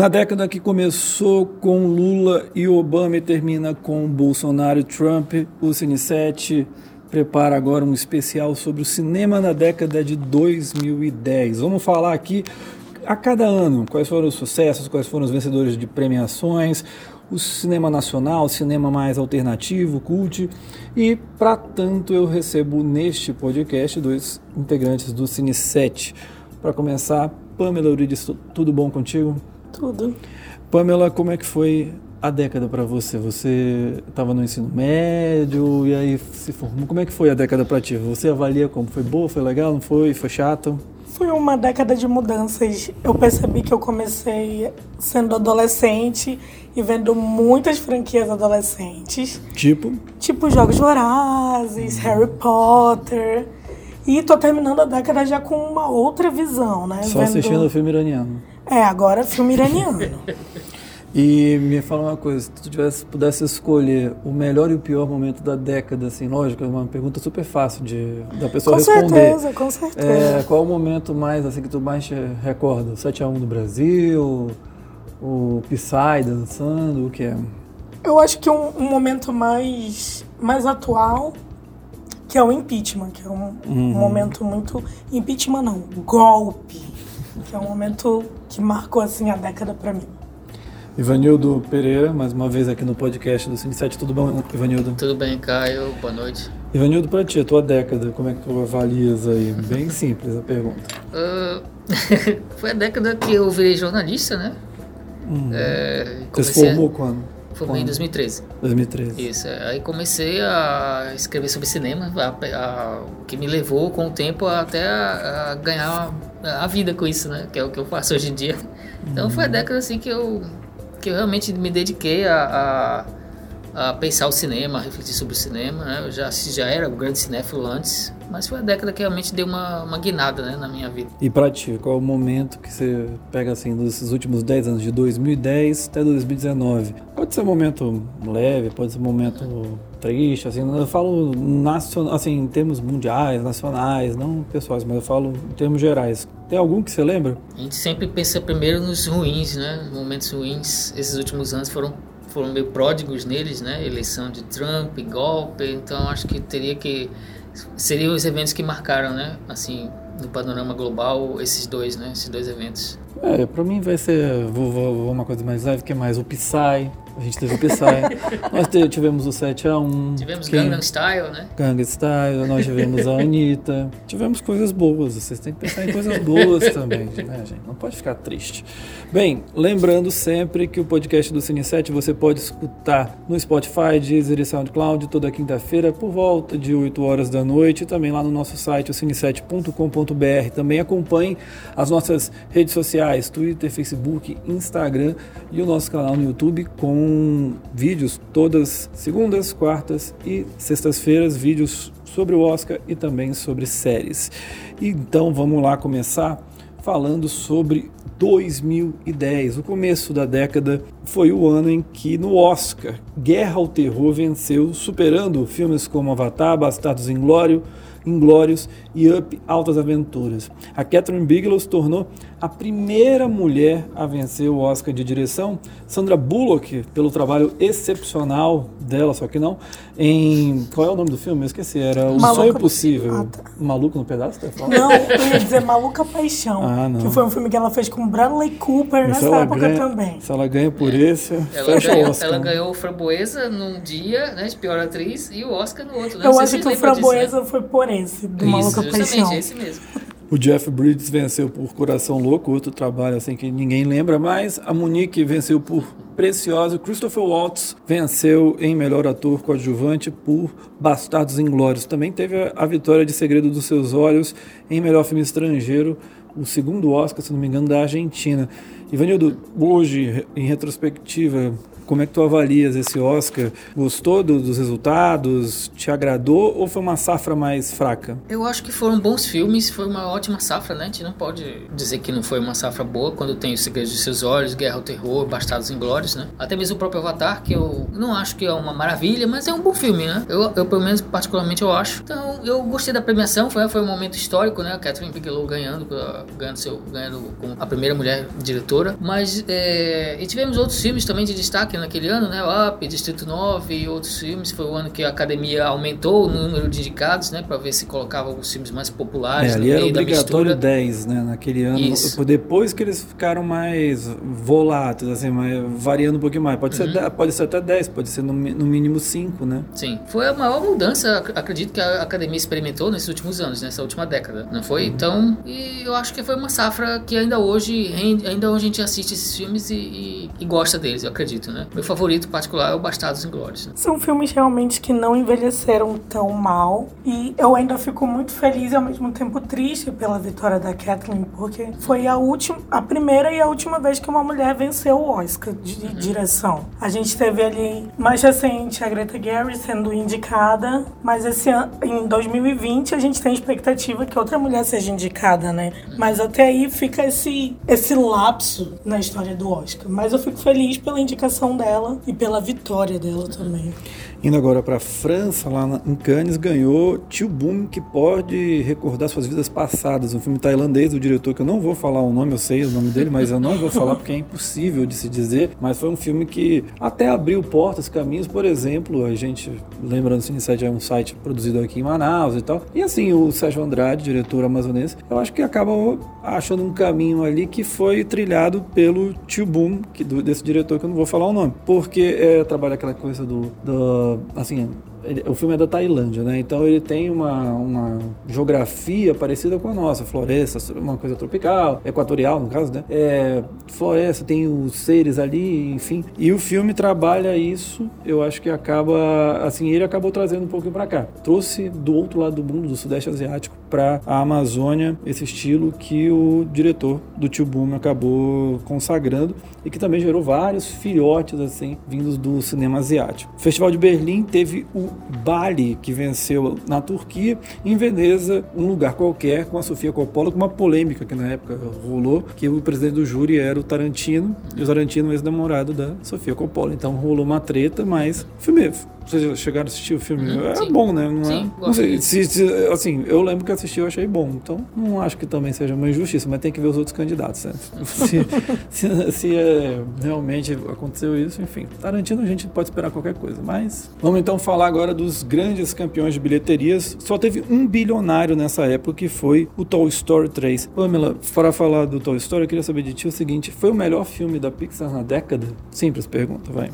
Na década que começou com Lula e Obama e termina com Bolsonaro e Trump, o Cine 7 prepara agora um especial sobre o cinema na década de 2010. Vamos falar aqui a cada ano quais foram os sucessos, quais foram os vencedores de premiações, o cinema nacional, o cinema mais alternativo, cult. E para tanto eu recebo neste podcast dois integrantes do Cine 7. Para começar, Pamela Euridice, tudo bom contigo? Tudo. Pamela, como é que foi a década para você? Você estava no ensino médio e aí se formou. Como é que foi a década para ti? Você avalia como foi boa, foi legal, não foi, foi chato? Foi uma década de mudanças. Eu percebi que eu comecei sendo adolescente e vendo muitas franquias adolescentes. Tipo? Tipo Jogos Vorazes, Harry Potter. E tô terminando a década já com uma outra visão, né? Só vendo... assistindo o filme iraniano. É, agora filme iraniano. e me fala uma coisa, se tu tivesse, pudesse escolher o melhor e o pior momento da década, assim, lógico, é uma pergunta super fácil de, da pessoa com responder. Com certeza, com certeza. É, qual o momento mais, assim, que tu mais te recorda? 7x1 do Brasil, o Psy dançando, o que é? Eu acho que um, um, momento mais, mais atual, que é o impeachment, que é um, uhum. um momento muito... Impeachment não, golpe que é um momento que marcou assim a década para mim. Ivanildo Pereira, mais uma vez aqui no podcast do Cine 7. Tudo bom, Ivanildo? Tudo bem, Caio. Boa noite. Ivanildo, para ti, a tua década, como é que tu avalias aí? Bem simples a pergunta. Uh, foi a década que eu virei jornalista, né? Hum. É, Você se formou a... quando? Formei em 2013. 2013. Isso. É. Aí comecei a escrever sobre cinema, a, a, que me levou com o tempo até a, a, ganhar a vida com isso, né? Que é o que eu faço hoje em dia. Então foi a uhum. década assim que eu, que eu realmente me dediquei a, a, a pensar o cinema, a refletir sobre o cinema. Né? Eu já, já era um grande cinéfilo antes, mas foi a década que realmente deu uma, uma guinada né, na minha vida. E para ti, qual é o momento que você pega assim, dos últimos 10 anos, de 2010 até 2019? Pode ser um momento leve, pode ser um momento triste, assim, eu falo nacional, assim, em termos mundiais, nacionais, não pessoais, mas eu falo em termos gerais. Tem algum que você lembra? A gente sempre pensa primeiro nos ruins, né? Momentos ruins. Esses últimos anos foram foram meio pródigos neles, né? Eleição de Trump, golpe, então acho que teria que seriam os eventos que marcaram, né? Assim, no panorama global, esses dois, né? Esses dois eventos. É, pra mim vai ser, vou, vou, vou uma coisa mais leve, que é mais o Psy, a gente teve o Psy, nós tivemos o 7x1. Tivemos quem... Gangnam Style, né? Gangnam Style, nós tivemos a Anitta. tivemos coisas boas, vocês têm que pensar em coisas boas também, né, gente? Não pode ficar triste. Bem, lembrando sempre que o podcast do Cine 7 você pode escutar no Spotify, Deezer e SoundCloud toda quinta-feira por volta de 8 horas da noite e também lá no nosso site, o cine7.com.br. Também acompanhe as nossas redes sociais, Twitter, Facebook, Instagram e o nosso canal no YouTube com vídeos todas segundas, quartas e sextas-feiras, vídeos sobre o Oscar e também sobre séries. Então vamos lá começar falando sobre 2010. O começo da década foi o ano em que, no Oscar, Guerra ao Terror venceu, superando filmes como Avatar, Bastardos Inglório, Inglórios e Up Altas Aventuras. A Catherine Bigelow se tornou a primeira mulher a vencer o Oscar de direção. Sandra Bullock, pelo trabalho excepcional dela, só que não, em. Qual é o nome do filme? Eu esqueci. Era O Maluco Sonho Possível. Ah, tá. Maluco no Pedaço? Tá não, eu ia dizer Maluca Paixão. Ah, não. Que foi um filme que ela fez com Bradley Cooper nessa época ganha, também. Se ela ganha por esse, ela fecha ganhou, o Oscar. Ela ganhou o Framboesa num dia, né, de pior atriz, e o Oscar no outro. Né? Eu acho que o Framboesa disso, né? foi por esse, do Isso, Maluca Paixão. esse mesmo. O Jeff Bridges venceu por Coração Louco, outro trabalho assim que ninguém lembra mais. A Monique venceu por Preciosa. Christopher Waltz venceu em melhor ator coadjuvante por Bastardos Inglórios. Também teve a vitória de Segredo dos Seus Olhos em melhor filme estrangeiro, o segundo Oscar, se não me engano, da Argentina. Ivanildo, hoje, em retrospectiva, como é que tu avalias esse Oscar? Gostou do, dos resultados? Te agradou ou foi uma safra mais fraca? Eu acho que foram bons filmes, foi uma ótima safra, né? A gente não pode dizer que não foi uma safra boa quando tem Os Segredos de Seus Olhos, Guerra ao Terror, Bastardos Inglórios, né? Até mesmo o próprio Avatar, que eu não acho que é uma maravilha, mas é um bom filme, né? Eu, eu pelo menos, particularmente, eu acho. Então, eu gostei da premiação, foi, foi um momento histórico, né? A Catherine Bigelow ganhando, ganhando, seu, ganhando a primeira mulher diretora. Mas, é, e tivemos outros filmes também de destaque naquele ano, né? O Up, Distrito 9 e outros filmes. Foi o ano que a academia aumentou o número de indicados, né? Para ver se colocava alguns filmes mais populares. É, ali era obrigatório 10, né? Naquele ano. Isso. Depois que eles ficaram mais voláteis, assim, mais, variando um pouquinho mais. Pode, uhum. ser, pode ser até 10, pode ser no, no mínimo 5, né? Sim. Foi a maior mudança, acredito, que a academia experimentou nesses últimos anos, nessa última década, não foi? Uhum. Então, e eu acho que foi uma safra que ainda hoje, ainda hoje a gente assiste esses filmes e, e, e gosta deles, eu acredito, né? Meu favorito particular é o Bastardos Inglórios. Né? São filmes realmente que não envelheceram tão mal e eu ainda fico muito feliz e ao mesmo tempo triste pela vitória da Kathleen, porque foi a última, a primeira e a última vez que uma mulher venceu o Oscar de uhum. direção. A gente teve ali mais recente a Greta Gerwig sendo indicada, mas esse ano, em 2020 a gente tem expectativa que outra mulher seja indicada, né? Mas até aí fica esse esse lapso na história do Oscar. Mas eu fico feliz pela indicação dela e pela vitória dela também. Indo agora para a França, lá em Cannes, ganhou Tio Boom, que pode recordar suas vidas passadas. Um filme tailandês do diretor, que eu não vou falar o nome, eu sei o nome dele, mas eu não vou falar porque é impossível de se dizer. Mas foi um filme que até abriu portas, caminhos. Por exemplo, a gente, lembrando, Cine 7 é um site produzido aqui em Manaus e tal. E assim, o Sérgio Andrade, diretor amazonense, eu acho que acaba achando um caminho ali que foi trilhado pelo Tio Boom, que, desse diretor que eu não vou falar o nome. Porque é, trabalha aquela coisa do, do assim, o filme é da Tailândia, né? Então ele tem uma, uma geografia parecida com a nossa, floresta, uma coisa tropical, equatorial no caso, né? É, floresta, tem os seres ali, enfim. E o filme trabalha isso, eu acho que acaba, assim, ele acabou trazendo um pouquinho para cá. Trouxe do outro lado do mundo, do sudeste asiático, para a Amazônia, esse estilo que o diretor do Tio Boom acabou consagrando e que também gerou vários filhotes assim vindos do cinema asiático. O Festival de Berlim teve o Bali, que venceu na Turquia, em Veneza, um lugar qualquer, com a Sofia Coppola, com uma polêmica que na época rolou, que o presidente do júri era o Tarantino, e o Tarantino ex-namorado da Sofia Coppola. Então rolou uma treta, mas filme vocês chegaram a assistir o filme? Uhum, é sim. bom, né? Não é? sim, é? Não sei, se, se, assim, eu lembro que assisti e achei bom. Então, não acho que também seja uma injustiça, mas tem que ver os outros candidatos, né? se, se, se é, realmente aconteceu isso, enfim. Tarantino a gente pode esperar qualquer coisa. Mas vamos então falar agora dos grandes campeões de bilheterias. Só teve um bilionário nessa época, que foi o Toy Story 3. Pamela, para falar do Toy Story, eu queria saber de ti o seguinte: foi o melhor filme da Pixar na década? Simples pergunta, vai.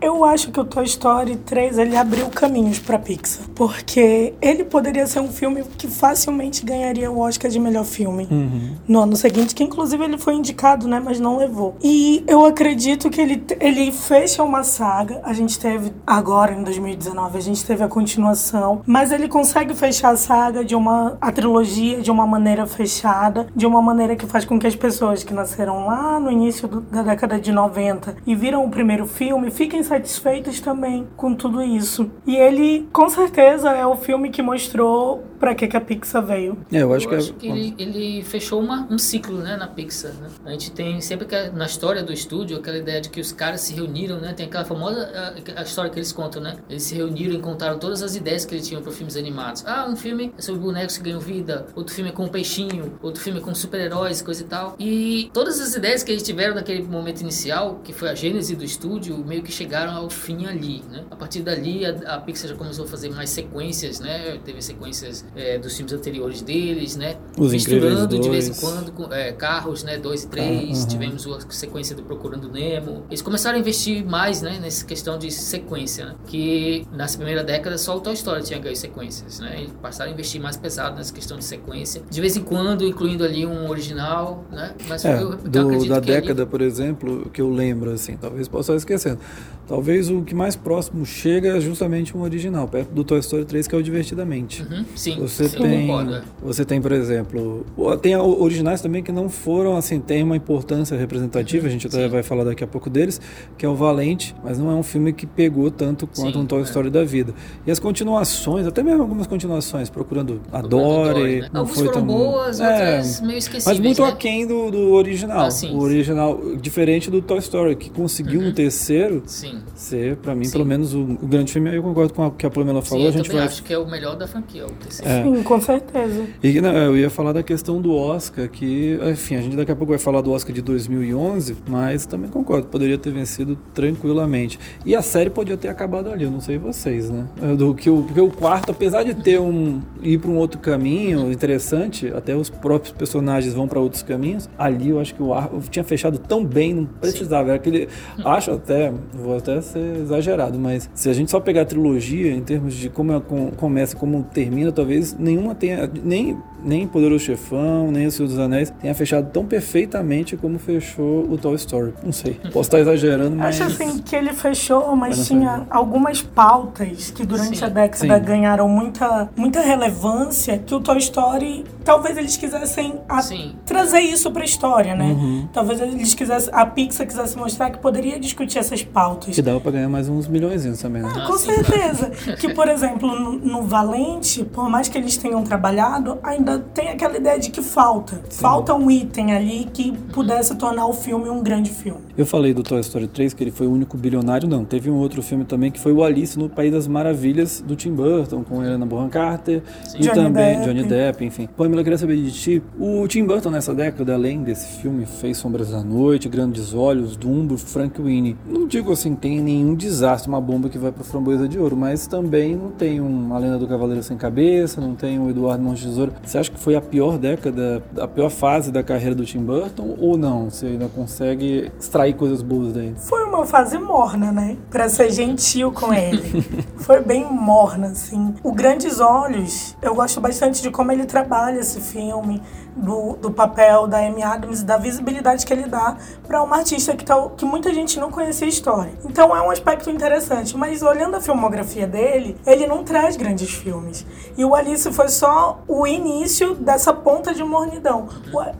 eu acho que o Toy Story 3 ele abriu caminhos para Pixar, porque ele poderia ser um filme que facilmente ganharia o Oscar de melhor filme uhum. no ano seguinte, que inclusive ele foi indicado, né, mas não levou. E eu acredito que ele, ele fecha uma saga. A gente teve agora em 2019, a gente teve a continuação, mas ele consegue fechar a saga de uma a trilogia de uma maneira fechada, de uma maneira que faz com que as pessoas que nasceram lá no início do, da década de 90 e viram o primeiro filme fiquem satisfeitos também com tudo isso. E ele, com certeza, é o filme que mostrou para que, que a Pixar veio. É, eu acho eu que, é acho é... que ele, ele, fechou uma, um ciclo né, na Pixar. Né? A gente tem sempre que na história do estúdio aquela ideia de que os caras se reuniram, né? Tem aquela famosa a, a história que eles contam, né? Eles se reuniram e contaram todas as ideias que eles tinham para filmes animados. Ah, um filme é sobre bonecos que ganham vida, outro filme é com um peixinho, outro filme é com super-heróis, coisa e tal. E todas as ideias que eles tiveram naquele momento inicial, que foi a gênese do estúdio, meio que chegaram ao fim ali, né? A partir dali, a, a Pixar já começou a fazer mais sequências, né? Teve sequências é, dos filmes anteriores deles, né? Os Misturando de vez em quando com, é, carros, né? Dois e três. Uhum. Tivemos a sequência do Procurando Nemo. Eles começaram a investir mais, né? Nessa questão de sequência, né? Que nessa primeira década só o Toy Story tinha ganho sequências, né? Eles passaram a investir mais pesado nessa questão de sequência. De vez em quando, incluindo ali um original, né? Mas é, eu, eu do, da década, ali... por exemplo, que eu lembro, assim, talvez possa estar esquecendo. Talvez o que mais próximo chega é justamente um original, perto do Toy Story 3, que é o Divertidamente. Uhum, sim, Você sim, tem, concordo. você tem, por exemplo, tem originais também que não foram assim, tem uma importância representativa, a gente até Sim. vai falar daqui a pouco deles, que é o Valente, mas não é um filme que pegou tanto quanto Sim, um Toy é. Story da vida. E as continuações, até mesmo algumas continuações, procurando a Dory, né? não Algumas foram tão boas, É, outras meio esquecíveis, mas muito né? aquém do, do original. Ah, sim, o original, diferente do Toy Story, que conseguiu no terceiro Sim. ser, pra mim, pelo menos, o, o grande filme. Aí eu concordo com o que a Pamela falou. Sim, a eu gente também vai acho que é o melhor da franquia, o terceiro. É. Sim, com certeza. E não, eu ia falar da questão do Oscar, que, enfim, a gente daqui a pouco vai falar do Oscar de 2011, mas também concordo, poderia ter vencido tranquilamente. E a série podia ter acabado ali, eu não sei vocês, né? Do que o, porque o quarto, apesar de ter um ir para um outro caminho interessante, até os próprios personagens vão para outros caminhos, ali eu acho que o ar tinha fechado tão bem, não precisava. Era aquele, acho até, vou até ser exagerado, mas se a gente só pegar a trilogia em termos de como ela com- começa como termina, talvez nenhuma tenha nem nem Poderoso Chefão, nem O Senhor dos Anéis tenha fechado tão perfeitamente como fechou o Toy Story. Não sei, posso estar exagerando, mas Acho assim que ele fechou, mas Mas tinha algumas pautas que durante Sim. a década Sim. ganharam muita, muita relevância que o Toy Story, talvez eles quisessem a- trazer isso pra história, né? Uhum. Talvez eles quisessem, a Pixar quisesse mostrar que poderia discutir essas pautas. que dava pra ganhar mais uns milhões também, né? Ah, com Ah, certeza. Que, por exemplo, no, no Valente, por mais que eles tenham trabalhado, ainda tem aquela ideia de que falta. Falta um item ali que pudesse tornar o filme um grande filme. Eu falei do Toy Story 3 que ele foi o único bilionário, não. Teve um outro filme também que foi o Alice no País das Maravilhas do Tim Burton, com Helena Bonham Carter e Johnny também Depp. Johnny Depp, enfim. Pamela, eu queria saber de ti. O Tim Burton nessa década, além desse filme, fez Sombras da Noite, Grandes Olhos, Dumbo, Frank Winnie. Não digo assim, tem nenhum desastre, uma bomba que vai pro Framboesa de Ouro, mas também não tem um A Lenda do Cavaleiro Sem Cabeça, não tem o Eduardo Mãos de Tesoura. Você acha que foi a pior década, a pior fase da carreira do Tim Burton ou não? Você ainda consegue extrair coisas boas daí? Foi uma fase morna, né? Pra ser gentil com ele. Foi bem morna, assim. O Grandes Olhos, eu gosto bastante de como ele trabalha esse filme, do, do papel da Amy Adams e da visibilidade que ele dá pra uma artista que, tá, que muita gente não conhecia a história. Então é um aspecto interessante, mas olhando a filmografia dele, ele não traz grandes filmes. E o Alice foi só o início dessa ponta de mornidão.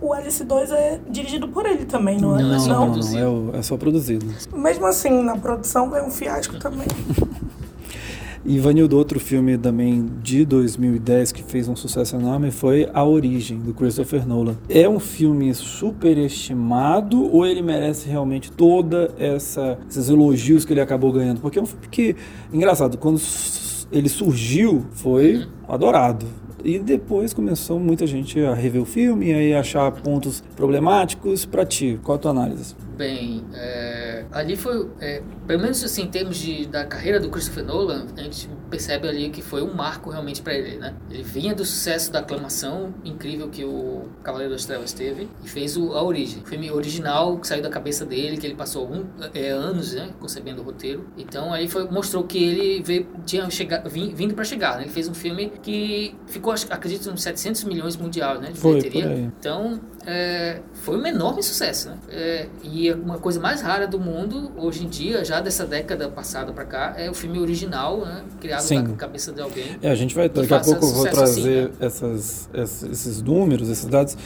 O, o Alice 2 é dirigido por ele também, não é? Não, é só não, não, produzido. é, o- é só produzido. Mesmo assim, na produção é um fiasco também. E Vanildo, outro filme também de 2010 que fez um sucesso enorme foi A Origem, do Christopher Nolan. É um filme superestimado ou ele merece realmente toda essa esses elogios que ele acabou ganhando? Porque é um filme que, engraçado, quando ele surgiu, foi adorado. E depois começou muita gente a rever o filme e aí achar pontos problemáticos. Pra ti, qual a tua análise? Bem, é, ali foi, é, pelo menos assim, em termos de, da carreira do Christopher Nolan, a gente percebe ali que foi um marco realmente para ele, né? Ele vinha do sucesso da aclamação incrível que o Cavaleiro das Trevas teve e fez o, A Origem. O filme original que saiu da cabeça dele, que ele passou algum, é, anos, né, concebendo o roteiro. Então aí foi, mostrou que ele veio, tinha chegado, vim, vindo para chegar, né? Ele fez um filme que ficou, acredito, uns 700 milhões mundial, né, de Foi, bilheteria. Então, é, foi um enorme sucesso, né? É, e uma coisa mais rara do mundo, hoje em dia, já dessa década passada pra cá, é o filme original, né? Criado Sim. na cabeça de alguém. É, a gente vai, daqui a pouco eu vou assim, trazer né? essas, esses, números, esses dados,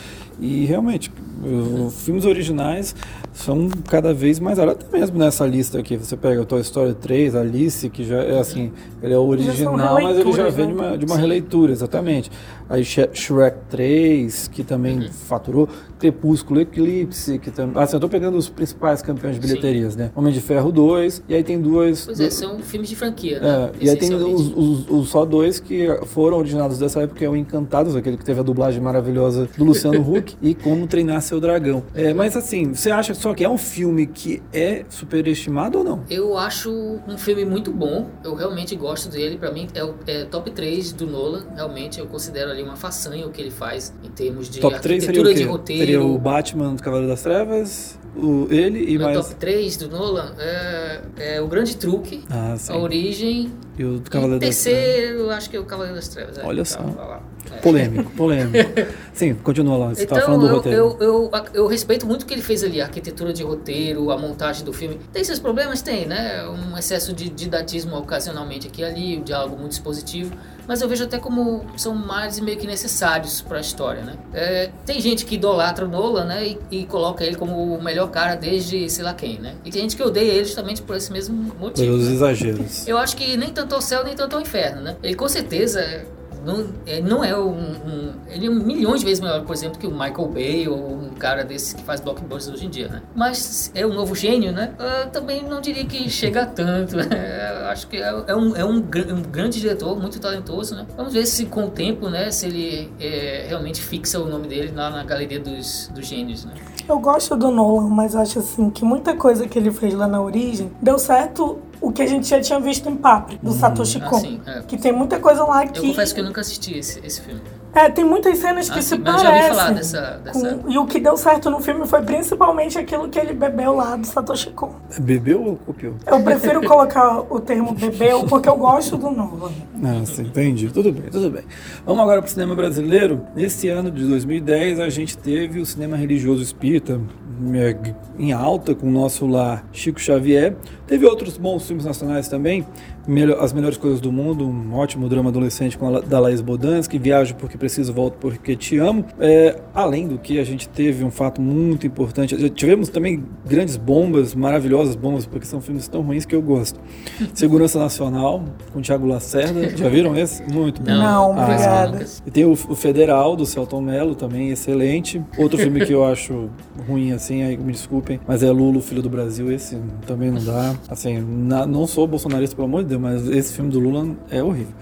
e realmente, os filmes originais são cada vez mais raros, até mesmo nessa lista aqui, você pega o Toy Story 3, Alice, que já é assim, ele é o original, mas ele já vem né? de uma, de uma Sim. releitura, exatamente. Aí Shr- Shrek 3, que também Uhum. faturou, Crepúsculo Eclipse, que também... Assim, eu tô pegando os principais campeões de Sim. bilheterias, né? Homem de Ferro 2, e aí tem duas... Pois é, são filmes de franquia, É, né? e aí tem os, os- os só dois que foram originados dessa época, é o Encantados, aquele que teve a dublagem maravilhosa do Luciano Huck, e Como Treinar Seu Dragão. É, mas assim, você acha só que é um filme que é superestimado ou não? Eu acho um filme muito bom, eu realmente gosto dele, pra mim é o é top 3 do Nolan, realmente eu considero ali uma façanha o que ele faz em termos de Top 3 seria o quê? de roteiro. Seria o Batman do Cavaleiro das Trevas, o, ele e Meu mais. top 3 do Nolan é, é O Grande Truque, Ah. A Origem E o e Cavaleiro das Trevas. terceiro, acho que é o Cavaleiro das Trevas. é. Olha Tá, só. É. Polêmico, polêmico. Sim, continua lá. Você Então, falando do eu, roteiro. eu, eu, eu respeito muito o que ele fez ali, a arquitetura de roteiro, a montagem do filme. Tem seus problemas? Tem, né? Um excesso de didatismo ocasionalmente aqui e ali, o diálogo muito expositivo. Mas eu vejo até como são mais meio que necessários para a história, né? É, tem gente que idolatra o Nolan, né? E, e coloca ele como o melhor cara desde sei lá quem, né? E tem gente que odeia ele justamente por esse mesmo motivo. Pelos né? exageros. Eu acho que nem tanto ao céu, nem tanto ao inferno, né? Ele com certeza não é, não é um, um- Ele é milhões de vezes melhor, por exemplo, que o Michael Bay ou um cara desses que faz blockbusters hoje em dia, né? Mas é um novo gênio, né? Eu também não diria que chega tanto. né? Acho que é, é um, é um, um grande diretor, muito talentoso, né? Vamos ver se com o tempo, né? Se ele é, realmente fixa o nome dele lá na galeria dos, dos gênios, né? Eu gosto do Nolan, mas acho assim que muita coisa que ele fez lá na origem deu certo o que a gente já tinha visto em Papri, do Satoshi Ah, Kon. sim, é. Que tem muita coisa lá que. Eu confesso que eu nunca assisti esse, esse filme. É, tem muitas cenas que Ah, se sim, mas eu já ouvi parecem. falar dessa- dessa- com- E o que deu certo no filme foi principalmente aquilo que ele bebeu lá do Satoshi Kon. Bebeu ou copiou? Eu prefiro colocar o termo bebeu porque eu gosto do Nolan. Ah, sim, entendi. Tudo bem, tudo bem. Vamos agora para o cinema brasileiro. Nesse ano de 2010, a gente teve o cinema religioso espírita eh, em alta com o nosso lá Chico Xavier. Teve outros bons filmes nacionais também. As Melhores Coisas do Mundo, um ótimo drama adolescente com a, da Laís Bodansky, Viajo Porque Preciso, Volto Porque Te Amo. É, além do que, a gente teve um fato muito importante. Tivemos também grandes bombas, maravilhosas bombas, porque são filmes tão ruins que eu gosto. Segurança Nacional, com Thiago Lacerda. Já viram esse? Muito bom. Não, Ah, obrigada. E tem o, o Federal, do Celton Mello, também excelente. Outro filme que eu acho ruim, assim, aí me desculpem, mas é Lula, o Filho do Brasil. Esse também não dá. Assim, na- não sou bolsonarista, pelo amor de Deus, mas esse filme do Lula é horrível.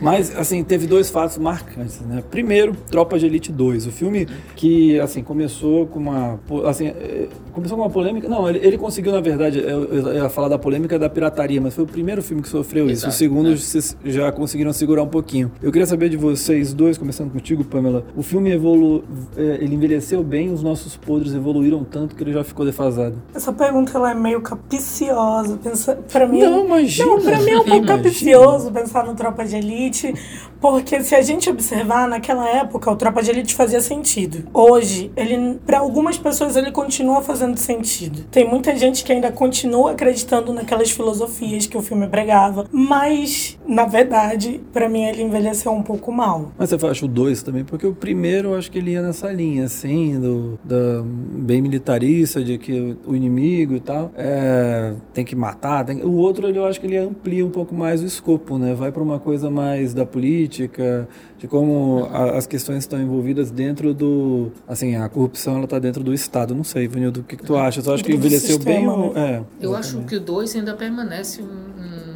Mas, assim, teve dois fatos marcantes, né? Primeiro, Tropa de Elite 2. O filme que, assim, começou com uma... Assim, eh, começou com uma polêmica... Não, ele, ele conseguiu, na verdade, eu, eu ia falar da polêmica da pirataria, mas foi o primeiro filme que sofreu isso. O Exato, segundo, é. vocês já conseguiram segurar um pouquinho. Eu queria saber de vocês dois, começando contigo, Pamela. O filme evolu... eh, ele envelheceu bem, os nossos podres evoluíram tanto que ele já ficou defasado. Essa pergunta ela é meio capiciosa. Pensa, pra mim, Não, imagina. Não, pra mim é um pouco Imagina. capicioso pensar no Tropa de Elite, porque se a gente observar, naquela época o Tropa de Elite fazia sentido. Hoje, ele, para algumas pessoas, ele continua fazendo sentido. Tem muita gente que ainda continua acreditando naquelas filosofias que o filme pregava, mas, na verdade, pra mim ele envelheceu um pouco mal. Mas você acha o 2 também, porque o primeiro eu acho que ele ia nessa linha, assim, do da bem militarista, de que o inimigo e tal é, tem que matar. tem- o outro eu acho que ele amplia um pouco mais o escopo, né? Vai para uma coisa mais da política, de como a- as questões estão envolvidas dentro do. Assim, a corrupção ela tá dentro do Estado. Não sei, Vanildo, o que, que tu acha? Tu acha que envelheceu bem sistema, ou. né? É, Eu acho que o 2 ainda permanece um- um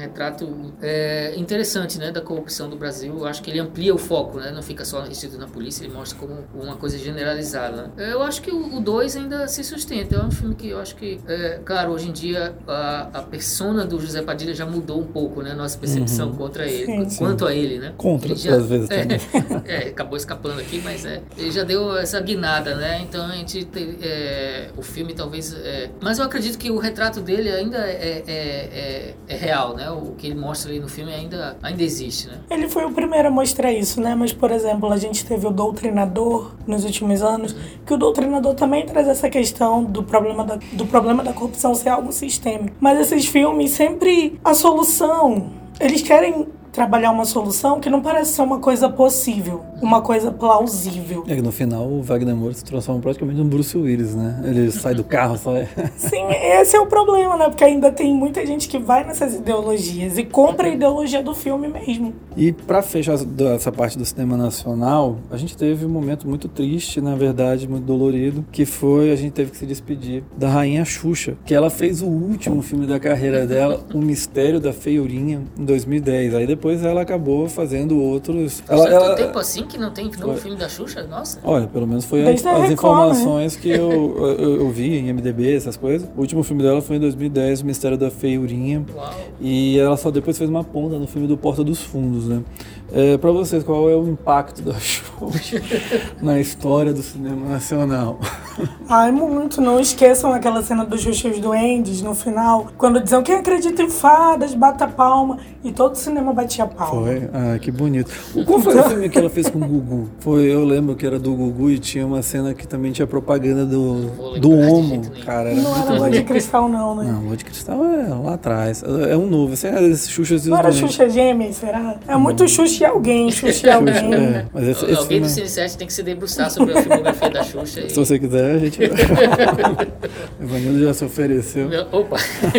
retrato é, interessante né, da corrupção do Brasil. Eu acho que ele amplia o foco, né, não fica só restrito na polícia, ele mostra como uma coisa generalizada. né. Eu acho que o 2 ainda se sustenta. É um filme que eu acho que, é, claro, hoje em dia a, a persona do José Padilha já mudou um pouco, né, nossa percepção contra ele, Sim, sim. quanto a ele, né? Contra, Ele já- às vezes, é, também. é, acabou escapando aqui, mas é, ele já deu essa guinada, né? Então a gente te- é, o filme talvez, é, mas eu acredito que o retrato dele ainda é, é, é- é real, né? O que ele mostra ali no filme ainda, ainda existe, né? Ele foi o primeiro a mostrar isso, né? Mas, por exemplo, a gente teve o Doutrinador nos últimos anos, que o Doutrinador também traz essa questão do problema da, do problema da corrupção ser algo sistêmico. Mas esses filmes sempre a solução, eles querem trabalhar uma solução que não parece ser uma coisa possível, uma coisa plausível. É que no final o Wagner Moura se transforma praticamente num Bruce Willis, né? Ele sai do carro, sai. Sim, esse é o problema, né? Porque ainda tem muita gente que vai nessas ideologias e compra a ideologia do filme mesmo. E para fechar essa parte do cinema nacional, a gente teve um momento muito triste, na verdade, muito dolorido, que foi a gente teve que se despedir da rainha Xuxa, que ela fez o último filme da carreira dela, O Mistério da Feiurinha, em 2010. Aí depois ela acabou fazendo outros. Ela, Tanto ela- tempo assim? que não tem novo filme da Xuxa? Nossa. Olha, pelo menos foi Desde as, as Record, informações que eu, eu, eu vi em MDB, essas coisas. O último filme dela foi em 2010, O Mistério da Feiurinha. Uau. E ela só depois fez uma ponta no filme do Porta dos Fundos, né? É, pra vocês, qual é o impacto da Xuxa na história do cinema nacional? Ai, muito. Não esqueçam aquela cena dos Xuxa os Duendes no final, quando diziam quem acredita em fadas, bata palma. E todo o cinema batia palma. Foi? Ah, que bonito. O- Qual foi o filme que ela fez com o Gugu? Foi, eu lembro que era do Gugu e tinha uma cena que também tinha propaganda do, do Homo. Cara, era Não era Lua de Cristal, não, né? Não, Lua de Cristal é lá atrás. É um novo. Esse é esse Xuxas e os Não era. Xuxa Gêmeas, será? É muito Xuxa e alguém, Xuxa Xuxa, alguém. é. Mas esse, esse Alguém do Cine 7 tem que se debruçar sobre a filmografia da Xuxa. E... se você quiser, a gente... Evanildo já se ofereceu. Meu- Opa!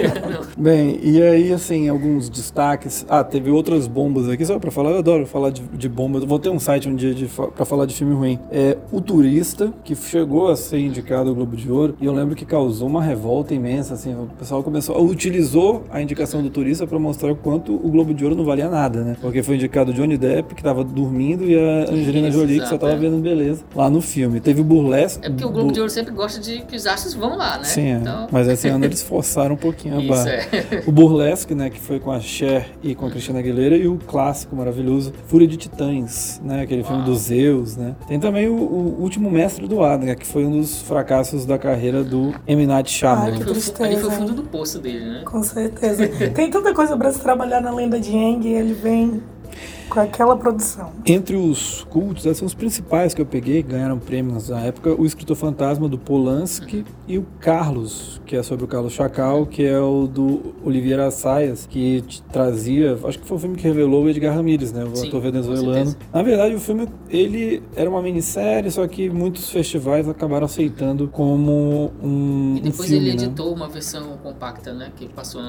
Bem, e aí, assim, alguns destaques. Ah, teve outras bombas aqui, só pra falar, eu adoro falar de, de bomba. Eu vou ter um site um dia de, pra falar de filme ruim. É O Turista, que chegou a ser indicado ao Globo de Ouro, e eu lembro que causou uma revolta imensa, assim, o pessoal começou, utilizou a indicação do Turista pra mostrar o quanto o Globo de Ouro não valia nada, né? Porque foi indicado Johnny Depp, que tava dormindo, e a Angelina Isso, Jolie, que só tava é. vendo beleza, lá no filme. Teve o Burlesque. É porque o Globo de Ouro sempre gosta de que os astros vão lá, né? Sim, é. Então, mas esse ano eles forçaram um pouquinho a Isso, barra. é. O Burlesque, né, que foi com a Cher e com a Cristina Aguilera, e o clássico maravilhoso Fúria de Titãs, né, aquele filme Uau. dos Zeus, né. Tem também o, o Último Mestre do Ar, né, que foi um dos fracassos da carreira do M. Night Shyamalan. Ai, fu- tristeza, ali foi o fundo do poço dele, né? Com certeza. Tem tanta coisa pra se trabalhar na lenda de Yang e ele vem com aquela produção. Entre os cultos, esses são os principais que eu peguei, ganharam prêmios na época, o Escritor Fantasma do Polanski e o Carlos, que é sobre o Carlos Chacal, que é o do Oliveira Assayas, que trazia, acho que foi o filme que revelou o Edgar Ramirez, né, o Sim, ator venezuelano. Na verdade, o filme, ele era uma minissérie, só que muitos festivais acabaram aceitando como um, E um depois filme, ele né? editou uma versão compacta, né? Que passou,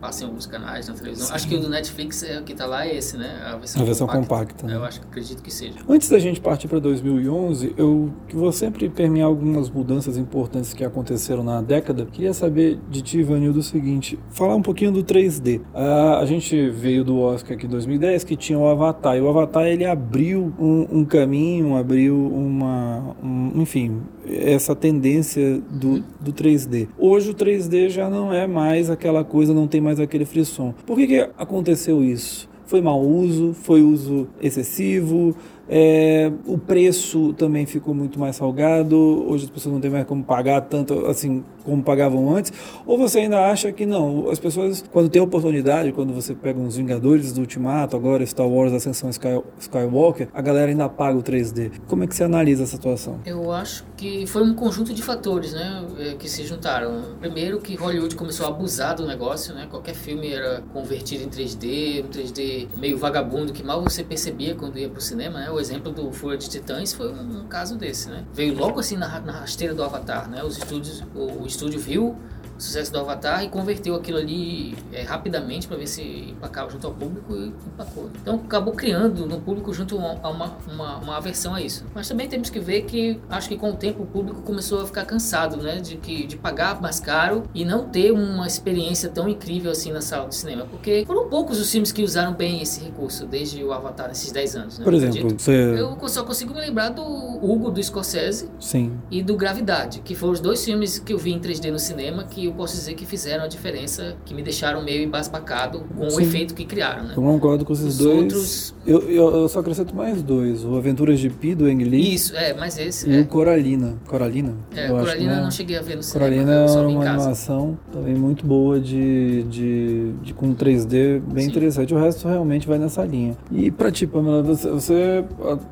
passa em alguns canais na televisão. Acho que o do Netflix é, o que tá lá é esse, né? A versão, A versão compacta, né? Eu acho que acredito que seja. Antes da gente partir para 2011, eu vou sempre permear algumas mudanças importantes que aconteceram na década. Queria saber de ti, Ivanildo, o seguinte: falar um pouquinho do 3D. Ah, a gente veio do Oscar aqui em 2010 que tinha o Avatar. E o Avatar ele abriu um, um caminho, abriu uma, um- enfim, essa tendência do, do 3D. Hoje o 3D já não é mais aquela coisa, não tem mais aquele frisson. Por que, que aconteceu isso? Foi mau uso, foi uso excessivo, é, o preço também ficou muito mais salgado, hoje as pessoas não têm mais como pagar tanto assim como pagavam antes, ou você ainda acha que não, as pessoas, quando tem oportunidade, quando você pega uns Vingadores do Ultimato, agora Star Wars Ascensão Sky, Skywalker, a galera ainda paga o 3D. Como é que você analisa essa situação? Eu acho que foi um conjunto de fatores, né, eh, que se juntaram. Primeiro que Hollywood começou a abusar do negócio, né? Qualquer filme era convertido em 3D, um 3D meio vagabundo que mal você percebia quando ia pro cinema, né? Exemplo do Fúria de Titãs foi um, um caso desse, né? Veio logo assim na, na rasteira do Avatar, né? Os estúdios, o, o estúdio viu o sucesso do Avatar e converteu aquilo ali eh, rapidamente para ver se empacava junto ao público e empacou. Então acabou criando no público junto a uma, uma, uma aversão a isso. Mas também temos que ver que acho que com o tempo o público começou a ficar cansado, né, de que de pagar mais caro e não ter uma experiência tão incrível assim na sala de cinema, porque foram poucos os filmes que usaram bem esse recurso desde o Avatar nesses 10 anos, né? Por exemplo, você. Eu só consigo me lembrar do Hugo do Scorsese Sim. e do Gravidade, que foram os dois filmes que eu vi em 3D no cinema que eu posso dizer que fizeram a diferença, que me deixaram meio embasbacado com o Sim. efeito que criaram, né? Eu concordo com esses Os dois. outros- Eu, eu, eu só acrescento mais dois: o Aventuras de Pi, do Ang Lee, Isso, é, mas esse e é. o Coralina. Coralina? É, eu acho Coralina eu né? não cheguei a ver no cinema, Coralina é uma animação também muito boa de, de, de com 3D bem Sim. interessante. O resto realmente vai nessa linha. E pra ti, Pamela, você, você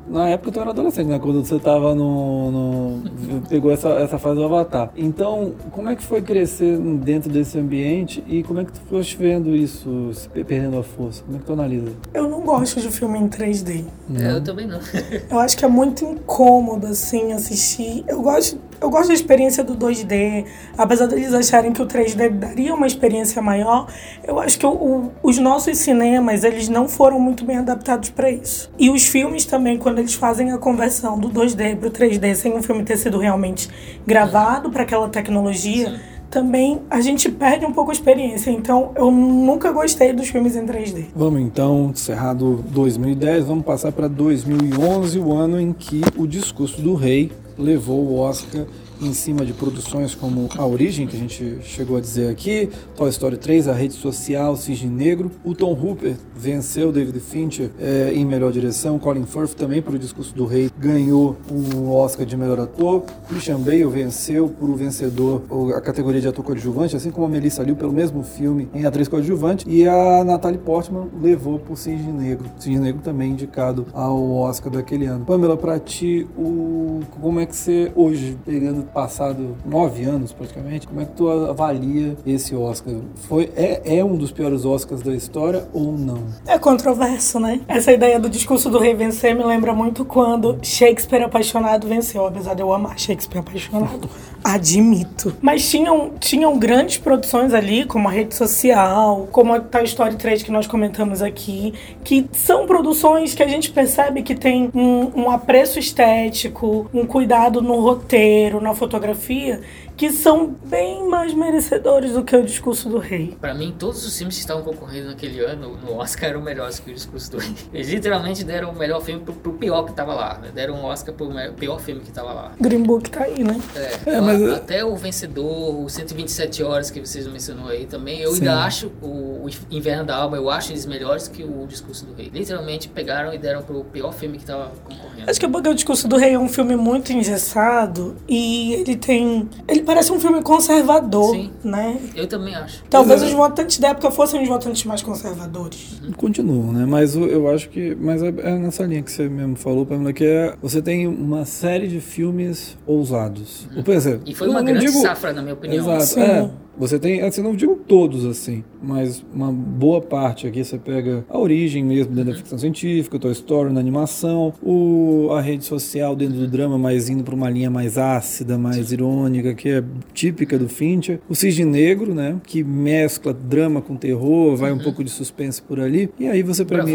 na época tu era adolescente, né? Quando você tava no, no pegou essa, essa fase do Avatar. Então, como é que foi crescer dentro desse ambiente e como é que tu foste vendo isso perdendo a força? Como é que tu analisa? Eu não gosto de filme em 3D. É, eu também não. Eu acho que é muito incômodo, assim, assistir. Eu gosto, eu gosto da experiência do 2D. Apesar deles acharem que o 3D daria uma experiência maior, eu acho que o- o- os nossos cinemas, eles não foram muito bem adaptados para isso. E os filmes também, quando eles fazem a conversão do 2D pro 3D, sem o filme ter sido realmente gravado para aquela tecnologia, também a gente perde um pouco a experiência. Então eu nunca gostei dos filmes em 3D. Vamos então, encerrado 2010, vamos passar para 2011, o ano em que o discurso do rei levou o Oscar em cima de produções como A Origem, que a gente chegou a dizer aqui, Toy Story 3, A Rede Social, Cisne Negro. O Tom Hooper venceu David Fincher é, em melhor direção, Colin Firth também por O Discurso do Rei ganhou o Oscar de melhor ator, Christian Bale venceu por o vencedor a categoria de ator coadjuvante, assim como a Melissa Liu pelo mesmo filme em atriz coadjuvante, e a Natalie Portman levou por Cisne Negro. Cisne Negro também indicado ao Oscar daquele ano. Pamela, pra ti, o... como é que você hoje, pegando passado nove anos praticamente, como é que tu avalia esse Oscar? Foi, é, é um dos piores Oscars da história ou não? É controverso, né? Essa ideia do discurso do rei vencer me lembra muito quando Shakespeare apaixonado venceu, apesar de eu amar Shakespeare apaixonado. Admito. Mas tinham, tinham grandes produções ali, como a rede social, como a Toy Story 3 que nós comentamos aqui, que são produções que a gente percebe que tem um, um apreço estético, um cuidado no roteiro, na fotografia, que são bem mais merecedores do que o discurso do rei. Para mim, todos os filmes que estavam concorrendo naquele ano no Oscar eram melhores que o discurso do rei. Eles literalmente deram o melhor filme pro, pro pior que tava lá. Né? Deram um Oscar pro pior filme que tava lá. Green Book tá aí, né? É, é mas... até o vencedor, o 127 horas que vocês mencionou aí também, eu Sim. ainda acho o, o, Inverno da Alba, eu acho eles melhores que o discurso do rei. Literalmente pegaram e deram pro pior filme que tava concorrendo. Acho que o discurso do rei é um filme muito engessado e ele tem. Ele parece um filme conservador, Sim. né? Eu também acho. Talvez os votantes da época fossem os votantes mais conservadores. Uhum. Continuam, né? Mas eu acho que. Mas é, é nessa linha que você mesmo falou, Pamela, que é. Você tem uma série de filmes ousados. Uhum. Exemplo, e foi uma grande digo... safra, na minha opinião. Exato. Sim. É. Você tem, assim, não digo todos assim, mas uma boa parte aqui você pega a origem mesmo dentro da uhum. ficção científica, Toy Story na animação, o, a rede social dentro do drama, mas indo para uma linha mais ácida, mais irônica, que é típica do Fincher. O Cisne Negro, né, que mescla drama com terror, vai uhum. um pouco de suspense por ali. E aí você para mim,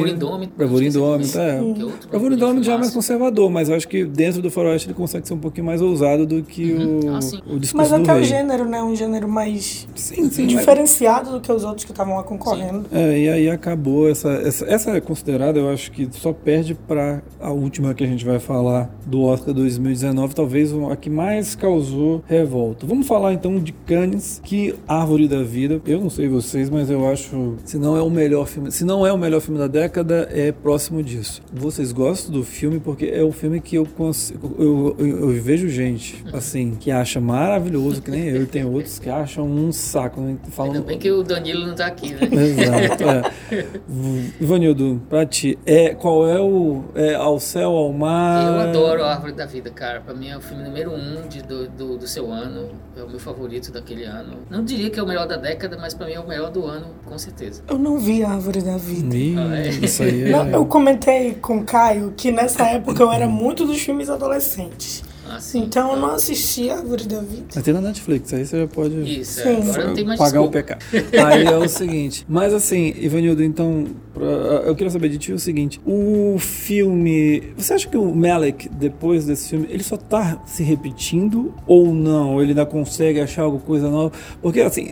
Bravura Indômita, é. Bravura Indômita já é mais conservador, mas eu acho que dentro do Faroeste ele consegue ser um pouquinho mais ousado do que uhum. o, ah, o discurso Mas até o gênero, né, um gênero mais sim, sim, diferenciado mas... do que os outros que estavam lá concorrendo. É, e aí acabou essa, essa, essa é considerada, eu acho que só perde para a última que a gente vai falar do Oscar 2019, talvez a que mais causou revolta. Vamos falar então de Cannes, que Árvore da Vida. Eu não sei vocês, mas eu acho, se não é o melhor filme, se não é o melhor filme da década, é próximo disso. Vocês gostam do filme porque é o filme que eu consigo, eu, eu, eu vejo gente assim que acha maravilhoso, que nem eu, e tem outros que acham um saco. Né? Falando... Ainda bem que o Danilo não tá aqui, né? Exato. É. Ivanildo, pra ti, é, qual é o é, Ao Céu, ao Mar? Eu adoro a Árvore da Vida, cara. Pra mim é o filme número um de, do, do, do, seu ano. É o meu favorito daquele ano. Não diria que é o melhor da década, mas pra mim é o melhor do ano, com certeza. Eu não vi a Árvore da Vida. Ih, ah, é. Isso aí é... não, eu comentei com o Caio que nessa época eu era muito dos filmes adolescentes. Ah, sim, então eu não assisti a Árvore da Vida. Mas tem na Netflix, aí você já pode Isso, é. agora não tem mais pagar desculpa. o pecado. aí é o seguinte. Mas assim, Ivanildo, então, pra, eu queria saber de ti o seguinte: o filme. Você acha que o Malek, depois desse filme, ele só tá se repetindo ou não? Ele ainda consegue achar alguma coisa nova? Porque assim,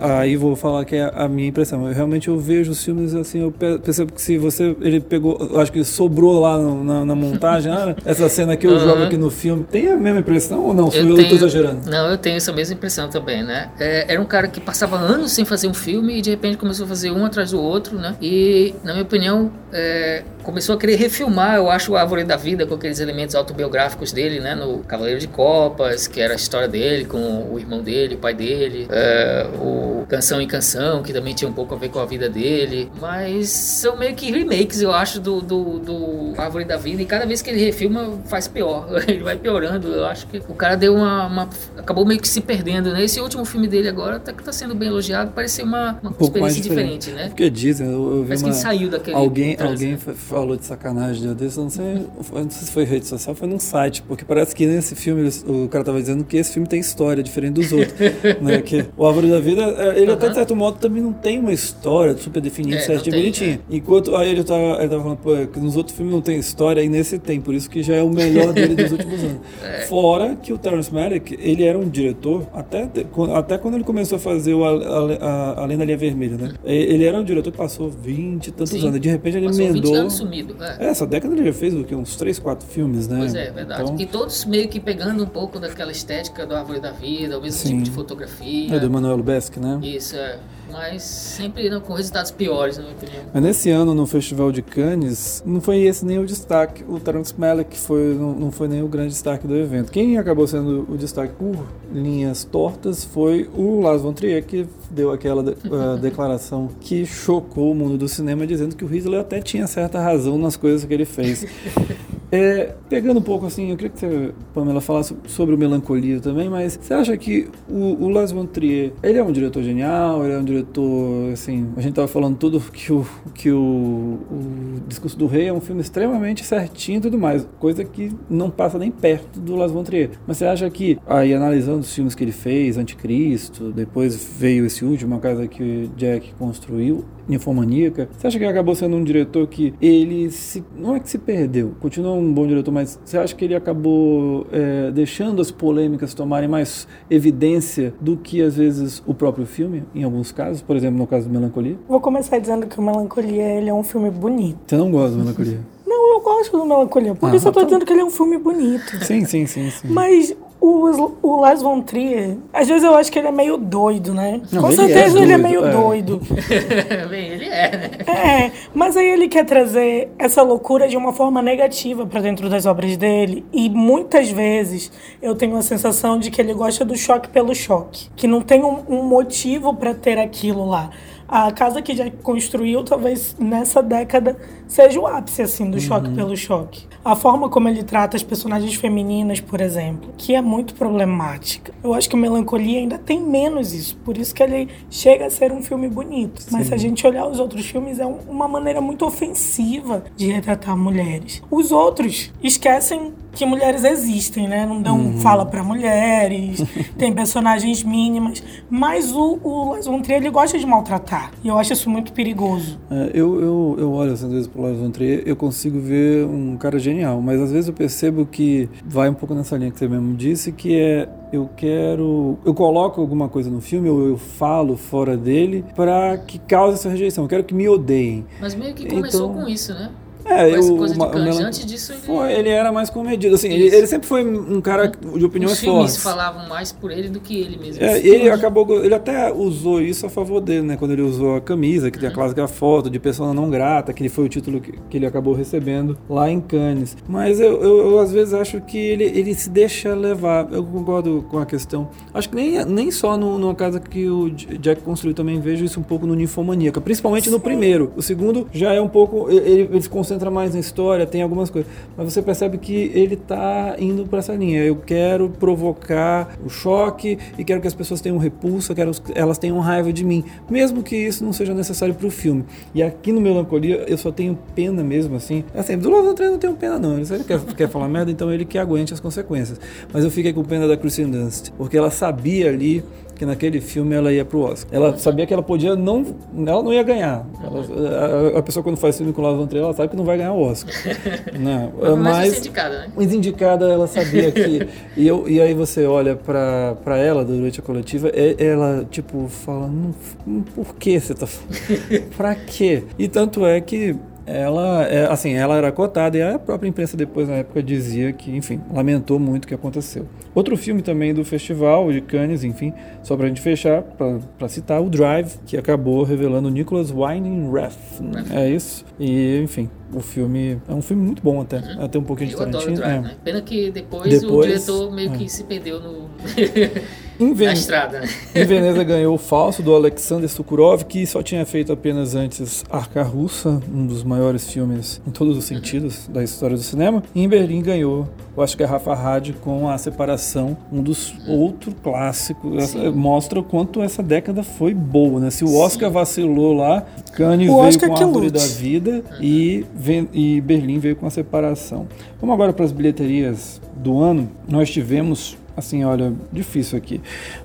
aí vou falar que é a minha impressão. Eu realmente eu vejo os filmes assim, eu percebo que se você. Ele pegou, eu acho que sobrou lá no, na, na, montagem, ah, essa cena que eu uhum. jogo aqui no filme tem a mesma impressão ou não? eu, eu tenho, exagerando? Não, eu tenho essa mesma impressão também, né? É, era um cara que passava anos sem fazer um filme e de repente começou a fazer um atrás do outro, né? E, na minha opinião, é, começou a querer refilmar, eu acho, a Árvore da Vida com aqueles elementos autobiográficos dele, né? No Cavaleiro de Copas, que era a história dele com o irmão dele, o pai dele, é, o Canção em Canção, que também tinha um pouco a ver com a vida dele. Mas são meio que remakes, eu acho, do, do, do Árvore da Vida. E cada vez que ele refilma, faz pior. ele vai piorando. Eu acho que o cara deu uma, uma acabou meio que se perdendo, né? Esse último filme dele agora que tá sendo bem elogiado, parece ser uma, uma um experiência diferente. diferente. né? Porque dizem, eu, eu vi Parece uma, que ele saiu daquele alguém, Alguém né? Falou de sacanagem dia desse, não sei, não sei se foi rede social, foi num site, porque parece que nesse filme o cara tava dizendo que esse filme tem história diferente dos outros, né? Que o Árvore da Vida, é, ele até de certo modo também não tem uma história super definida, É, bonitinha. Enquanto aí ele tava, ele tava falando, pô, é que nos outros filmes não tem história e nesse tem, por isso que já é o melhor dele dos últimos anos. Fora que o Terrence Malick, ele era um diretor, até, até quando ele começou a fazer o A, a, a Lenda Linha Vermelha, né? Ele era um diretor que passou 20 e tantos Sim. anos, de repente ele Passou 20 emendou. anos sumido. É. É, essa década ele já fez o quê? Uns 3, 4 filmes, né? Pois é, verdade. Então, E todos meio que pegando um pouco daquela estética do Árvore da Vida, o mesmo Sim. tipo de fotografia. é do Emanuel Lubezki, né? Isso, é. Mas sempre não, com resultados piores, na minha opinião. Mas nesse ano, no Festival de Cannes, não foi esse nem o destaque. O Terence Malick foi, não, não foi nem o grande destaque do evento. Quem acabou sendo o destaque por linhas tortas foi o Lars von Trier, que deu aquela ah, declaração que chocou o mundo do cinema, dizendo que o Hitler até tinha certa razão nas coisas que ele fez. É, pegando um pouco assim, eu queria que você, Pamela, falasse sobre o Melancolia também, mas você acha que o, o Lars von Trier, ele é um diretor genial, ele é um diretor, assim, a gente tava falando tudo que o, que o, o Discurso do Rei é um filme extremamente certinho e tudo mais, coisa que não passa nem perto do Lars von Trier. Mas você acha que, aí analisando os filmes que ele fez, Anticristo, depois veio esse último, a casa que Jack construiu, Ninfomaníaca, você acha que ele acabou sendo um diretor que ele se, não é que se perdeu, continua um bom diretor, mas você acha que ele acabou é, deixando as polêmicas tomarem mais evidência do que às vezes o próprio filme, em alguns casos, por exemplo, no caso do Melancolia? Vou começar dizendo que o Melancolia ele é um filme bonito. Você não gosta do Melancolia? Não, eu gosto do Melancolia, por Ah, isso eu tô então- dizendo que ele é um filme bonito. sim, sim, sim, sim. Mas o, o Lars von Trier, às vezes eu acho que ele é meio doido, né? Não, Com ele certeza é ele é meio é. doido. Bem, ele é, né? É, mas aí ele quer trazer essa loucura de uma forma negativa pra dentro das obras dele. E muitas vezes eu tenho a sensação de que ele gosta do choque pelo choque. Que não tem um, um motivo pra ter aquilo lá. A casa que já construiu, talvez nessa década, seja o ápice, assim, do choque pelo choque. A forma como ele trata as personagens femininas, por exemplo, que é muito problemática. Eu acho que o Melancolia ainda tem menos isso. Por isso que ele chega a ser um filme bonito. Mas se a gente olhar os outros filmes, é um- uma maneira muito ofensiva de retratar mulheres. Os outros esquecem que mulheres existem, né? Não dão fala pra mulheres, tem personagens mínimas. Mas o, o Lars ele gosta de maltratar. E eu acho isso muito perigoso. É, eu, eu, eu olho às vezes pro Lars von Trier, eu consigo ver um cara genial, mas às vezes eu percebo que vai um pouco nessa linha que você mesmo disse, que é eu quero, eu coloco alguma coisa no filme ou eu falo fora dele para que cause essa rejeição. Eu quero que me odeiem. Mas meio que começou Então- com isso, né? É, eu, coisa de. Melan- Antes disso, ele- foi, ele era mais comedido, assim, ele, ele sempre foi um cara de opiniões Os filmes fortes. falavam mais por ele do que ele mesmo. É, ele acabou, ele até usou isso a favor dele, né? Quando ele usou a camisa, que tem a clássica foto de persona não grata, que foi o título que, que ele acabou recebendo lá em Cannes. Mas eu, eu, eu, às vezes acho que ele, ele se deixa levar. Eu concordo com a questão. Acho que nem, nem só no, numa casa que o Jack construiu também vejo isso um pouco no Ninfomaníaca, principalmente no primeiro. O segundo já é um pouco. Ele, ele se concentra mais na história, tem algumas coisas. Mas você percebe que ele tá indo para essa linha. Eu quero provocar o choque e quero que as pessoas tenham repulsa, quero que elas tenham raiva de mim, mesmo que isso não seja necessário pro filme. E aqui no Melancolia eu só tenho pena mesmo assim. Assim, do lado do eu não tenho pena não. Ele quer, quer falar merda, então ele que aguente as consequências. Mas eu fiquei com pena da Kristen Dunst, porque ela sabia ali que naquele filme ela ia pro Oscar. Ela sabia que ela podia não, ela não ia ganhar. Ela- a, a pessoa quando faz filme com o Lars von Trier, ela sabe que não vai ganhar o Oscar. não, Mas, mas indicada, né? mas indicada, ela sabia que. e, eu, e aí você olha pra, pra ela durante a coletiva, é- ela, tipo, fala: não, por que você tá pra quê? E tanto é que. Ela, é, assim, ela era cotada e a própria imprensa depois, na época, dizia que, enfim, lamentou muito o que aconteceu. Outro filme também do festival de Cannes, enfim, só pra gente fechar, pra, pra citar, o Drive, que acabou revelando Nicholas Winding Refn. É isso. E, enfim, o filme é um filme muito bom até. Até um pouquinho de Eu adoro Tarantino. Drive, é. né? Pena que depois, Depois, o diretor meio é. que se perdeu no... Em, Na Ven- estrada, né? em Veneza ganhou o Falso, do Alexander Sukurov, que só tinha feito apenas antes Arca Russa, um dos maiores filmes em todos os sentidos da história do cinema. E em Berlim ganhou, eu acho que é Rafa Hadi com A Separação, um dos outros clássicos. Essa- mostra o quanto essa década foi boa, né? Se o Oscar vacilou lá, Cannes O veio Oscar com que Árvore da Vida e, Ven- e Berlim veio com A Separação. Vamos agora para as bilheterias do ano. Nós tivemos assim, olha, difícil aqui.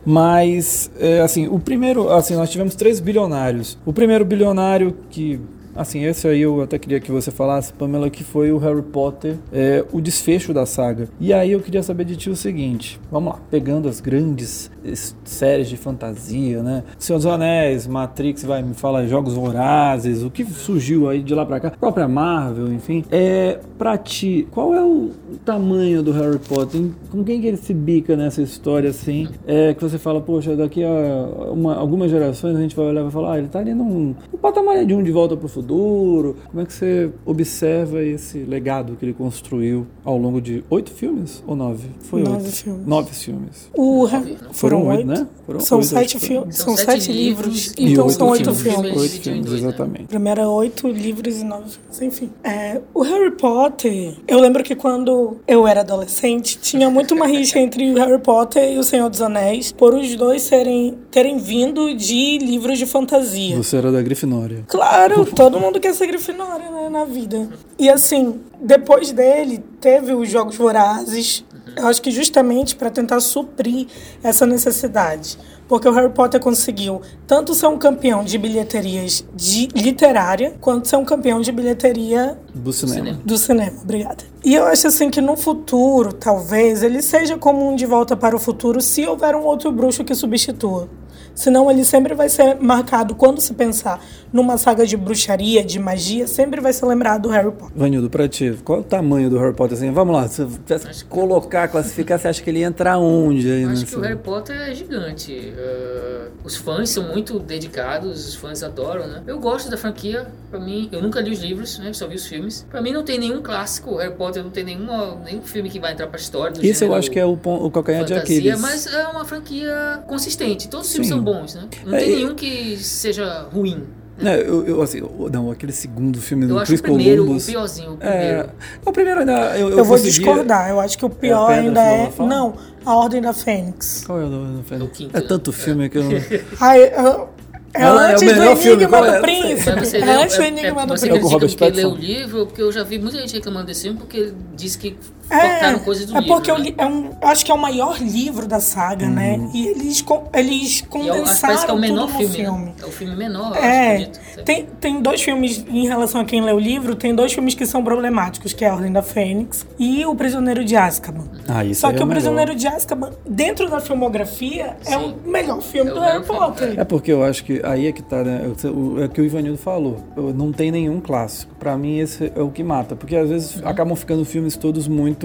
Mas, é, assim, o primeiro, assim, nós tivemos três bilionários. O primeiro bilionário que, assim, esse aí eu até queria que você falasse, Pamela, que foi o Harry Potter, é, o desfecho da saga. E aí eu queria saber de ti o seguinte, vamos lá, pegando as grandes es- séries de fantasia, né? Senhor dos Anéis, Matrix, vai me falar Jogos Vorazes, o que surgiu aí de lá pra cá, própria Marvel, enfim. É, pra ti, qual é o tamanho do Harry Potter? Com quem que ele se bica nessa história assim? É que você fala, poxa, daqui a uma- algumas gerações a gente vai olhar e vai falar, ah, ele tá ali num, num patamar de um de volta pro futuro. Como é que você observa esse legado que ele construiu ao longo de oito filmes ou nove? Foi Nove oito. filmes. Nove filmes. O, Nove, foram Foram oito, né? Foram são oito, sete filmes, São são sete livros, livros E então são oito filmes. Oito filmes, dois, né? exatamente. Primeiro oito livros e nove filmes, enfim. É, o Harry Potter, eu lembro que quando eu era adolescente, tinha muito uma rixa entre o Harry Potter e o Senhor dos Anéis, por os dois serem, terem vindo de livros de fantasia. Você era da Grifinória. Claro, todo mundo quer ser Grifinória né, na vida. E assim, depois dele, teve os Jogos Vorazes. Eu acho que justamente para tentar suprir essa necessidade. Porque o Harry Potter conseguiu tanto ser um campeão de bilheterias de literária, quanto ser um campeão de bilheteria Do cinema. cinema. do cinema. Obrigada. E eu acho assim que no futuro, talvez, ele seja como um De Volta para o Futuro se houver um outro bruxo que substitua. Senão ele sempre vai ser marcado, quando se pensar numa saga de bruxaria, de magia, sempre vai ser lembrado do Harry Potter. Vanildo, pra ti, qual é o tamanho do Harry Potter? Assim, vamos lá, se você colocar, classificar, você acha que ele entra onde aí Eu acho nessa- que o Harry Potter é gigante. Uh, os fãs são muito dedicados, os fãs adoram, né? Eu gosto da franquia, pra mim, eu nunca li os livros, né? Só vi os filmes. Pra mim não tem nenhum clássico, o Harry Potter não tem nenhuma, nenhum filme que vai entrar pra história. Isso eu acho que é o, o calcanhar de fantasia, Aquiles. mas é uma franquia consistente. Todos os filmes Sim. São bons, né? Não É, tem nenhum que seja ruim. É, eu, eu, assim, eu- não, aquele segundo filme Eu do acho Chris o primeiro Columbus. o piorzinho, o É, primeiro. o primeiro ainda eu, eu, Eu, vou discordar, eu acho que o pior Pedra ainda é. Não, A Ordem da Fênix. Qual é o nome? É o quinto, É né? tanto filme que eu não. Ai, eu- é Ela é o antes do melhor filme, Enigma é? do Príncipe. Você É antes do é, Enigma é, do você É Príncipe. Robert critica porque leu o livro, porque eu já vi muita gente reclamando desse filme porque ele disse que É, cortaram coisas do é livro. porque eu né? li- é um, eu acho que é o maior livro da saga, né? Uhum. E eles, eles E eu acho que condensaram parece que é o menor filme, filme. né? É o filme menor, eu É, acho, acredito. tem, tem dois filmes em relação a quem lê o livro, tem dois filmes que são problemáticos, que é A Ordem da Fênix e O Prisioneiro de Azkaban. Ah, isso Só que é O melhor. Prisioneiro de Azkaban, dentro da filmografia, é Sim. o melhor filme É do Harry filme, Potter. É porque eu acho que aí é que tá, né? É o que o Ivanildo falou. Eu- Não tem nenhum clássico. Pra mim, esse é o que mata. Porque às vezes Uhum. acabam ficando filmes todos muito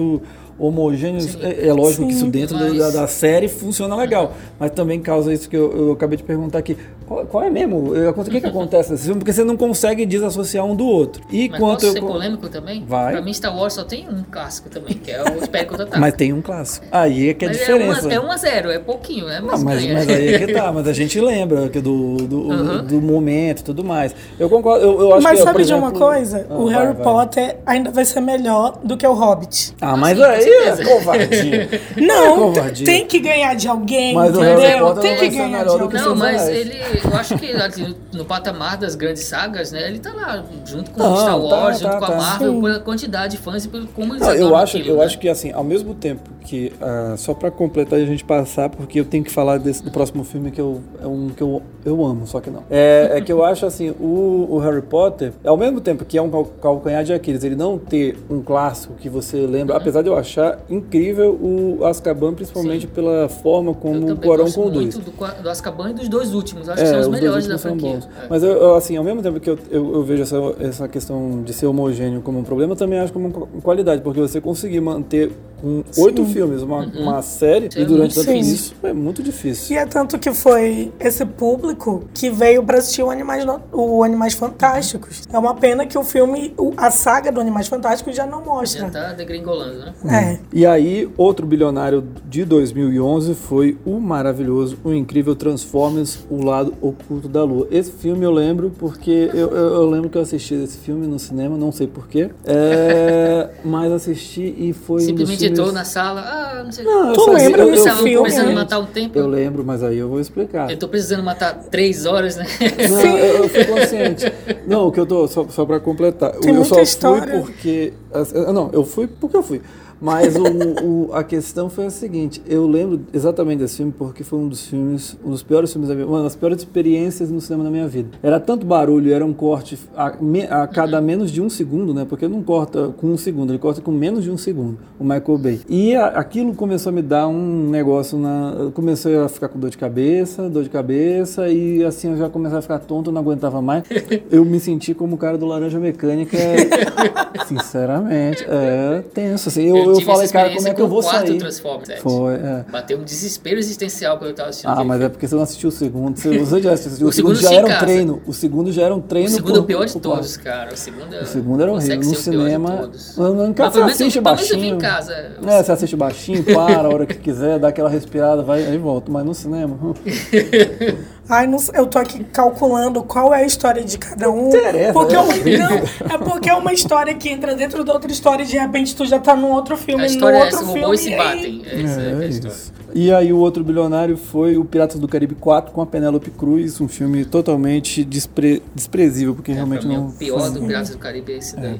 homogêneos. É, é lógico que isso Sim. dentro Mas- da, da série funciona legal. Mas também causa isso que eu, eu acabei de perguntar aqui. Qual, qual é mesmo? O que, que acontece nesse filme? Porque você não consegue desassociar um do outro. E Mas quanto posso eu. ser polêmico também? Vai. Pra mim, Star Wars só tem um clássico também, que é o Espero Contra-Ataque. Mas tem um clássico. Aí é que é a Mas diferença. É 1 a 0 é pouquinho, né? Não, Mas, mas, mas aí é que tá, mas a gente lembra que do, do, Uhum. do momento e tudo mais. Eu concordo, eu, eu acho Mas que, sabe por de uma exemplo- coisa? Ah, o vai, Harry vai. Potter ainda vai ser melhor do que o Hobbit. Ah, mas sim, aí é covardia. Não, covardia. tem que ganhar de alguém, Mas o entendeu? Harry Potter tem que ganhar de alguém. Não, mas ele, eu acho que ali no patamar das grandes sagas, né? Ele tá lá, junto com Não, Star tá, Wars, tá, junto com a tá. Marvel, Sim. pela quantidade de fãs e pelo como eles Não, eu acho, aquilo, eu né? acho que assim, ao mesmo tempo que ah, só pra completar e a gente passar, porque eu tenho que falar desse, do próximo filme que eu é um que eu, eu amo, só que não. É, é que eu acho assim, o, o Harry Potter, ao mesmo tempo que é um cal- calcanhar de Aquiles, ele não ter um clássico que você lembra, Uhum. apesar de eu achar incrível o Azkaban, principalmente pela forma como o Corão conduz. muito do, do Azkaban e dos dois últimos. Acho É, que são os os melhores da franquia. bons. É. Mas eu, eu, assim, ao mesmo tempo que eu, eu, eu vejo essa, essa questão de ser homogêneo como um problema, eu também acho como uma qualidade, porque você conseguir manter com oito filmes, uma, uma série, Sim, e durante tanto muito isso é muito difícil. E é tanto que foi esse público que veio pra assistir o Animais, o Animais Fantásticos. É uma pena que o filme, a saga do Animais Fantásticos já não Já mostra. tá degringolando, né? É. E aí, outro bilionário de 2011 foi o maravilhoso, o incrível Transformers, O Lado Oculto da Lua. Esse filme eu lembro porque eu, eu- eu lembro que eu assisti esse filme no cinema, não sei porquê, é, mas assisti e foi um dos Simplesmente entrou na sala, ah, não sei. Não, eu Tu lembra eu- eu filme? começando a consciente. matar um tempo. Eu lembro, mas aí eu vou explicar. Eu tô precisando matar três horas, né? Não, eu, eu fui consciente. Não, o que eu tô, só, só pra completar. Tem eu muita só história. fui porque. ah, Não, eu fui porque eu fui. Mas o, o- a questão foi a seguinte: eu lembro exatamente desse filme porque foi um dos filmes, um dos piores filmes da minha uma das piores experiências no cinema da minha vida. Era tanto barulho, era um corte a, me- a cada menos de um segundo, né? Porque não corta com um segundo, ele corta com menos de um segundo, o Michael Bay. E a- aquilo começou a me dar um negócio na. Comecei a ficar com dor de cabeça, dor de cabeça, e assim eu já comecei a ficar tonto, eu não aguentava mais. Eu me senti como o cara do Laranja Mecânica. Sinceramente, é tenso. Assim, eu, eu, tive falei, cara, como é que eu vou sair? Transformers? Foi, é. Bateu um desespero existencial quando eu tava assistindo. Ah, mas é porque você não assistiu o segundo. Você, você já assistiu. O, O segundo, segundo já era um treino. O segundo já era um treino. O segundo é o pior de todos, cara. O segundo, é- O segundo era horrível. No cinema. Não, Mas você eu- assiste eu baixinho. em casa. É, você assiste baixinho, para a hora que quiser, dá aquela respirada, vai aí volta. Mas no cinema. Ai, não sei, eu tô aqui calculando qual é a história de cada um. interessa, porque é é uma, horrível. não, é porque é uma história que entra dentro da outra história e de repente tu já tá num outro filme, A no história é outro essa, filme. robôs se e batem. É, isso, é, É, história. isso. E aí o outro bilionário foi o Piratas do Caribe 4 com a Penélope Cruz, um filme totalmente despre- desprezível, porque É, realmente mim, não... o pior foi- do Piratas do Caribe é esse daí.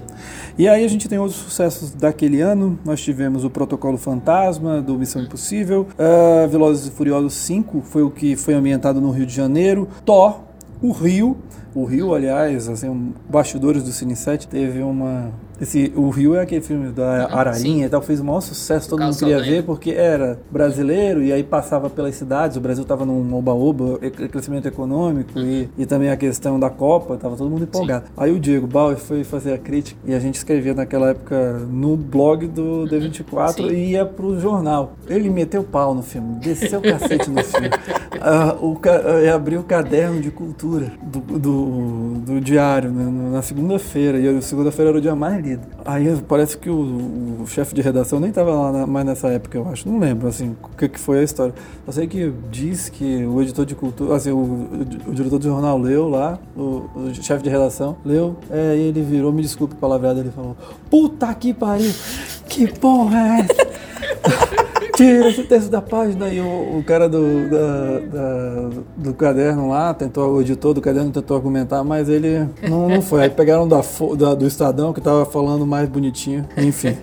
E aí a gente tem outros sucessos daquele ano. Nós tivemos o Protocolo Fantasma, do Missão Impossível. Ah, Velozes e Furiosos 5 foi o que foi ambientado no Rio de Janeiro. Thor, o Rio. O Rio, aliás, assim, bastidores do Cine 7 teve uma... Esse, o Rio é aquele filme da Uhum, Ararinha e tal, fez o maior sucesso, todo mundo queria ver, porque era brasileiro e aí passava pelas cidades, o Brasil estava num oba-oba, crescimento econômico e, e também a questão da Copa, tava todo mundo empolgado. Aí o Diego Bauer foi fazer a crítica e a gente escrevia naquela época no blog do D24 Uhum. Sim. e ia pro jornal. Ele meteu pau no filme, desceu o cacete no filme. Ah, o, e abriu o caderno de cultura do, do, do diário né, na segunda-feira, e segunda-feira era o dia mais Aí parece que o, o chefe de redação nem estava lá na- mais nessa época, eu acho. Não lembro assim, o que, que foi a história. Eu sei que diz que o editor de cultura, assim, o, o, o diretor do jornal leu lá, o, o chefe de redação leu, é, e ele virou, me desculpe a ele falou: Puta que pariu, que porra é essa? Tira esse texto da página e o, o cara do, da- da- do caderno lá, tentou, o editor do caderno tentou argumentar, mas ele não, não foi. Aí pegaram da, da- do Estadão, que tava falando mais bonitinho, enfim.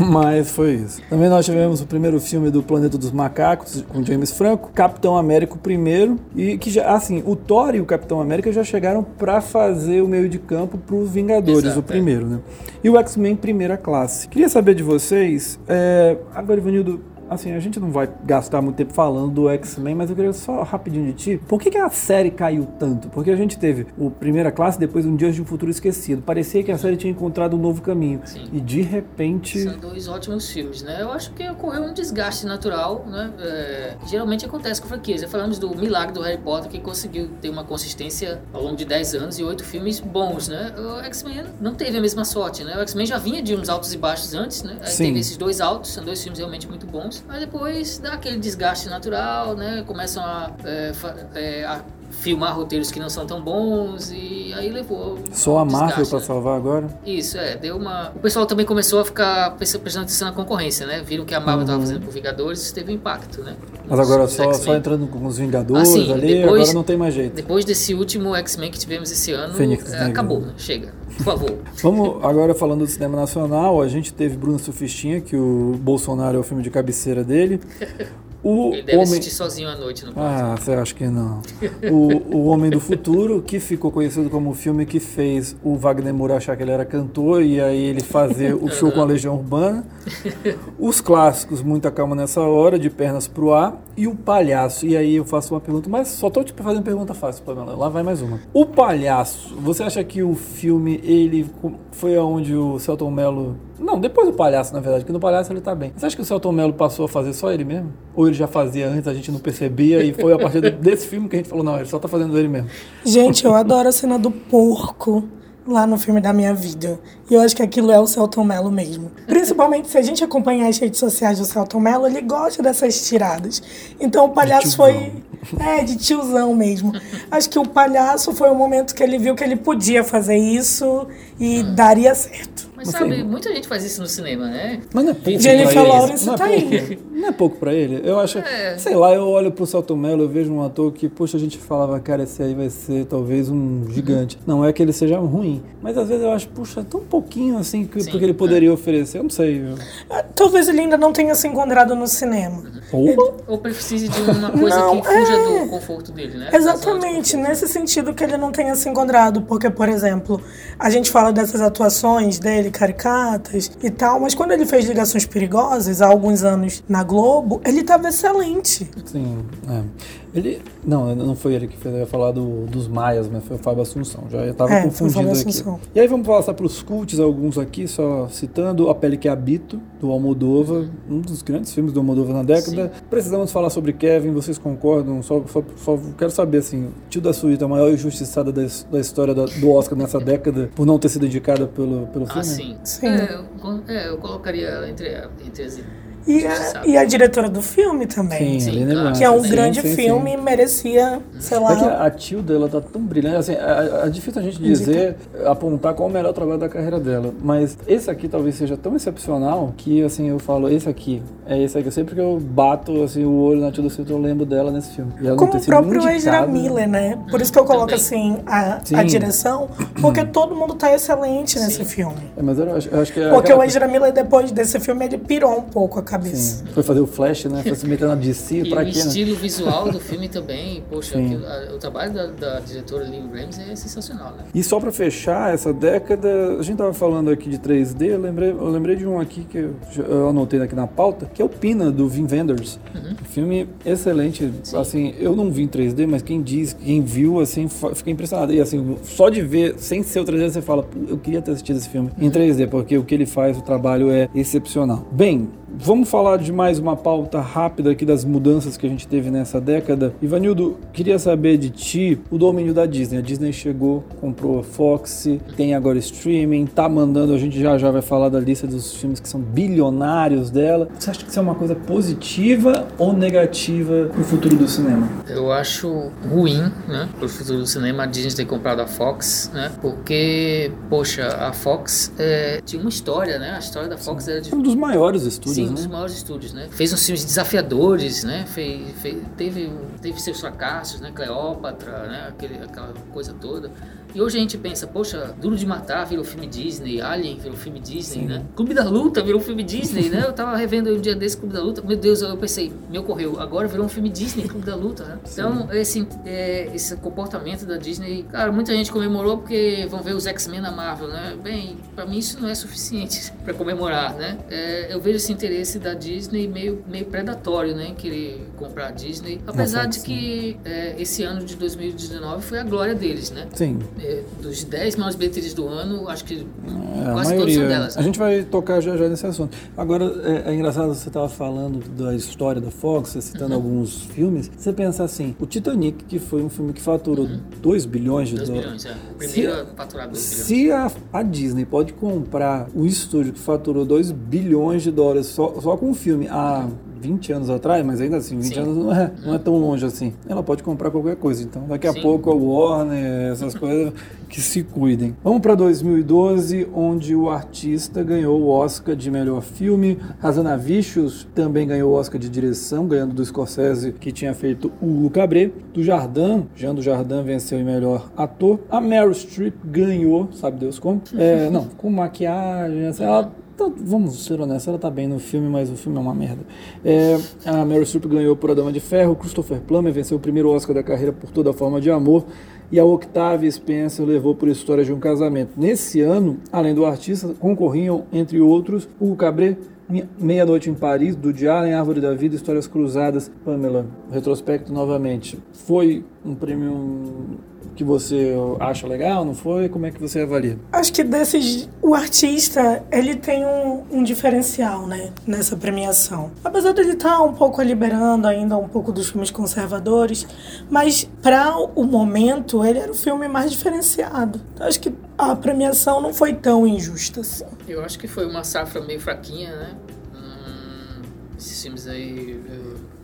Mas foi isso. Também nós tivemos o primeiro filme do Planeta dos Macacos, com James Franco, Capitão América o primeiro, e que já, assim, o Thor e o Capitão América já chegaram pra fazer o meio de campo pros Vingadores, Exato, o primeiro, né? E o X-Men primeira classe. Queria saber de vocês, é, agora, Ivanildo, Assim, a gente não vai gastar muito tempo falando do X-Men, mas eu queria só rapidinho de ti. Por que, que a série caiu tanto? Porque a gente teve o Primeira Classe, depois um Dias de um Futuro Esquecido. Parecia que a série tinha encontrado um novo caminho. Sim. E de repente. São dois ótimos filmes, né? Eu acho que ocorreu um desgaste natural, né? É, geralmente acontece com franquias. Já falamos do milagre do Harry Potter, que conseguiu ter uma consistência ao longo de 10 anos e oito filmes bons, né? O X-Men não teve a mesma sorte, né? O X-Men já vinha de uns altos e baixos antes, né? Aí Sim. teve esses dois altos, são dois filmes realmente muito bons. Mas depois dá aquele desgaste natural, né? Começam a, é, é, a filmar roteiros que não são tão bons e aí levou Só a Marvel pra né? salvar agora? Isso, é, deu uma. O pessoal também começou a ficar presta- prestando atenção na concorrência, né? Viram que a Marvel estava fazendo com Vingadores, isso teve um impacto, né? Uhum. Mas Nos- agora só, só entrando com os Vingadores Ah, sim, ali, depois- agora não tem mais jeito. Depois desse último X-Men que tivemos esse ano, Fênix é, acabou, né? Chega, por favor. Vamos agora falando do cinema nacional, a gente teve Bruno Sufistinha, que o Bolsonaro é o filme de cabeceira dele. O Ele deve Homem... assistir sozinho à noite no. Ah, você acha que não? O, o Homem do Futuro, que ficou conhecido como o filme que fez o Wagner Moura achar que ele era cantor e aí ele fazer o show com a Legião Urbana. Os clássicos, Muita Calma Nessa Hora, De Pernas Pro Ar. E o Palhaço. E aí eu faço uma pergunta, mas só tô te fazendo pergunta fácil, Pamela. Lá vai mais uma. O Palhaço, você acha que o filme, ele foi aonde o Celton Mello Não, depois do palhaço, na verdade, que no palhaço ele tá bem. Você acha que o Celton Mello passou a fazer só ele mesmo? Ou ele já fazia antes, a gente não percebia e foi a partir desse filme que a gente falou, não, ele só tá fazendo ele mesmo. Gente, eu adoro a cena do porco lá no filme da minha vida. E eu acho que aquilo é o Celton Mello mesmo. Principalmente se a gente acompanhar as redes sociais do Celton Mello, ele gosta dessas tiradas. Então o palhaço foi. É, de tiozão mesmo. Acho que o palhaço foi o momento que ele viu que ele podia fazer isso e daria certo. Mas sabe, muita gente faz isso no cinema, né? Mas não é pouco Jennifer pra ele. Lawrence não é tá pouco, aí. Não é pouco pra ele. Eu acho, É. sei lá, eu olho pro Celton Mello, eu vejo um ator que, poxa, a gente falava, cara, esse aí vai ser talvez um gigante. Não é que ele seja ruim, mas às vezes eu acho, puxa, tão pouquinho assim que, Sim, porque ele poderia oferecer. Eu não sei. Eu... Ah, Talvez ele ainda não tenha se encontrado no cinema. Ou- Ou precise de uma coisa Não, que fuja é. do conforto dele, né? Exatamente, nesse sentido que ele não tenha se encontrado, porque, por exemplo, a gente fala dessas atuações dele, caricatas e tal, mas quando ele fez Ligações Perigosas, há alguns anos na Globo, ele estava excelente. Sim, é. Ele. Não, não foi ele que fez, eu ia falar do, dos Maias, mas foi o Fábio Assunção. Já estava É, foi o confundindo Fábio aqui. E aí vamos passar para os cults, alguns aqui, só citando A Pele que Habito, do Almodóvar, um dos grandes filmes do Almodóvar na década. Precisamos falar sobre Kevin, vocês concordam? Só, só, só quero saber, assim, Tio da Suíta, a maior injustiçada da, da história da- do Oscar nessa década, por não ter sido indicada pelo, pelo filme? Ah, sim. Sim. É, eu, é, eu colocaria ela entre, entre as. E a, e a diretora do filme também. Sim, Sim, claro. Blanc. Que é um Sim, grande sim, sim. filme e merecia, sei lá. É que a Tilda, ela tá tão brilhante, assim, é, é difícil a gente dizer, apontar qual é o melhor trabalho da carreira dela, mas esse aqui talvez seja tão excepcional que, assim, eu falo, esse aqui, é esse aqui, sempre que eu bato, assim, o olho na Tilda Swinton, eu lembro dela nesse filme. E Como o próprio. Ezra Miller, né? Por isso que eu coloco assim a, Sim. a direção, porque todo mundo tá excelente nesse Sim. filme. É, mas eu acho, eu acho que é Porque aquela- o Ezra Miller, depois desse filme, ele pirou um pouco a cabeça. Sim, foi fazer o Flash, né, foi se meter na DC, E pra o quê, né? estilo visual do filme também, poxa, Sim. aquilo- a- o trabalho da, da diretora Lynn Ramsey é sensacional, né? E só pra fechar essa década, a gente tava falando aqui de 3D, eu lembrei, eu lembrei de um aqui que eu, eu anotei aqui na pauta, que é o Pina, do Vin Wenders. Uhum. Um filme excelente, assim, eu não vi em 3D, mas quem diz, quem viu, assim, fica impressionado. E assim, só de ver, sem ser o 3D, você fala, "Pô, eu queria ter assistido esse filme em 3D, porque o que ele faz, o trabalho é excepcional. Bem, Vamos falar de mais uma pauta rápida aqui das mudanças que a gente teve nessa década. Ivanildo, queria saber de ti o domínio da Disney. A Disney chegou, comprou a Fox, tem agora streaming, tá mandando, a gente já já vai falar da lista dos filmes que são bilionários dela. Você acha que isso é uma coisa positiva ou negativa pro futuro do cinema? Eu acho ruim, né, pro futuro do cinema, a Disney ter comprado a Fox, né, porque, poxa, a Fox é, tinha uma história, né, a história da Fox era de É um dos maiores estúdios, Sim, né? dos maiores estúdios, né? Fez uns filmes desafiadores, né? Fez, fez- teve, teve seus fracassos, né? Cleópatra, né? Aquele, aquela coisa toda. E hoje a gente pensa, poxa, Duro de Matar virou filme Disney, Alien virou filme Disney, né? Clube da Luta virou filme Disney, né? Eu tava revendo um dia desse Clube da Luta, meu Deus, eu pensei, me ocorreu, agora virou um filme Disney, Clube da Luta, né? Então, esse, é, esse comportamento da Disney, cara, muita gente comemorou porque vão ver os X-Men na Marvel, né? Bem, pra mim isso não é suficiente pra comemorar, né? É, eu vejo esse interesse da Disney meio, meio predatório, né? Querer comprar a Disney, apesar Fox, de que é, esse ano de 2019 foi a glória deles, né? Sim. É, dos 10 maiores bilheterias do ano, acho que É, a quase todas maioria. são delas. A né? gente vai tocar já já nesse assunto. Agora, é, é engraçado você estava falando da história da Fox, você citando Uhum. alguns filmes. Você pensa assim, o Titanic, que foi um filme que faturou 2 bilhões de 2 dólares. Uhum. bilhões, é. O primeiro a faturar 2 bilhões. Se a, a Disney pode comprar o estúdio que faturou 2 bilhões de dólares só, só com um filme há 20 anos atrás, mas ainda assim, 20 Sim. anos não é, não é tão longe assim. Ela pode comprar qualquer coisa. Então, daqui a Sim. pouco a Warner, essas coisas que se cuidem. Vamos para 2012, onde o artista ganhou o Oscar de melhor filme. Razanavichus também ganhou o Oscar de direção, ganhando do Scorsese, que tinha feito o Hugo Cabret. Do Jardim, Jean do Jardim venceu em melhor ator. A Meryl Streep ganhou, sabe Deus como? É, não, com maquiagem, assim, ela tá- Vamos ser honestos, ela tá bem no filme, mas o filme é uma merda. É, a Meryl Streep ganhou por A Dama de Ferro, Christopher Plummer venceu o primeiro Oscar da carreira por Toda Forma de Amor, e a Octavia Spencer levou por História de um Casamento. Nesse ano, além do artista, concorriam, entre outros, Hugo Cabret, Meia Noite em Paris, do Allen, Árvore da Vida, Histórias Cruzadas, Pamela, retrospecto novamente. Foi um prêmio que você acha legal, não foi? Como é que você avalia? Acho que desses. O artista, ele tem um, um diferencial, né? Nessa premiação. Apesar de ele estar tá um pouco liberando ainda um pouco dos filmes conservadores, mas para o momento, ele era o filme mais diferenciado. Então, acho que a premiação não foi tão injusta assim. Eu acho que foi uma safra meio fraquinha, né? Hum, esses filmes aí.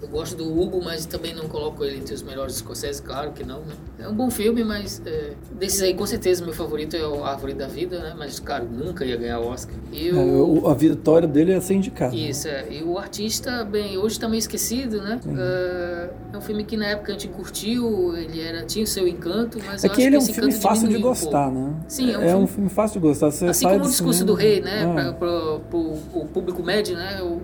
Eu gosto do Hugo, mas também não coloco ele entre os melhores escoceses, claro que não, né? É um bom filme, mas é, desses aí, com certeza, meu favorito é o Árvore da Vida, né? Mas, cara, nunca ia ganhar o Oscar. E o... É, a vitória dele é ser indicado. Né? Isso, é. E o artista, bem, hoje tá meio esquecido, né? É, é, um filme que na época a gente curtiu, ele era, tinha o seu encanto, mas é que ele é um filme fácil de gostar, um né? Sim, é um, é filme... um filme fácil de gostar. Você assim como o Discurso do Rei, né? Ah. Para o público médio, né? O,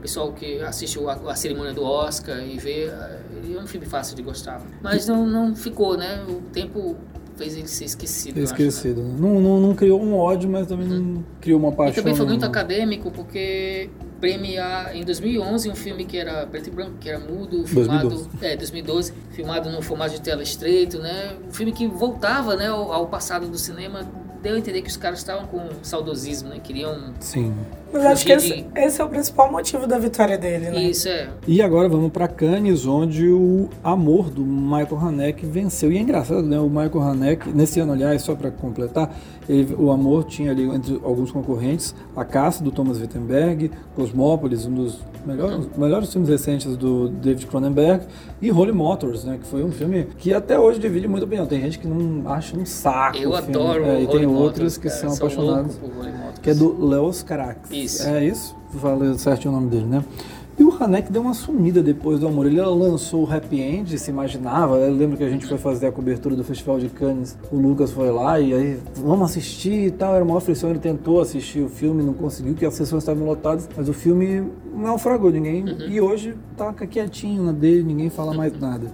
pessoal que assiste a, a, cerimônia do Oscar e vê, é um filme fácil de gostar. Mas não, não ficou, né? O tempo fez ele ser esquecido. Esquecido. Acho, né? não, não, não, criou um ódio, mas também uhum. não criou uma paixão. E também foi muito acadêmico, porque premiar em 2011 um filme que era preto e branco, que era mudo, filmado 2012. é 2012, filmado no formato de tela estreito, né? Um filme que voltava, né, ao, ao passado do cinema deu a entender que os caras estavam com saudosismo, né? Queriam. Sim. Mas acho que esse, esse, é o principal motivo da vitória dele, né? Isso é. E agora vamos para Cannes, onde o amor do Michael Haneke venceu. E é engraçado, né? O Michael Haneke, nesse ano, aliás, só para completar, ele, o amor tinha ali entre alguns concorrentes a Caça do Thomas Wittenberg, Cosmópolis, um dos melhores, melhores filmes recentes do David Cronenberg, e Holy Motors, né? Que foi um filme que até hoje divide muito opinião. Tem gente que não acha um saco. Eu adoro. É, e tem outros que cara, são apaixonados. Que é do Leos Carax. Isso. É isso? Falei certinho o nome dele, né? E o Hanek deu uma sumida depois do Amor. Ele lançou o Happy End, se imaginava. Eu lembro que a gente foi fazer a cobertura do Festival de Cannes. O Lucas foi lá e aí, vamos assistir e tal. Era uma aflição. Ele tentou assistir o filme, não conseguiu, porque as sessões estavam lotadas. Mas o filme naufragou. Ninguém. Uhum. E hoje tá quietinho na dele, ninguém fala mais nada.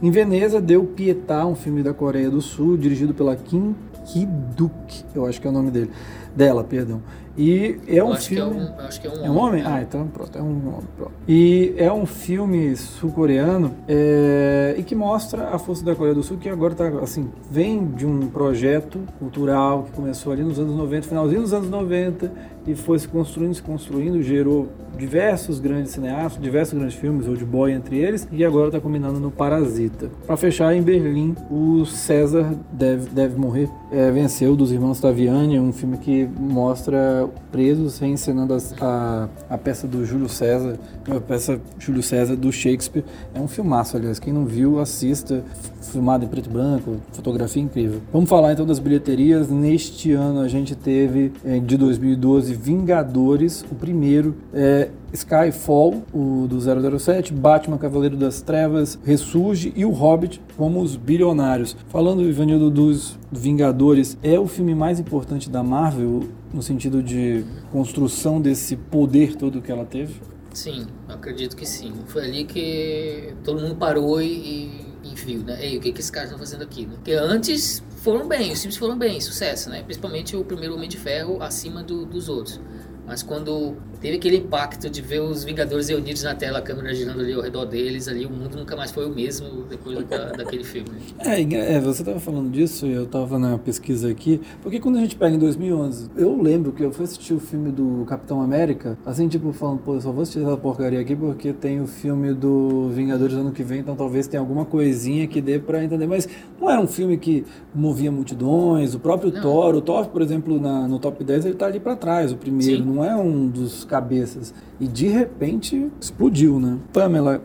Em Veneza deu Pietá, um filme da Coreia do Sul, dirigido pela Kim Ki-duk, eu acho que é o nome dele. Dela, perdão. E é um filme. É um, acho que é um homem. É um homem? Ah, então pronto, é um homem. Pronto. E é um filme sul-coreano é, e que mostra a força da Coreia do Sul, que agora tá assim, vem de um projeto cultural que começou ali nos anos 90, finalzinho dos anos 90, e foi se construindo, se construindo, gerou diversos grandes cineastas, diversos grandes filmes, Old Boy entre eles, e agora está combinando no Parasita. Para fechar, em Berlim, o César deve, deve morrer, é, venceu dos Irmãos Taviani, um filme que mostra presos reencenando a, a peça do Júlio César, a peça Júlio César do Shakespeare. É um filmaço, aliás. Quem não viu, assista. Filmado em preto e branco, fotografia incrível. Vamos falar então das bilheterias. Neste ano a gente teve, eh, de 2012, Vingadores, o primeiro. É, Skyfall, o do 007, Batman Cavaleiro das Trevas, Ressurge e o Hobbit como os bilionários. Falando, Ivanildo, dos Vingadores, é o filme mais importante da Marvel no sentido de construção desse poder todo que ela teve? Sim, acredito que sim. Foi ali que todo mundo parou e, e viu, né? Ei, o que, que esses caras estão fazendo aqui? Né? Porque antes foram bem, os filmes foram bem, sucesso, né? Principalmente o primeiro Homem de Ferro acima do, dos outros. Mas quando teve aquele impacto de ver os Vingadores reunidos na tela, a câmera girando ali ao redor deles, ali o mundo nunca mais foi o mesmo depois da, daquele filme. É, é você estava falando disso e eu estava na pesquisa aqui, porque quando a gente pega em 2011, eu lembro que eu fui assistir o filme do Capitão América, assim, tipo, falando, pô, eu só vou assistir essa porcaria aqui porque tem o filme do Vingadores ano que vem, então talvez tenha alguma coisinha que dê para entender, mas não era um filme que movia multidões, o próprio não. Thor, o Thor, por exemplo, na, no top 10, ele tá ali para trás, o primeiro, Sim. não é um dos cabeças. E de repente explodiu, né? Pamela,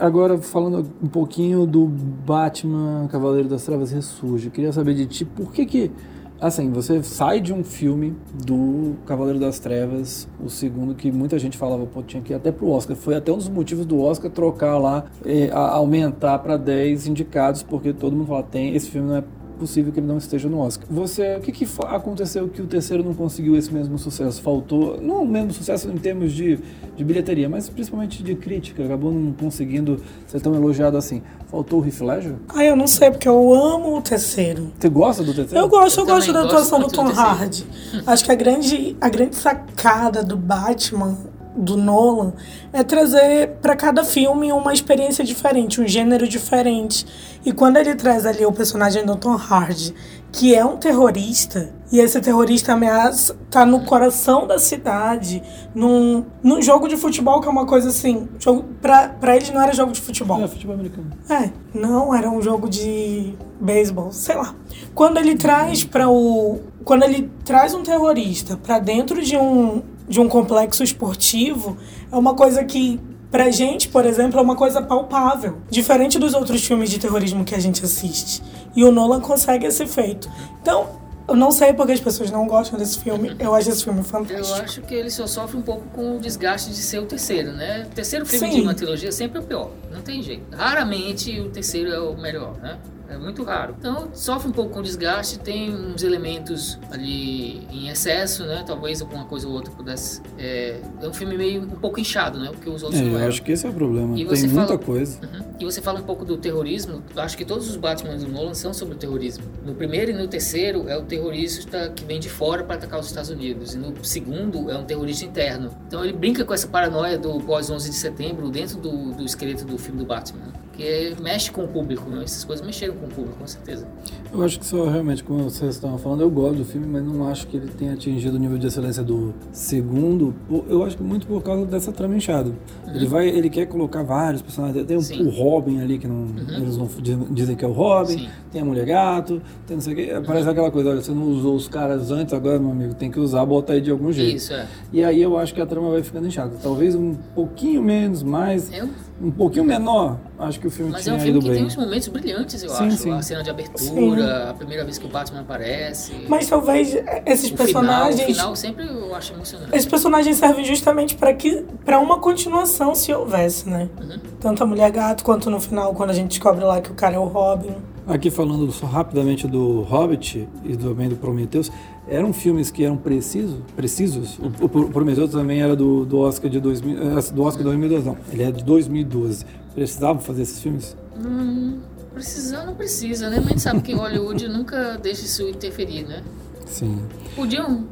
agora falando um pouquinho do Batman Cavaleiro das Trevas Ressurge, queria saber de ti por que que assim, você sai de um filme do Cavaleiro das Trevas, o segundo que muita gente falava, pô, tinha que ir até pro Oscar. Foi até um dos motivos do Oscar trocar lá, eh, aumentar para 10 indicados, porque todo mundo fala, tem, esse filme não é possível que ele não esteja no Oscar. Você, o que, que aconteceu que o terceiro não conseguiu esse mesmo sucesso? Faltou, não o mesmo sucesso em termos de, de bilheteria, mas principalmente de crítica, acabou não conseguindo ser tão elogiado assim. Faltou o Heath Ledger? Ah, eu não sei, porque eu amo o terceiro. Você gosta do terceiro? Eu gosto, eu, eu gosto da atuação do Tom Hardy. Acho que a grande, a grande sacada do Batman do Nolan é trazer para cada filme uma experiência diferente, um gênero diferente. E quando ele traz ali o personagem do Tom Hardy, que é um terrorista, e esse terrorista ameaça tá no coração da cidade, num, num jogo de futebol que é uma coisa assim, jogo pra, pra eles não era jogo de futebol. É, futebol americano. É, não, era um jogo de beisebol, sei lá. Quando ele traz para o quando ele traz um terrorista para dentro de um de um complexo esportivo, é uma coisa que pra gente, por exemplo, é uma coisa palpável, diferente dos outros filmes de terrorismo que a gente assiste. E o Nolan consegue esse feito. Então, eu não sei porque as pessoas não gostam desse filme. Eu acho esse filme fantástico. Eu acho que ele só sofre um pouco com o desgaste de ser o terceiro, né? O terceiro filme Sim. de uma trilogia sempre é o pior. Não tem jeito. Raramente o terceiro é o melhor, né? É muito raro. Então sofre um pouco com desgaste, tem uns elementos ali em excesso, né? Talvez alguma coisa ou outra pudesse. É, é um filme meio um pouco inchado, né? Porque os outros É, não eu acho que esse é o problema. E Tem você muita fala- coisa. Uhum. E você fala um pouco do terrorismo. Acho que todos os Batman do Nolan são sobre o terrorismo. No primeiro e no terceiro é o terrorista que vem de fora para atacar os Estados Unidos. E no segundo é um terrorista interno. Então ele brinca com essa paranoia do pós 11 de setembro dentro do, do esqueleto do filme do Batman. Que mexe com o público, né? essas coisas mexeram com o público, com certeza. Eu acho que só realmente, como vocês estavam falando, eu gosto do filme, mas não acho que ele tenha atingido o nível de excelência do segundo. Eu acho que muito por causa dessa trama inchada. Ele vai, ele quer colocar vários personagens. Tem o- Robin ali que não, eles não dizem- que é o Robin. Sim. Tem a mulher gato, tem não sei o quê. Parece aquela coisa, olha, você não usou os caras antes, agora meu amigo tem que usar, botar aí de algum jeito. Isso, é. E aí eu acho que a trama vai ficando inchada. Talvez um pouquinho menos, mais, É um- pouquinho menor. Acho que o filme mas é tinha um filme que bem. tem uns momentos brilhantes, eu Sim, acho. sim. A cena de abertura, a primeira vez que o Batman aparece. Mas talvez esses o personagens Final, o final sempre eu acho emocionante. Esses personagens servem justamente para que para uma continuação, se houvesse, né? Uhum. Tanto a mulher gato quanto no final, quando a gente descobre lá que o cara é o Robin. Aqui falando só rapidamente do Hobbit e também do Prometheus, eram filmes que eram precisos, precisos. O, o Prometheus também era do, do Oscar de 2000, eh, do Oscar 2012, não. Ele é de 2012. Precisavam fazer esses filmes? Hum, precisar não precisa, né? Mas a gente sabe que Hollywood nunca deixa isso interferir, né? Sim. Podiam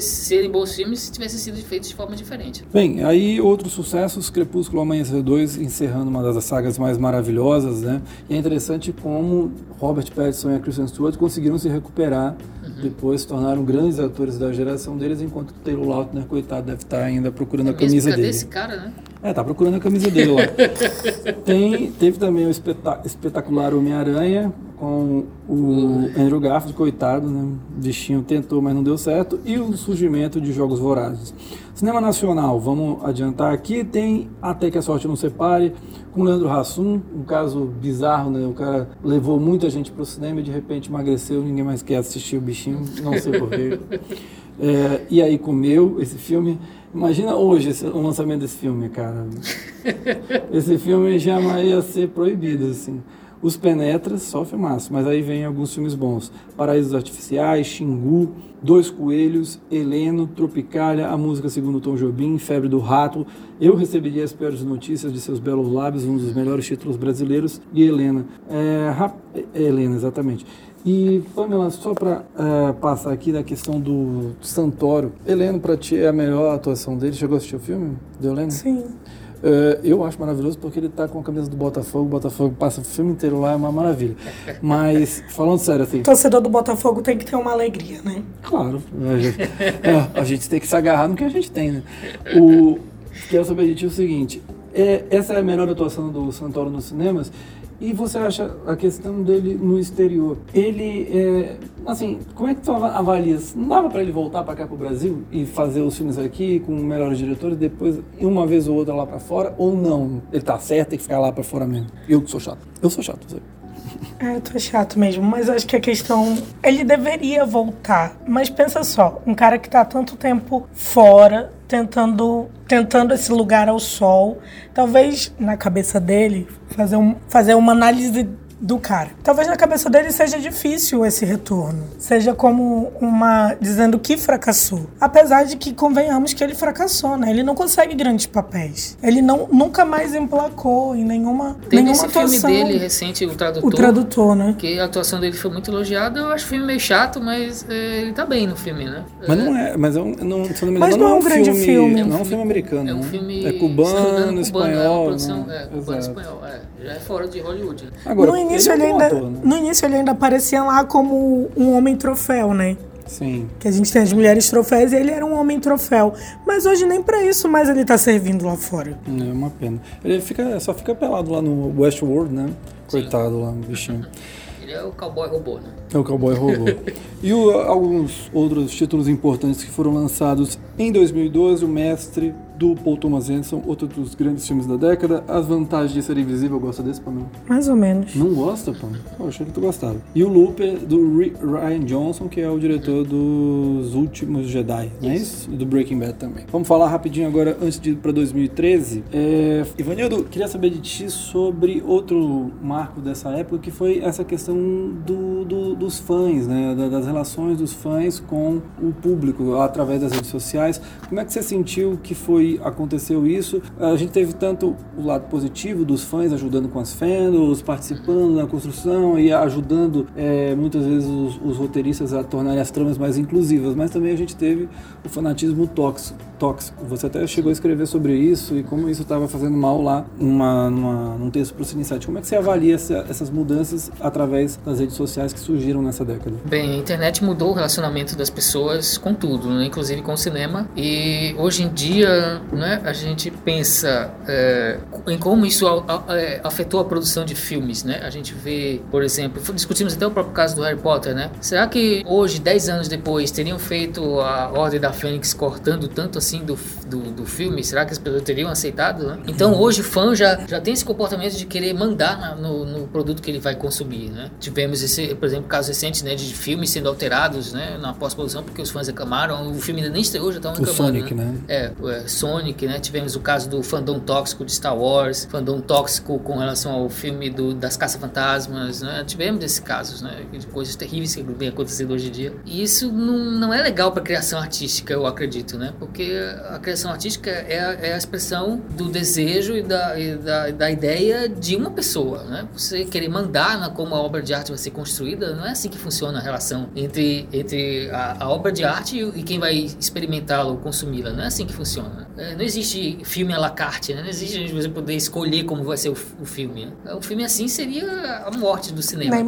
serem bons filmes se tivessem sido feitos de forma diferente. Bem, aí outros sucessos, Crepúsculo Amanhecer 2, encerrando uma das sagas mais maravilhosas, né? E é interessante como Robert Pattinson e a Kristen Stewart conseguiram se recuperar, depois se tornaram grandes atores da geração deles, enquanto o Taylor Lautner, coitado, deve estar ainda procurando a É mesmo, camisa cadê dele. esse cara, né? É, tá procurando a camisa dele lá. Tem, teve também o espeta- espetacular Homem-Aranha com o Andrew Garfield, coitado, né? O bichinho tentou, mas não deu certo. E o surgimento de Jogos Vorazes. Cinema Nacional, vamos adiantar aqui, tem Até que a Sorte Não Separe, com Leandro Hassum, um caso bizarro, né? O cara levou muita gente pro cinema e de repente emagreceu, ninguém mais quer assistir o bichinho, não sei porquê. É, e aí comeu esse filme. Imagina hoje esse- o lançamento desse filme, cara. Esse filme jamais ia ser proibido, assim. Os Penetras, só filmaço, mas aí vem alguns filmes bons. Paraísos Artificiais, Xingu, Dois Coelhos, Heleno, Tropicália, A Música Segundo Tom Jobim, Febre do Rato, Eu Receberia as Piores Notícias de Seus Belos Lábios, um dos melhores títulos brasileiros, e Helena. É, rap- é, Helena, exatamente. E, Pamela, só para passar aqui da questão do Santoro. Heleno, para ti, é a melhor atuação dele? Chegou a assistir o filme do Heleno? Sim. É, eu acho maravilhoso porque ele tá com a camisa do Botafogo. O Botafogo passa o filme inteiro lá, é uma maravilha. Mas, falando sério, assim, Torcedor do Botafogo tem que ter uma alegria, né? claro, a gente, é, a gente tem que se agarrar no que a gente tem, né? O, quero saber de ti o seguinte: é, essa é a melhor atuação do Santoro nos cinemas? E você acha a questão dele no exterior? Ele, é, assim, como é que tu ava- avalias? Não dava para ele voltar para cá para o Brasil e fazer os filmes aqui com melhores diretores, depois uma vez ou outra lá para fora? Ou não? Ele tá certo, tem que ficar lá para fora mesmo? Eu que sou chato. Eu sou chato. É, tu é chato mesmo, mas acho que a questão. Ele deveria voltar. Mas pensa só, um cara que tá tanto tempo fora, tentando, tentando esse lugar ao sol, talvez na cabeça dele fazer, um, fazer uma análise do cara. Talvez na cabeça dele seja difícil esse retorno. Seja como uma. dizendo que fracassou. Apesar de que convenhamos que ele fracassou, né? Ele não consegue grandes papéis. Ele não, nunca mais emplacou em nenhuma. Tem nenhuma esse atuação. filme dele recente, O Tradutor. O tradutor, né? Que a atuação dele foi muito elogiada. Eu acho o filme meio chato, mas é, ele tá bem no filme, né? Mas não é, mas é um, não, se eu não me Mas engano, não é um grande filme. Não é um filme americano. É um né? filme. É cubano, cubano, é uma espanhol. produção- né? É, cubano Exato. espanhol. É, já é fora de Hollywood. Né? Agora, início ele ele, é bom ainda, ator, né? no início ele ainda aparecia lá como um homem troféu, né? Sim. Que a gente tem as mulheres troféus e ele era um homem troféu. Mas hoje nem pra isso mais ele tá servindo lá fora. É uma pena. Ele fica, só fica pelado lá no Westworld, né? Coitado lá, bichinho. É o cowboy robô, né? É o Cowboy Robô. e o- alguns outros títulos importantes que foram lançados em 2012, O Mestre, do Paul Thomas Anderson, outro dos grandes filmes da década. As Vantagens de Ser Invisível, gosta desse, Pamela? Mais ou menos. Não gosta, pô? Pô, achei que tu gostava. E o Looper, do Ryan Johnson, que é o diretor dos Últimos Jedi, não é isso? E do Breaking Bad também. Vamos falar rapidinho agora, antes de ir pra 2013. É... Ivanildo, queria saber de ti sobre outro marco dessa época, que foi essa questão do, do- dos fãs, né? Da- Das relações dos fãs com o público, através das redes sociais. Como é que você sentiu que foi aconteceu isso? A gente teve tanto o lado positivo dos fãs ajudando com as fandoms, participando na construção e ajudando é, muitas vezes os, os roteiristas a tornarem as tramas mais inclusivas, mas também a gente teve o fanatismo tóxico. tóxico. Você até chegou a escrever sobre isso e como isso estava fazendo mal lá numa, numa, num texto para o Cinesite. Como é que você avalia essa- essas mudanças através das redes sociais que surgiram nessa década? Bem, a internet mudou o relacionamento das pessoas com tudo, né? inclusive com o cinema. E hoje em dia, né, a gente pensa é, em como isso é, afetou a produção de filmes, né? A gente vê, por exemplo, discutimos até o próprio caso do Harry Potter, né? Será que hoje, 10 anos depois, teriam feito a Ordem da Fênix cortando tanto assim do, do, do filme? Será que as pessoas teriam aceitado, né? Então hoje o fã já, já tem esse comportamento de querer mandar na- no, no produto que ele vai consumir, né? Tivemos esse, por exemplo, casos recentes, né, de filmes sendo alterados, né, na pós-produção porque os fãs reclamaram. O filme ainda nem estreou, já estavam O reclamando, Sonic, né? É, é, Sonic, né? Tivemos o caso do fandom tóxico de Star Wars, fandom tóxico com relação ao filme do, das Caça-Fantasmas, né? Tivemos esses casos, né? De coisas terríveis que vem acontecendo hoje em dia. E isso não, não é legal para criação artística, eu acredito, né? Porque a criação artística é a, é a expressão do desejo e da, e da, da ideia de uma pessoa, né? Você querer mandar na como a obra de arte vai ser construída, não é assim que funciona a relação entre, entre a, a obra de arte e, e quem vai experimentá-la ou consumi-la. Não é assim que funciona. É, não existe filme à la carte, né? Não existe você poder escolher como vai ser o, o filme. Um filme assim seria a morte do cinema. Nem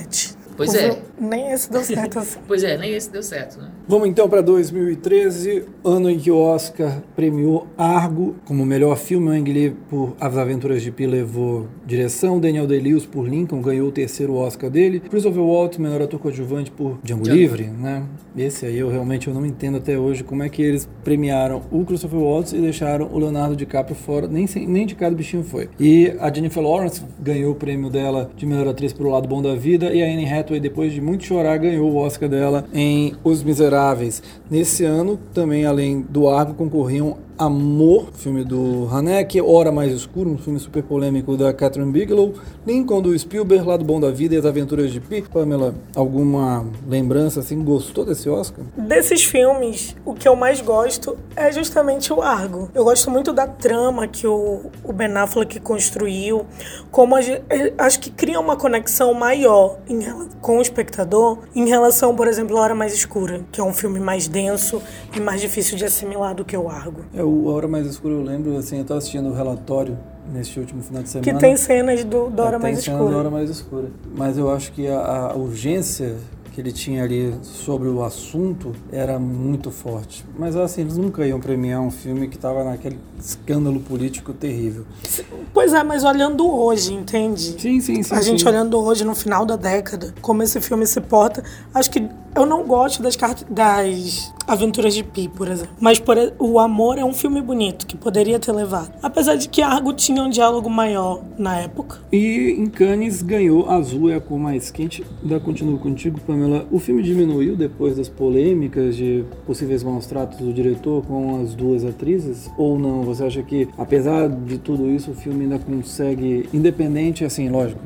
arte, né? Pois é. Nem esse deu certo assim. Pois é, nem esse deu certo, né? Vamos então para 2013, ano em que o Oscar premiou Argo como melhor filme. O Ang Lee por As Aventuras de Pi levou direção. Daniel Day-Lewis por Lincoln ganhou o terceiro Oscar dele. Christopher Waltz, melhor ator coadjuvante por Django Django. Livre, né? Esse aí eu realmente eu não entendo até hoje como é que eles premiaram o Christopher Waltz e deixaram o Leonardo DiCaprio fora. Nem, nem de cada bichinho foi. E a Jennifer Lawrence ganhou o prêmio dela de melhor atriz por O Lado Bom da Vida e a Anne Hathaway, depois de muito chorar, ganhou o Oscar dela em Os Miseráveis. Nesse ano, também além do Argo, concorriam Amor, filme do Haneke, Hora Mais Escuro, um filme super polêmico da Catherine Bigelow, Lincoln do Spielberg, Lado Bom da Vida e As Aventuras de Pi. Pamela, alguma lembrança assim? Gostou desse Oscar? Desses filmes, o que eu mais gosto é justamente o Argo. Eu gosto muito da trama que o, o Ben Affleck construiu, como a acho que cria uma conexão maior em com o espectador em relação, por exemplo, a Hora Mais Escura, que é um filme mais denso e mais difícil de assimilar do que o Argo. É, o A Hora Mais Escura, eu lembro, assim, eu tava assistindo o relatório neste último final de semana. Que tem cenas do, da Hora É, Mais tem cena Escura. da Hora Mais Escura. Mas eu acho que a, a urgência que ele tinha ali sobre o assunto era muito forte. Mas assim, eles nunca iam premiar um filme que estava naquele escândalo político terrível. Pois é, mas olhando hoje, entende? Sim, sim, sim. a gente sim. olhando hoje no final da década, como esse filme se porta, acho que eu não gosto das, das Aventuras de Pi, por exemplo. Mas por, O Amor é um filme bonito que poderia ter levado. Apesar de que Argo tinha um diálogo maior na época. E em Cannes ganhou Azul é a cor mais quente. Ainda continuo contigo, Pamela. O filme diminuiu depois das polêmicas de possíveis maus tratos do diretor com as duas atrizes? Ou não? Você acha que, apesar de tudo isso, o filme ainda consegue, independente, assim, lógico,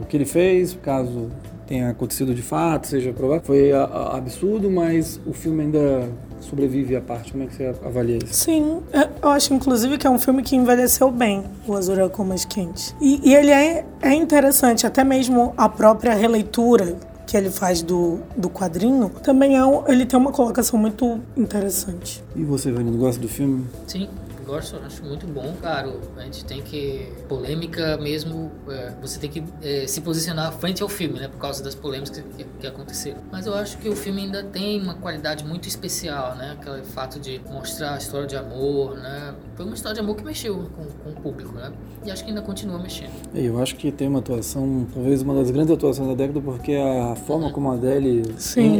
o que ele fez, caso tenha acontecido de fato, seja provado, foi a, a, absurdo, mas o filme ainda sobrevive à parte. Como é que você avalia isso? Sim, eu acho inclusive que é um filme que envelheceu bem, o Azul é Mais Quente. E, e ele é, é interessante, até mesmo a própria releitura que ele faz do, do quadrinho, também é, ele tem uma colocação muito interessante. E você, Vanino, gosta do filme? Sim, gosto, acho muito bom, claro. A gente tem que. Polêmica mesmo, é, você tem que é, se posicionar frente ao filme, né? Por causa das polêmicas que, que, aconteceram. Mas eu acho que o filme ainda tem uma qualidade muito especial, né? Aquele fato de mostrar a história de amor, né? Foi uma história de amor que mexeu com, com o público, né? E acho que ainda continua mexendo. Eu acho que tem uma atuação, talvez uma das grandes atuações da década, porque a forma como a Adele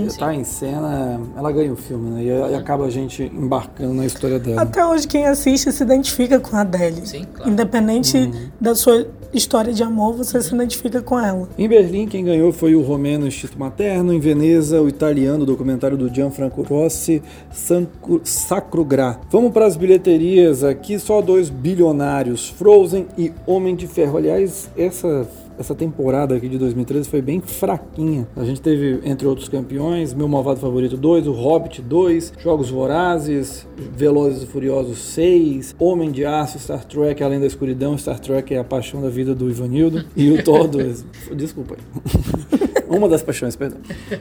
está em cena, ela ganha o filme, né? E, e acaba a gente embarcando na história dela. Até hoje, quem assiste assiste se identifica com a Adele. Sim, claro. Independente uhum. da sua história de amor, você se identifica com ela. Em Berlim, quem ganhou foi o romeno Instinto Materno. Em Veneza, o italiano, o documentário do Gianfranco Rossi, Sacro Gra. Vamos para as bilheterias aqui, só dois bilionários, Frozen e Homem de Ferro. Aliás, essa essa temporada aqui de 2013 foi bem fraquinha. A gente teve, entre outros campeões, Meu Malvado Favorito 2, O Hobbit 2, Jogos Vorazes, Velozes e Furiosos 6, Homem de Aço, Star Trek Além da Escuridão, Star Trek é a paixão da vida do Ivanildo, e o Thor 2. Desculpa aí. Uma das paixões, perdão.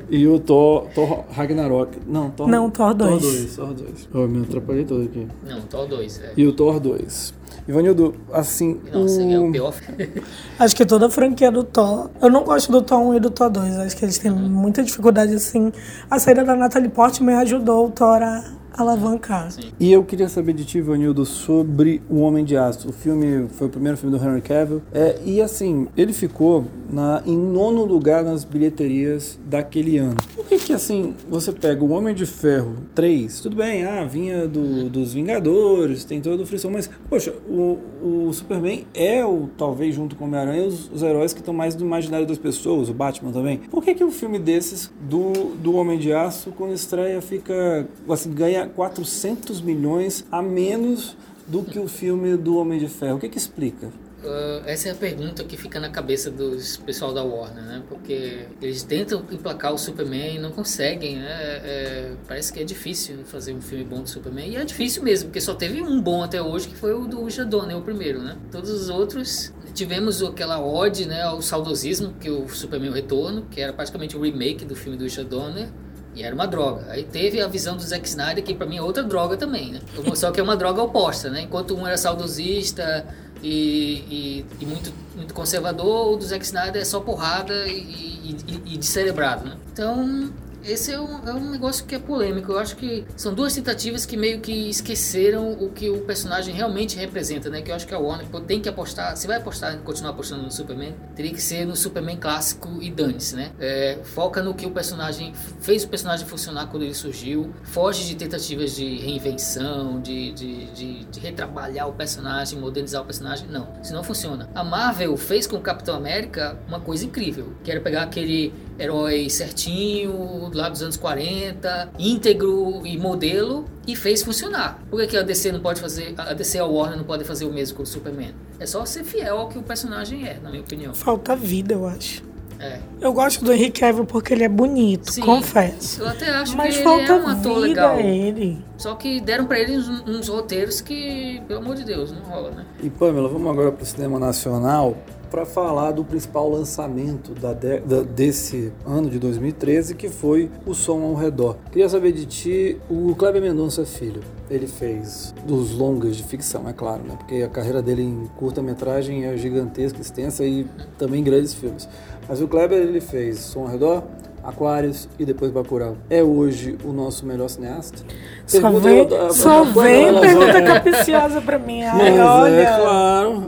E o Thor, Thor Ragnarok. Não, Thor, Não, Thor 2. Thor 2, Thor 2. Oh, me atrapalhei todo aqui. Não, Thor 2. É. E o Thor 2. Ivanildo, assim. Nossa, o... é o pior. Acho que toda a franquia do Thor. Eu não gosto do Thor 1 e do Thor 2. Acho que eles têm muita dificuldade, assim. A saída da Natalie Portman ajudou o Thor a alavancar. Sim. E eu queria saber de ti, Vanildo, sobre O Homem de Aço. O filme foi o primeiro filme do Henry Cavill. É, e assim, ele ficou na, em nono lugar nas bilheterias daquele ano. Por que que assim, você pega o Homem de Ferro 3, tudo bem, ah, vinha do, dos Vingadores, tem todo o frição, mas, poxa, o, o Superman é o, talvez junto com o Homem-Aranha, os, os, heróis que estão mais do imaginário das pessoas, o Batman também. Por que que um filme desses, do, do Homem de Aço, quando estreia, fica, assim, ganha 400 milhões a menos do que o filme do Homem de Ferro. O que, que explica? Uh, essa é a pergunta que fica na cabeça dos pessoal da Warner, né? Porque eles tentam emplacar o Superman e não conseguem, né? É, parece que é difícil fazer um filme bom do Superman. E é difícil mesmo, porque só teve um bom até hoje, que foi o do Jadone, o primeiro, né? Todos os outros tivemos aquela ode, né, ao saudosismo, que o Superman Retorno, que era praticamente o remake do filme do Richard Donner. E era uma droga. Aí teve a visão do Zack Snyder, que para mim é outra droga também, né? Só que é uma droga oposta, né? Enquanto um era saudosista e, e, e muito, muito conservador, o do Zack Snyder é só porrada e, e, e descerebrado, né? Então, esse é um, é um negócio que é polêmico. Eu acho que são duas tentativas que meio que esqueceram o que o personagem realmente representa, né? Que eu acho que a Warner tem que apostar. Se vai apostar, continuar apostando no Superman, teria que ser no Superman clássico e dane-se, né? É, foca no que o personagem fez o personagem funcionar quando ele surgiu, foge de tentativas de reinvenção, de, de, de, de retrabalhar o personagem, modernizar o personagem. Não, isso não funciona. A Marvel fez com o Capitão América uma coisa incrível, que era pegar aquele herói certinho, lá dos anos 40, íntegro e modelo, e fez funcionar. Por que, que a DC não pode fazer, a DC e a Warner não pode fazer o mesmo com o Superman? É só ser fiel ao que o personagem é, na minha opinião. Falta vida, eu acho. É. Eu gosto do Henry Cavill porque ele é bonito, Sim, confesso. Eu até acho Mas que falta ele é um ator vida legal. ele. Só que deram pra ele uns, uns, roteiros que, pelo amor de Deus, não rola, né? E Pamela, vamos agora pro cinema nacional para falar do principal lançamento da, de, da, desse ano de 2013, que foi O Som ao Redor. Queria saber de ti, o Kleber Mendonça Filho, ele fez dos longas de ficção, é claro, né? Porque a carreira dele em curta-metragem é gigantesca, extensa e também grandes filmes. Mas o Kleber, ele fez Som ao Redor, Aquários e depois Bacurau. É hoje o nosso melhor cineasta? Só pergunta vem, eu, só vem pergunta capiciosa pra mim. Ai, Mas olha. é claro,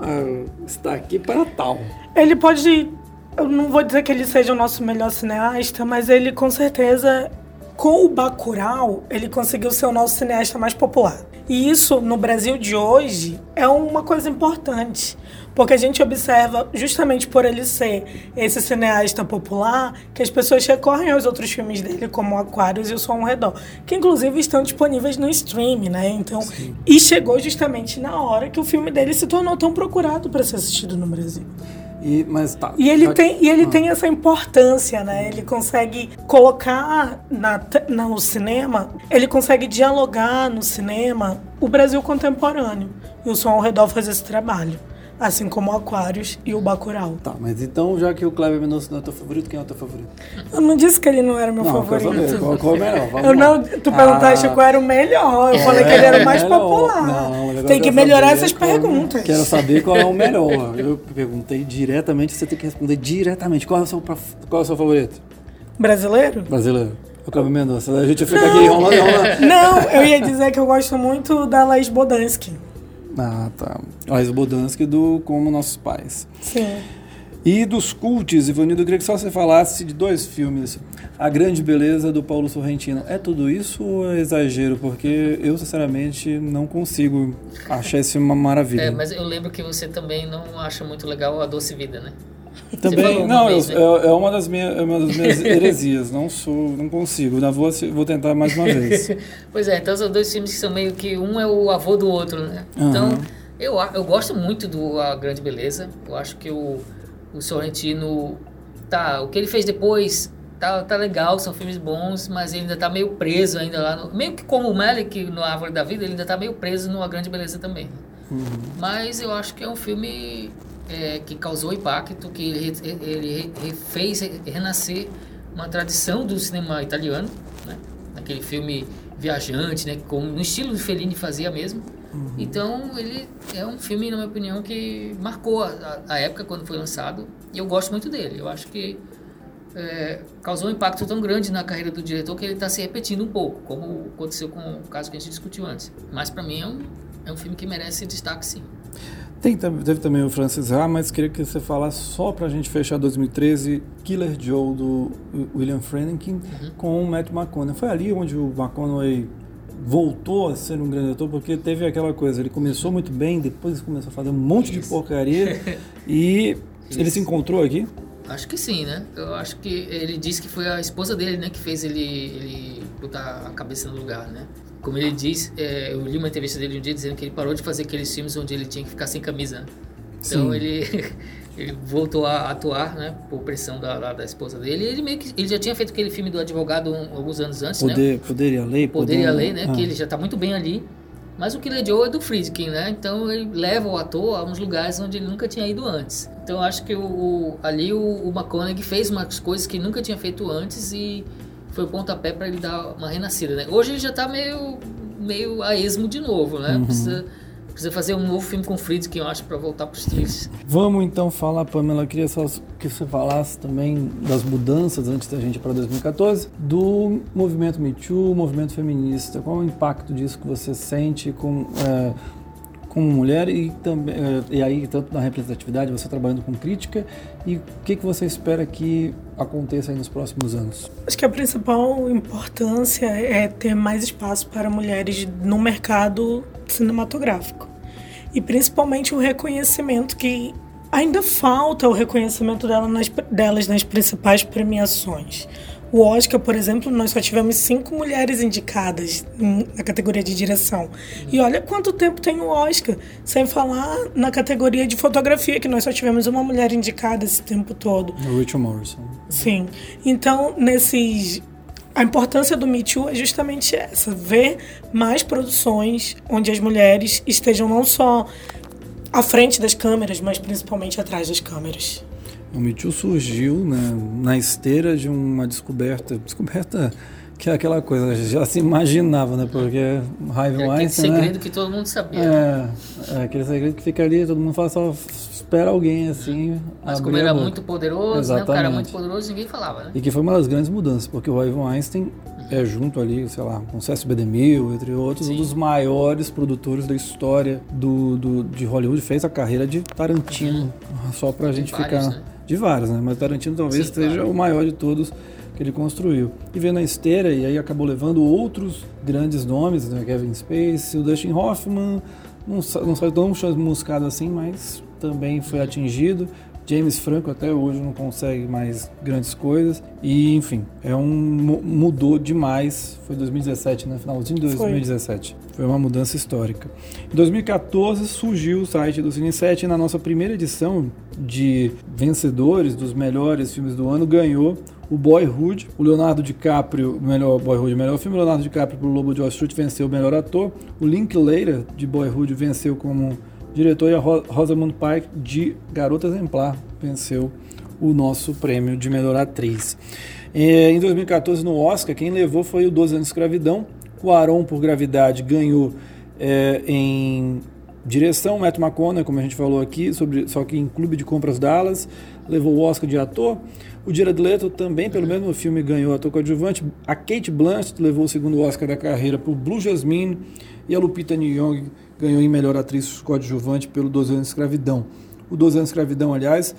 está aqui para tal. Ele pode eu não vou dizer que ele seja o nosso melhor cineasta, mas ele com certeza, com o Bacurau, ele conseguiu ser o nosso cineasta mais popular. E isso, no Brasil de hoje, é uma coisa importante. Porque a gente observa, justamente por ele ser esse cineasta popular, que as pessoas recorrem aos outros filmes dele, como Aquários e O Som ao Redor, que inclusive estão disponíveis no stream, né? Então, e chegou justamente na hora que o filme dele se tornou tão procurado para ser assistido no Brasil. E, mas tá. E ele já- tem, e ele Ah. tem essa importância, né? Ele consegue colocar na, te- no cinema, ele consegue dialogar no cinema o Brasil contemporâneo. E o Som ao Redor faz esse trabalho. Assim como o Aquários e o Bacurau. Tá, mas então, já que o Kleber Mendonça não é teu favorito, quem é o teu favorito? Eu não disse que ele não era meu não, favorito. saber. Qual, qual é o melhor? Vamos Eu não, tu perguntaste Ah, qual era o melhor. Eu falei que ele era o mais melhor. popular. Não, tem é que saber melhorar essas qual- perguntas. Quero saber qual é o melhor. Eu perguntei diretamente, você tem que responder diretamente. Qual é o seu, qual é o seu favorito? Brasileiro? Brasileiro. O Kleber Mendonça. A gente fica aqui enrolando, enrolando. Não, eu ia dizer que eu gosto muito da Laís Bodansky. Ah, tá. Laís Bodansky do Como Nossos Pais. Sim. E dos cults, Ivanildo, eu queria que só você falasse de dois filmes. A Grande Beleza do Paulo Sorrentino. É tudo isso ou é exagero? Porque eu, sinceramente, não consigo achar esse uma maravilha. É, mas eu lembro que você também não acha muito legal a Doce Vida, né? Também, não, eu- né? é, é uma das minhas, é uma das minhas heresias. Não sou, não consigo. Ainda vou, vou tentar mais uma vez. Pois é, então são dois filmes que são meio que um é o avô do outro, né? Aham. Então, eu, eu gosto muito do A Grande Beleza. Eu acho que o, o Sorrentino tá, o que ele fez depois tá, tá legal, são filmes bons, mas ele ainda tá meio preso ainda lá no, meio que como o Melick no Árvore da Vida, ele ainda tá meio preso no A Grande Beleza também. Mas eu acho que é um filme é, que causou impacto, que ele, ele re- fez re- renascer uma tradição do cinema italiano, né? Aquele filme viajante, né? Como no estilo de Fellini fazia mesmo. Então ele é um filme, na minha opinião, que marcou a, a- a época quando foi lançado e eu gosto muito dele. Eu acho que é, causou um impacto tão grande na carreira do diretor que ele está se repetindo um pouco, como aconteceu com o caso que a gente discutiu antes. Mas para mim é um, é um filme que merece destaque, sim. Tem, teve também o Francis Ha, mas queria que você falasse só pra gente fechar 2013, Killer Joe do William Friedkin com o Matt McConaughey. Foi ali onde o McConaughey voltou a ser um grande ator, porque teve aquela coisa, ele começou muito bem, depois começou a fazer um monte de Isso. porcaria e ele Isso. se encontrou aqui. Acho que sim, né? Eu acho que ele disse que foi a esposa dele, né, que fez ele, ele botar a cabeça no lugar, né? Como ele diz, é, eu li uma entrevista dele um dia dizendo que ele parou de fazer aqueles filmes onde ele tinha que ficar sem camisa. né? Então Sim. ele, ele voltou a atuar, né, por pressão da, da, da esposa dele. Ele meio que ele já tinha feito aquele filme do advogado um- alguns anos antes, né? Poder, poder e a lei. Poder e a Lei, né? Ah. Que ele já tá muito bem ali. Mas o Killer Joe é do Friedkin, né? Então ele leva o ator a uns lugares onde ele nunca tinha ido antes. Então eu acho que o, o- ali o, o McConaughey fez umas coisas que nunca tinha feito antes e foi o pontapé para ele dar uma renascida, né? Hoje ele já tá meio, meio a esmo de novo, né? Precisa, precisa fazer um novo filme com o Friedkin, eu acho, para voltar pros trilhos. Vamos então falar, Pamela, queria só que você falasse também das mudanças antes da gente para 2014, do movimento Me Too, movimento feminista. Qual é o impacto disso que você sente com, é, como mulher e também é, e aí tanto na representatividade, você trabalhando com crítica e o que, que você espera que aconteça nos próximos anos? Acho que a principal importância é ter mais espaço para mulheres no mercado cinematográfico. E principalmente o reconhecimento que ainda falta o reconhecimento nas- delas nas principais premiações. O Oscar, por exemplo, nós só tivemos cinco mulheres indicadas na categoria de direção. E olha quanto tempo tem o Oscar, sem falar na categoria de fotografia, que nós só tivemos uma mulher indicada esse tempo todo. O Richard Morrison. Sim. Então, nesses. A importância do Me Too é justamente essa: ver mais produções onde as mulheres estejam não só à frente das câmeras, mas principalmente atrás das câmeras. O Too surgiu né, na esteira de uma descoberta, descoberta que é aquela coisa, já se imaginava, né? Porque Harvey Era aquele Weinstein, segredo né? que todo mundo sabia. É, é aquele segredo que fica ali, todo mundo fala só espera alguém assim. Mas como era muito poderoso, né? O cara Exatamente. muito poderoso, ninguém falava, né? E que foi uma das grandes mudanças, porque o Harvey Weinstein é junto ali, sei lá, com o César B. DeMille, entre outros, um Sim. dos maiores produtores da história do, do, de Hollywood, fez a carreira de Tarantino, só pra gente vários, ficar... né? De vários, né? Mas Tarantino talvez Sim, seja claro. o maior de todos que ele construiu. E veio na esteira e aí acabou levando outros grandes nomes, né? Kevin Spacey, o Dustin Hoffman, não, não saiu tão chamuscado assim, mas também foi atingido. James Franco até hoje não consegue mais grandes coisas. E, enfim, é um mu- mudou demais. Foi 2017, né? Finalzinho de Foi. 2017. Foi uma mudança histórica. Em 2014 surgiu o site do Cine 7 e na nossa primeira edição de vencedores dos melhores filmes do ano ganhou o Boyhood, o Leonardo DiCaprio, melhor Boyhood, melhor filme, o Leonardo DiCaprio pelo Lobo de Wall Street venceu o melhor ator, o Linklater de Boyhood venceu como diretor e a Ro- Rosamund Pike de Garota Exemplar venceu o nosso prêmio de melhor atriz. É, em 2014 no Oscar quem levou foi o 12 anos de escravidão, Cuarón por Gravidade ganhou é, em direção, Matt McConaughey, como a gente falou aqui, sobre, só que em Clube de Compras Dallas, levou o Oscar de ator. O Jared Leto também, pelo mesmo filme, ganhou ator coadjuvante. A Kate Blanchett levou o segundo Oscar da carreira por Blue Jasmine. E a Lupita Nyong'o ganhou em melhor atriz coadjuvante pelo 12 anos de escravidão. O 12 anos de escravidão, aliás,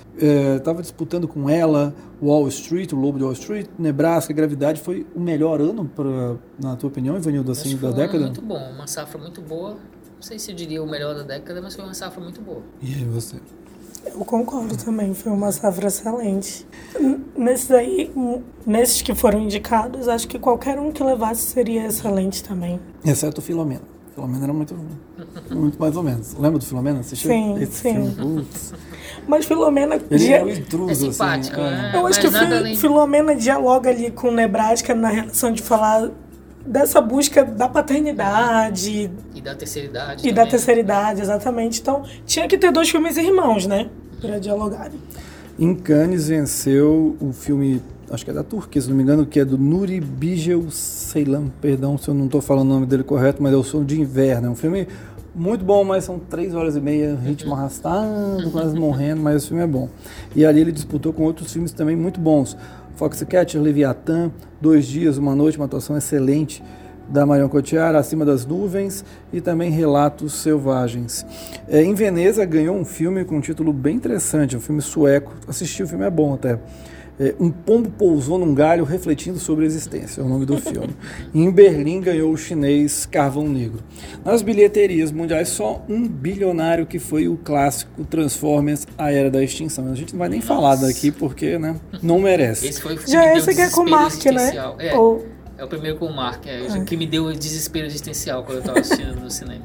estava disputando com ela Wall Street, o Lobo de Wall Street, Nebraska, Gravidade. Foi o melhor ano, pra, na tua opinião, Ivanildo, assim, da foi um década? muito bom, uma safra muito boa. Não sei se eu diria o melhor da década, mas foi uma safra muito boa. E aí, você? Eu concordo também, foi uma safra excelente. Nesses aí, nesses que foram indicados, acho que qualquer um que levasse seria excelente também. Exceto o Filomena. Filomena era muito, muito mais ou menos. Lembra do Filomena? Assistiu Sim, esse sim. filme? Putz. Mas Filomena, Ele dia- é o intruso, É simpático, assim. né? eu mas acho que Fil- Filomena dialoga ali com Nebraska na relação de falar dessa busca da paternidade E da terceira idade. e da também. terceira idade, exatamente. Então, tinha que ter dois filmes irmãos, né? Pra dialogarem. Em Cannes venceu o filme, acho que é da Turquia, se não me engano, que é do Nuri Bilge Ceylan. Perdão se eu não estou falando o nome dele correto, mas é o Som de Inverno. É um filme muito bom, mas são três horas e meia, ritmo arrastado, quase morrendo, mas o filme é bom. E ali ele disputou com outros filmes também muito bons. Foxcatcher, Leviatã, Dois Dias, Uma Noite, uma atuação excelente da Marion Cotillard, Acima das Nuvens e também Relatos Selvagens. É, em Veneza ganhou um filme com um título bem interessante, um filme sueco. Assisti o filme, é bom até. É, um pombo pousou num galho refletindo sobre a existência, é o nome do filme. E em Berlim ganhou o chinês Carvão Negro. Nas bilheterias mundiais, só um bilionário que foi o clássico Transformers A Era da Extinção. A gente não vai nem falar daqui porque né, não merece. Esse foi o filme Já que esse que é com o Mark, né? existencial. É, Ou- é o primeiro com o Mark, é, que me deu desespero existencial quando eu tava assistindo no cinema.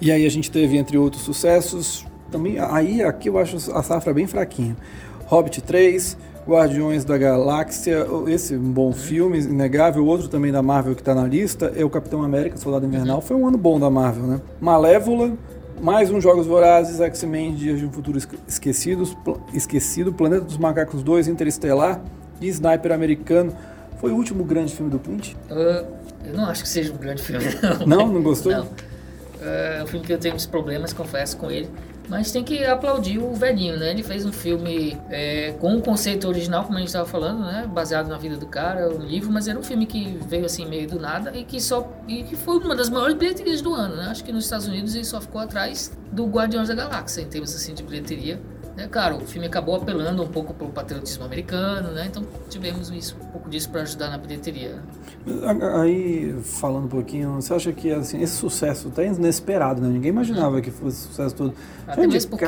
E aí a gente teve, entre outros sucessos, também aí aqui eu acho a safra bem fraquinha. Hobbit 3, Guardiões da Galáxia, esse é um bom filme, inegável. Outro também da Marvel que está na lista é o Capitão América, Soldado Invernal. Foi um ano bom da Marvel, né? Malévola, mais um Jogos Vorazes, X-Men, Dias de um Futuro Esque- Esquecidos, Esquecido, Planeta dos Macacos 2, Interestelar e Sniper Americano. Foi o último grande filme do Clint? Eu, eu não acho que seja um grande filme, não. Não? Não gostou? Não. É um filme que eu tenho uns problemas, confesso, com ele. Mas tem que aplaudir o velhinho, né? Ele fez um filme é, com um conceito original, como a gente estava falando, né? Baseado na vida do cara, um livro, mas era um filme que veio assim meio do nada e que só e que foi uma das maiores bilheterias do ano, né? Acho que nos Estados Unidos ele só ficou atrás do Guardiões da Galáxia em termos assim de bilheteria. Né? Claro, o filme acabou apelando um pouco para o patriotismo americano, né? Então tivemos isso, um pouco disso para ajudar na bilheteria. Aí, falando um pouquinho, você acha que assim, esse sucesso tá inesperado, né? Ninguém imaginava que fosse sucesso todo. Até Já mesmo porque,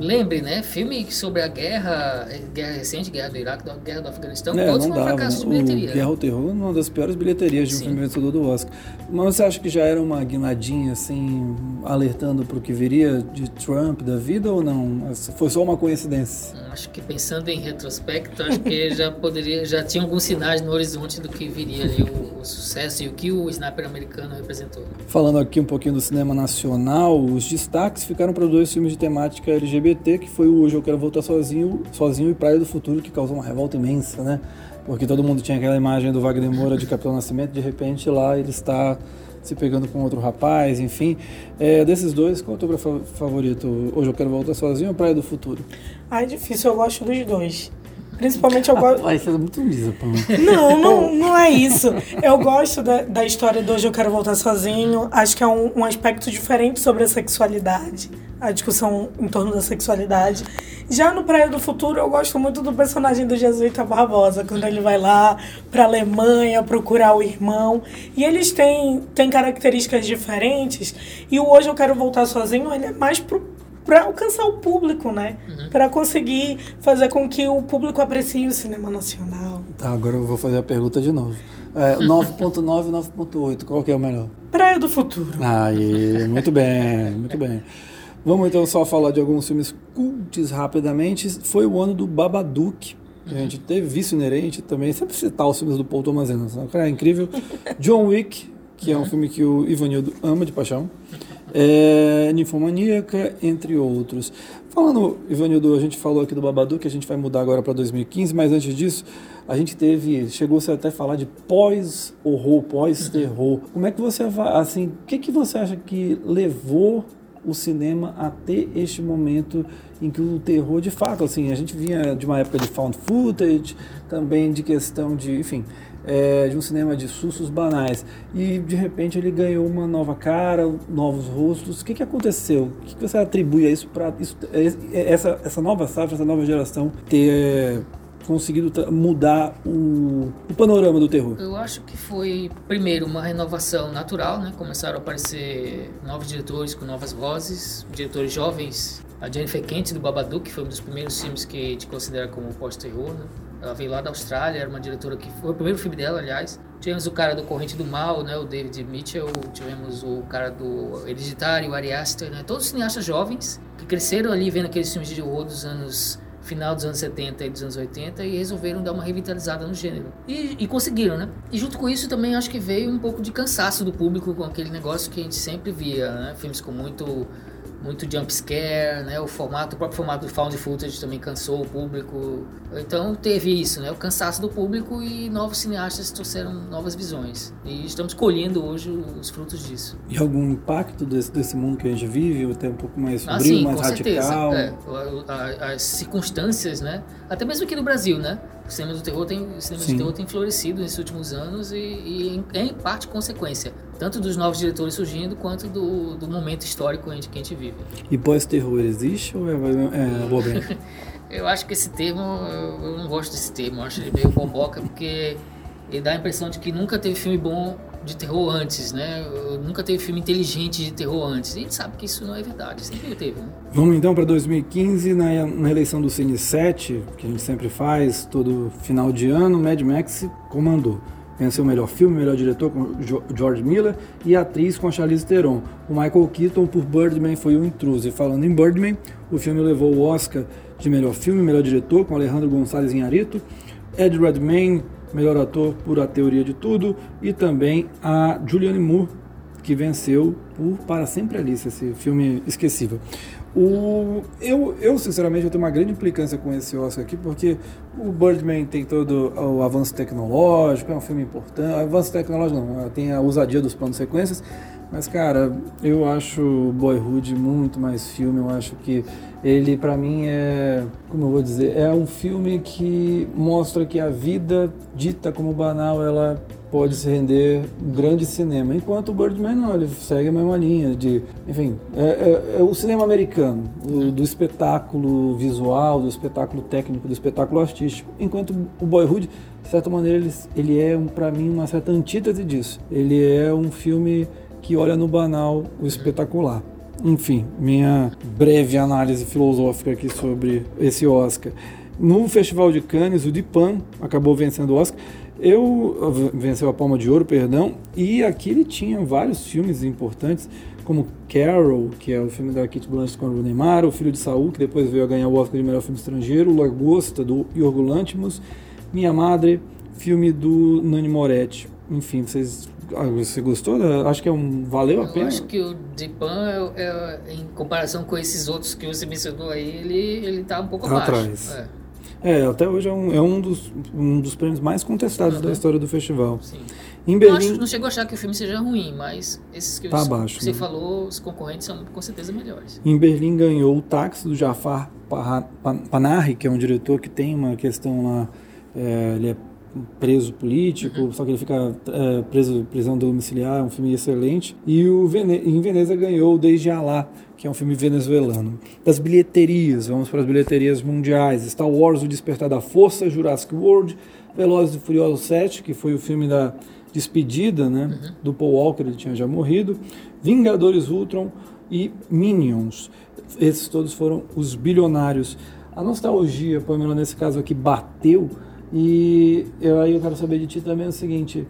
lembre, né? Filme sobre a guerra, guerra recente, guerra do Iraque, da guerra do Afeganistão, É, todos não foram dava. fracassos de O bilheteria. Guerra ao Terror, uma das piores bilheterias de um Sim. filme vencedor do Oscar. Mas você acha que já era uma guinadinha, assim, alertando para o que viria de Trump da vida ou não? Foi só uma coincidência? Hum, Acho que pensando em retrospecto, acho que já poderia, já tinha alguns sinais no horizonte do que viria ali o, o sucesso e o que o sniper americano representou. Falando aqui um pouquinho do cinema nacional, os destaques ficaram para dois filmes de temática LGBT, que foi o Hoje Eu Quero Voltar Sozinho, Sozinho e Praia do Futuro, que causou uma revolta imensa, né? Porque todo mundo tinha aquela imagem do Wagner Moura de Capitão Nascimento, de repente lá ele está se pegando com outro rapaz, enfim. É, desses dois, qual é o teu fa- favorito? Hoje Eu Quero Voltar Sozinho ou Praia do Futuro? Ah, é difícil, eu gosto dos dois. Principalmente eu gosto. Vai ser muito lisa, pô. Não, não, não é isso. Eu gosto da, da história do Hoje Eu Quero Voltar Sozinho. Acho que é um, um aspecto diferente sobre a sexualidade. A discussão em torno da sexualidade. Já no Praia do Futuro, eu gosto muito do personagem do Jesuíta Barbosa, quando ele vai lá pra Alemanha procurar o irmão. E eles têm, têm características diferentes. E o Hoje Eu Quero Voltar Sozinho, ele é mais pro para alcançar o público, né? Uhum. Para conseguir fazer com que o público aprecie o cinema nacional. Tá, agora eu vou fazer a pergunta de novo. É, 9.9 e 9.8, qual que é o melhor? Praia do Futuro. Aí, muito bem, muito bem. Vamos então só falar de alguns filmes cults rapidamente. Foi o ano do Babadook. A gente teve Vício Inerente também, sempre citar os filmes do Paul Thomas Anderson. Cara é incrível. John Wick, que é um filme que o Ivanildo ama de paixão é, ninfomaníaca, entre outros. Falando, Ivanildo, a gente falou aqui do Babadu, que a gente vai mudar agora para 2015, mas antes disso, a gente teve, chegou-se até a falar de pós-horror, pós-terror. Como é que você, assim, o que, que você acha que levou o cinema a ter este momento em que o terror, de fato, assim, a gente vinha de uma época de found footage, também de questão de, enfim, é, de um cinema de sustos banais. E de repente ele ganhou uma nova cara, novos rostos. O que, que aconteceu? O que, que você atribui a isso para essa, essa nova safra, essa nova geração ter conseguido mudar o, o, panorama do terror? Eu acho que foi, primeiro, uma renovação natural, né? Começaram a aparecer novos diretores com novas vozes, diretores jovens. A Jennifer Kent, do Babadook, foi um dos primeiros filmes que a gente considera como pós-terror, né? Ela veio lá da Austrália, era uma diretora que foi o primeiro filme dela, aliás. Tivemos o cara do Corrente do Mal, né, o David Mitchell, tivemos o cara do Hereditário, o Ari Aster, né, todos cineastas jovens que cresceram ali vendo aqueles filmes de horror dos anos final dos anos 70 e dos anos 80 e resolveram dar uma revitalizada no gênero. E, e, conseguiram, né? E junto com isso também acho que veio um pouco de cansaço do público com aquele negócio que a gente sempre via, né? Filmes com muito muito jump scare, né? O formato, o próprio formato do found footage também cansou o público. Então teve isso, né? O cansaço do público e novos cineastas trouxeram novas visões. E estamos colhendo hoje os frutos disso. E algum impacto desse, desse mundo que a gente vive, até um pouco mais ah, sombrio, ah, sim, mais com radical? Certeza. É, as circunstâncias, né? Até mesmo aqui no Brasil, né? O cinema do terror tem, o cinema de terror tem florescido nesses últimos anos e, e é em parte consequência tanto dos novos diretores surgindo quanto do, do momento histórico que a gente vive. E pós-terror existe ou é, é eu acho que esse termo, eu, eu, não gosto desse termo, eu acho ele meio boboca, porque ele dá a impressão de que nunca teve filme bom de terror antes, né? Nunca teve filme inteligente de terror antes. E a gente sabe que isso não é verdade, sempre teve, né? Vamos então para 2015, na, na eleição do Cine 7, que a gente sempre faz todo final de ano, Mad Max comandou. Venceu o melhor filme, melhor diretor com George Miller e atriz com a Charlize Theron. O Michael Keaton por Birdman foi o intruso. E falando em Birdman, o filme levou o Oscar de melhor filme, melhor diretor com Alejandro Gonçalves Inharito, Ed Redmayne, melhor ator por A Teoria de Tudo e também a Julianne Moore, que venceu por Para Sempre Alice, esse filme esquecível. O, eu, eu, sinceramente, eu tenho uma grande implicância com esse Oscar aqui, porque o Birdman tem todo o avanço tecnológico, é um filme importante. Avanço tecnológico não, tem a ousadia dos planos sequências, mas, cara, eu acho Boyhood muito mais filme. Eu acho que ele, para mim, é. Como eu vou dizer? É um filme que mostra que a vida dita como banal, ela pode se render um grande cinema. Enquanto o Birdman não, ele segue a mesma linha de, enfim, é, é, é o cinema americano, o, do espetáculo visual, do espetáculo técnico, do espetáculo artístico. Enquanto o Boyhood, de certa maneira, ele, ele é, para mim, uma certa antítese disso. Ele é um filme que olha no banal o espetacular. Enfim, minha breve análise filosófica aqui sobre esse Oscar. No Festival de Cannes, o Dipan acabou vencendo o Oscar. Eu venceu a Palma de Ouro, perdão, e aqui ele tinha vários filmes importantes, como Carol, que é o filme da Kate Blanchett com o Neymar, O Filho de Saul, que depois veio a ganhar o Oscar de melhor filme estrangeiro, Lagosta do Yorgo Lanthimos, Minha Madre, filme do Nani Moretti. Enfim, vocês ah, você gostou? Acho que é um valeu a pena. Eu acho que o Dipan, é, é, em comparação com esses outros que você mencionou aí, ele ele tá um pouco abaixo. Atrás. É. É, até hoje é um, é um, dos, um dos prêmios mais contestados uhum. da história do festival. Sim. Em Berlim... não, acho, não chego a achar que o filme seja ruim, mas esses que tá abaixo, você né? falou, os concorrentes são com certeza melhores. Em Berlim ganhou o Táxi do Jafar Panahi, que é um diretor que tem uma questão lá, é, ele é preso político, uhum. só que ele fica é, preso prisão domiciliar, é um filme excelente. E o Vene em Veneza ganhou Desde Alá, que é um filme venezuelano. Das bilheterias, vamos para as bilheterias mundiais. Star Wars, O Despertar da Força, Jurassic World, Velozes e Furiosos 7, que foi o filme da despedida né, uhum. do Paul Walker, ele tinha já morrido, Vingadores Ultron e Minions. Esses todos foram os bilionários. A nostalgia, Pamela, nesse caso aqui, bateu e eu, aí eu quero saber de ti também o seguinte: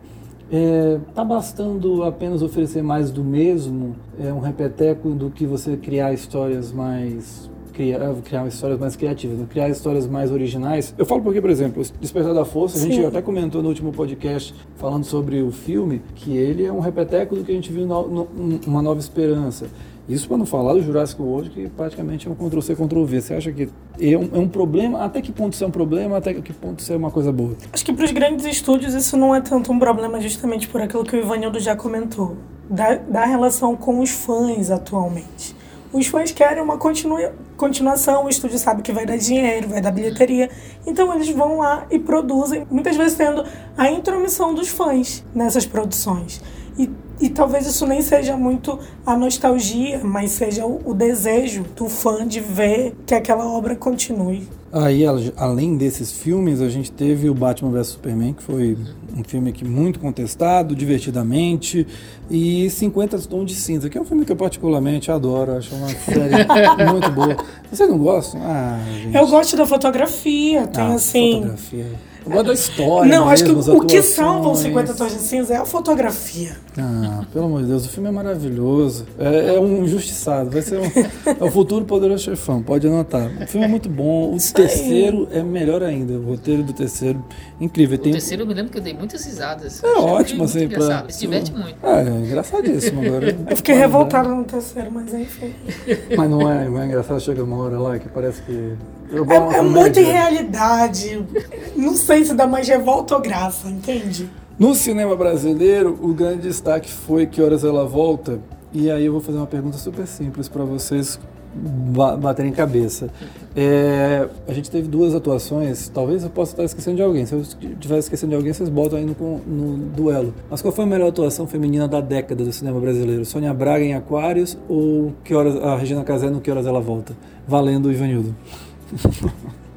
é, tá bastando apenas oferecer mais do mesmo, é um repeteco do que você criar histórias mais criar, criar histórias mais criativas, né? criar histórias mais originais. Eu falo porque, por exemplo, Despertar da Força, Sim. a gente até comentou no último podcast falando sobre o filme que ele é um repeteco do que a gente viu no, no, Uma Nova Esperança. Isso para não falar do Jurassic World, que praticamente é um Ctrl-C, Ctrl-V. Você acha que é um, é um, problema? Até que ponto isso é um problema? Até que ponto isso é uma coisa boa? Acho que para os grandes estúdios isso não é tanto um problema justamente por aquilo que o Ivanildo já comentou. Da, da relação com os fãs atualmente. Os fãs querem uma continua, continuação, o estúdio sabe que vai dar dinheiro, vai dar bilheteria. Então eles vão lá e produzem, muitas vezes tendo a intromissão dos fãs nessas produções. E, e talvez isso nem seja muito a nostalgia, mas seja o, desejo do fã de ver que aquela obra continue. Aí, além desses filmes, a gente teve o Batman vs Superman, que foi um filme aqui muito contestado, divertidamente, e 50 Tons de Cinza, que é um filme que eu particularmente adoro, acho uma série muito boa. Vocês não gostam? Ah, gente. Eu gosto da fotografia, tem ah, assim... Fotografia. Eu gosto da história. Não, acho que o que salva os 50 Tons de Cinza é a fotografia. Ah, pelo amor de Deus, o filme é maravilhoso. É, é um injustiçado. Vai ser um, é o futuro poderoso chefão, pode anotar. O filme é muito bom. O Isso terceiro aí. é melhor ainda. O roteiro do terceiro, incrível. O Tem... terceiro eu me lembro que eu dei muitas risadas. É ótimo, assim, engraçado. pra. Se diverte muito. É, é engraçadíssimo agora. Eu fiquei revoltada no terceiro, mas enfim. Mas não é, não é engraçado, chega uma hora lá que parece que é, é muita irrealidade. Não sei se dá mais revolta ou graça, entende? No cinema brasileiro, o grande destaque foi Que Horas Ela Volta. E aí eu vou fazer uma pergunta super simples para vocês baterem cabeça. É, a gente teve duas atuações, talvez eu possa estar esquecendo de alguém. Se eu estiver esquecendo de alguém, vocês botam aí no, no, duelo. Mas qual foi a melhor atuação feminina da década do cinema brasileiro? Sônia Braga em Aquários ou que horas, a Regina Casé no Que Horas Ela Volta? Valendo Ivanildo.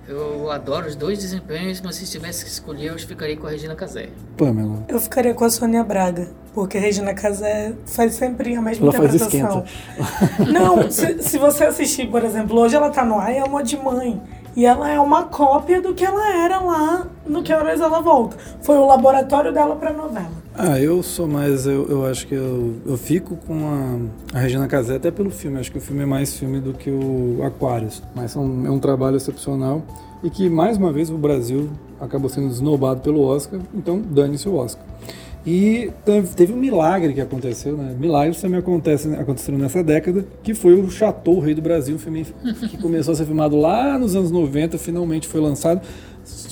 Eu adoro os dois desempenhos, mas se tivesse que escolher, eu ficaria com a Regina Casé. Pamela. Eu ficaria com a Sônia Braga, porque a Regina Casé faz sempre a mesma ela interpretação. Faz Não, se, se você assistir, por exemplo, hoje ela tá no ar e é uma de mãe. E ela é uma cópia do que ela era lá no Que Horas Ela Volta. Foi o laboratório dela pra novela. Ah, eu sou mais. Eu, eu acho que eu, eu fico com a, a Regina Casé até pelo filme. Acho que o filme é mais filme do que o Aquarius. Mas são, é um trabalho excepcional e que, mais uma vez, o Brasil acabou sendo desnobado pelo Oscar. Então, dane-se o Oscar. E teve um milagre que aconteceu, né? Milagres também acontecem, aconteceram nessa década, que foi o Chateau, o Rei do Brasil, um filme que começou a ser filmado lá nos anos 90, finalmente foi lançado.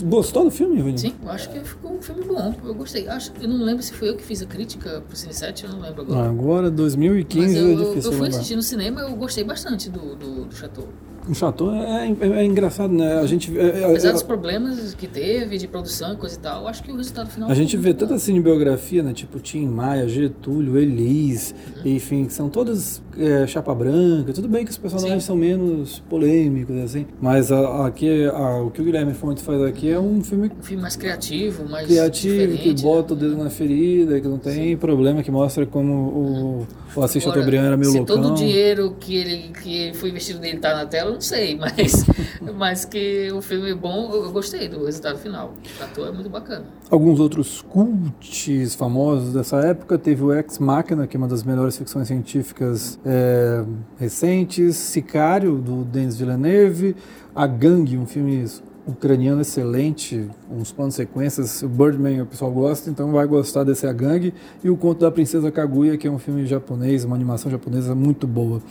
Gostou do filme, Ivanildo? Sim, eu acho que ficou um filme bom. Eu gostei. Acho, eu não lembro se foi eu que fiz a crítica pro Cine 7, eu não lembro agora. Agora, 2015 Mas eu, é difícil. Eu fui assistir no cinema eu gostei bastante do, do, do Chateau. O Chateau é, é, é, engraçado, né? A gente, é, é Apesar dos problemas que teve de produção e coisa e tal, acho que o resultado final. A gente vê tanta cinebiografia, né? Tipo Tim Maia, Getúlio, Elis, uhum. enfim, são todas é, chapa branca. Tudo bem que os personagens Sim. são menos polêmicos, assim. Mas a, aqui, a, o que o Guilherme Fontes faz aqui é um filme. Um filme mais criativo, mais. Criativo, que bota né? o dedo na ferida, que não tem Sim. problema, que mostra como o, o Assis Chateaubriand era meio loucão. Se todo o dinheiro que ele que foi investido nele tá na tela, não sei, mas, mas que o filme é bom, eu gostei do resultado final. O ator é muito bacana. Alguns outros cults famosos dessa época teve o Ex Machina, que é uma das melhores ficções científicas é, recentes, Sicário, do Denis Villeneuve, A Gangue, um filme ucraniano excelente, uns planos sequências, o Birdman o pessoal gosta, então vai gostar desse A Gangue, e o Conto da Princesa Kaguya, que é um filme japonês, uma animação japonesa muito boa.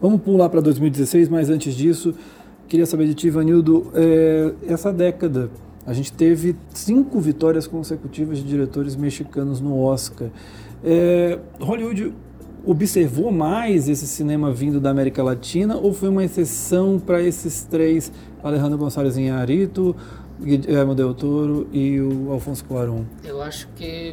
Vamos pular para 2016, mas antes disso, queria saber de ti, Vanildo, é, essa década a gente teve cinco vitórias consecutivas de diretores mexicanos no Oscar. É, Hollywood observou mais esse cinema vindo da América Latina ou foi uma exceção para esses três, Alejandro Gonçalves Inharito, Guilherme Del Toro e o Alfonso Cuarón? Eu acho que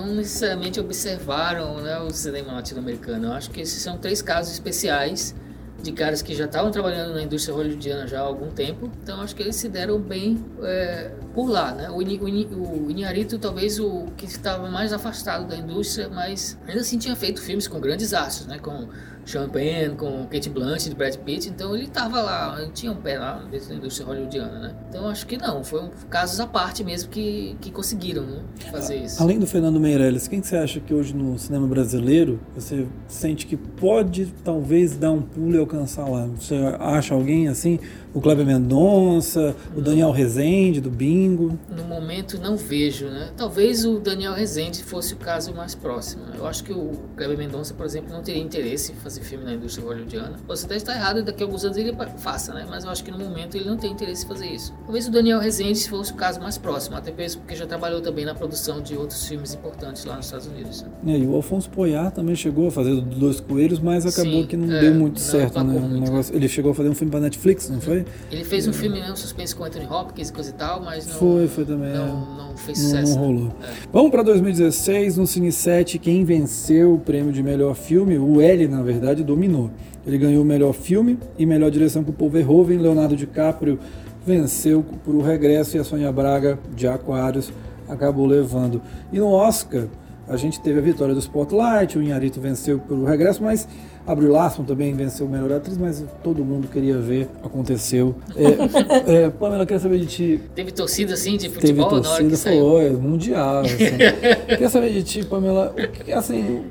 não necessariamente observaram né, o cinema latino-americano. Eu acho que esses são três casos especiais de caras que já estavam trabalhando na indústria hollywoodiana já há algum tempo, então acho que eles se deram bem é, por lá, né? O, o, o Inharito talvez o que estava mais afastado da indústria, mas ainda assim tinha feito filmes com grandes astros, né? Com Sean Penn, com Kate Blanchett, Brad Pitt, então ele estava lá, ele tinha um pé lá dentro da indústria hollywoodiana, né? Então acho que não, foram casos à parte mesmo que, que conseguiram né, fazer isso. Além do Fernando Meirelles, quem você acha que hoje no cinema brasileiro você sente que pode talvez dar um pulo e alcançar lá? Você acha alguém assim? O Kleber Mendonça, o Daniel Rezende do Bingo? No momento não vejo, né? Talvez o Daniel Rezende fosse o caso mais próximo. Eu acho que o Kleber Mendonça, por exemplo, não teria interesse em fazer filme na indústria hollywoodiana. Você até está errado, daqui a alguns anos ele faça, né? Mas eu acho que no momento ele não tem interesse em fazer isso. Talvez o Daniel Rezende fosse o caso mais próximo, até mesmo porque já trabalhou também na produção de outros filmes importantes lá nos Estados Unidos. Né? É, e o Alfonso Poyar também chegou a fazer Dois Coelhos, mas acabou Sim, que não é, deu muito não certo, né? Muito. Negócio, ele chegou a fazer um filme para Netflix, não foi? Ele fez um filme, né, um suspense com Anthony Hopkins e coisa e tal, mas não... Foi, foi também. Não, é. não fez sucesso. Não, não rolou. É. Vamos para 2016, no Cine 7, quem venceu o prêmio de melhor filme, o L, na verdade, dominou. Ele ganhou o melhor filme e melhor direção com Paul Verhoeven. Leonardo DiCaprio venceu por O Regresso e a Sônia Braga de Aquários acabou levando. E no Oscar, a gente teve a vitória do Spotlight, o Inharito venceu pelo Regresso, mas Abril Larson também venceu melhor atriz, mas todo mundo queria ver, aconteceu. É, é, Pamela, queria saber de ti. Teve torcida assim de futebol Teve torcida, na hora que foi, mundial. Assim. queria saber de ti, Pamela, assim,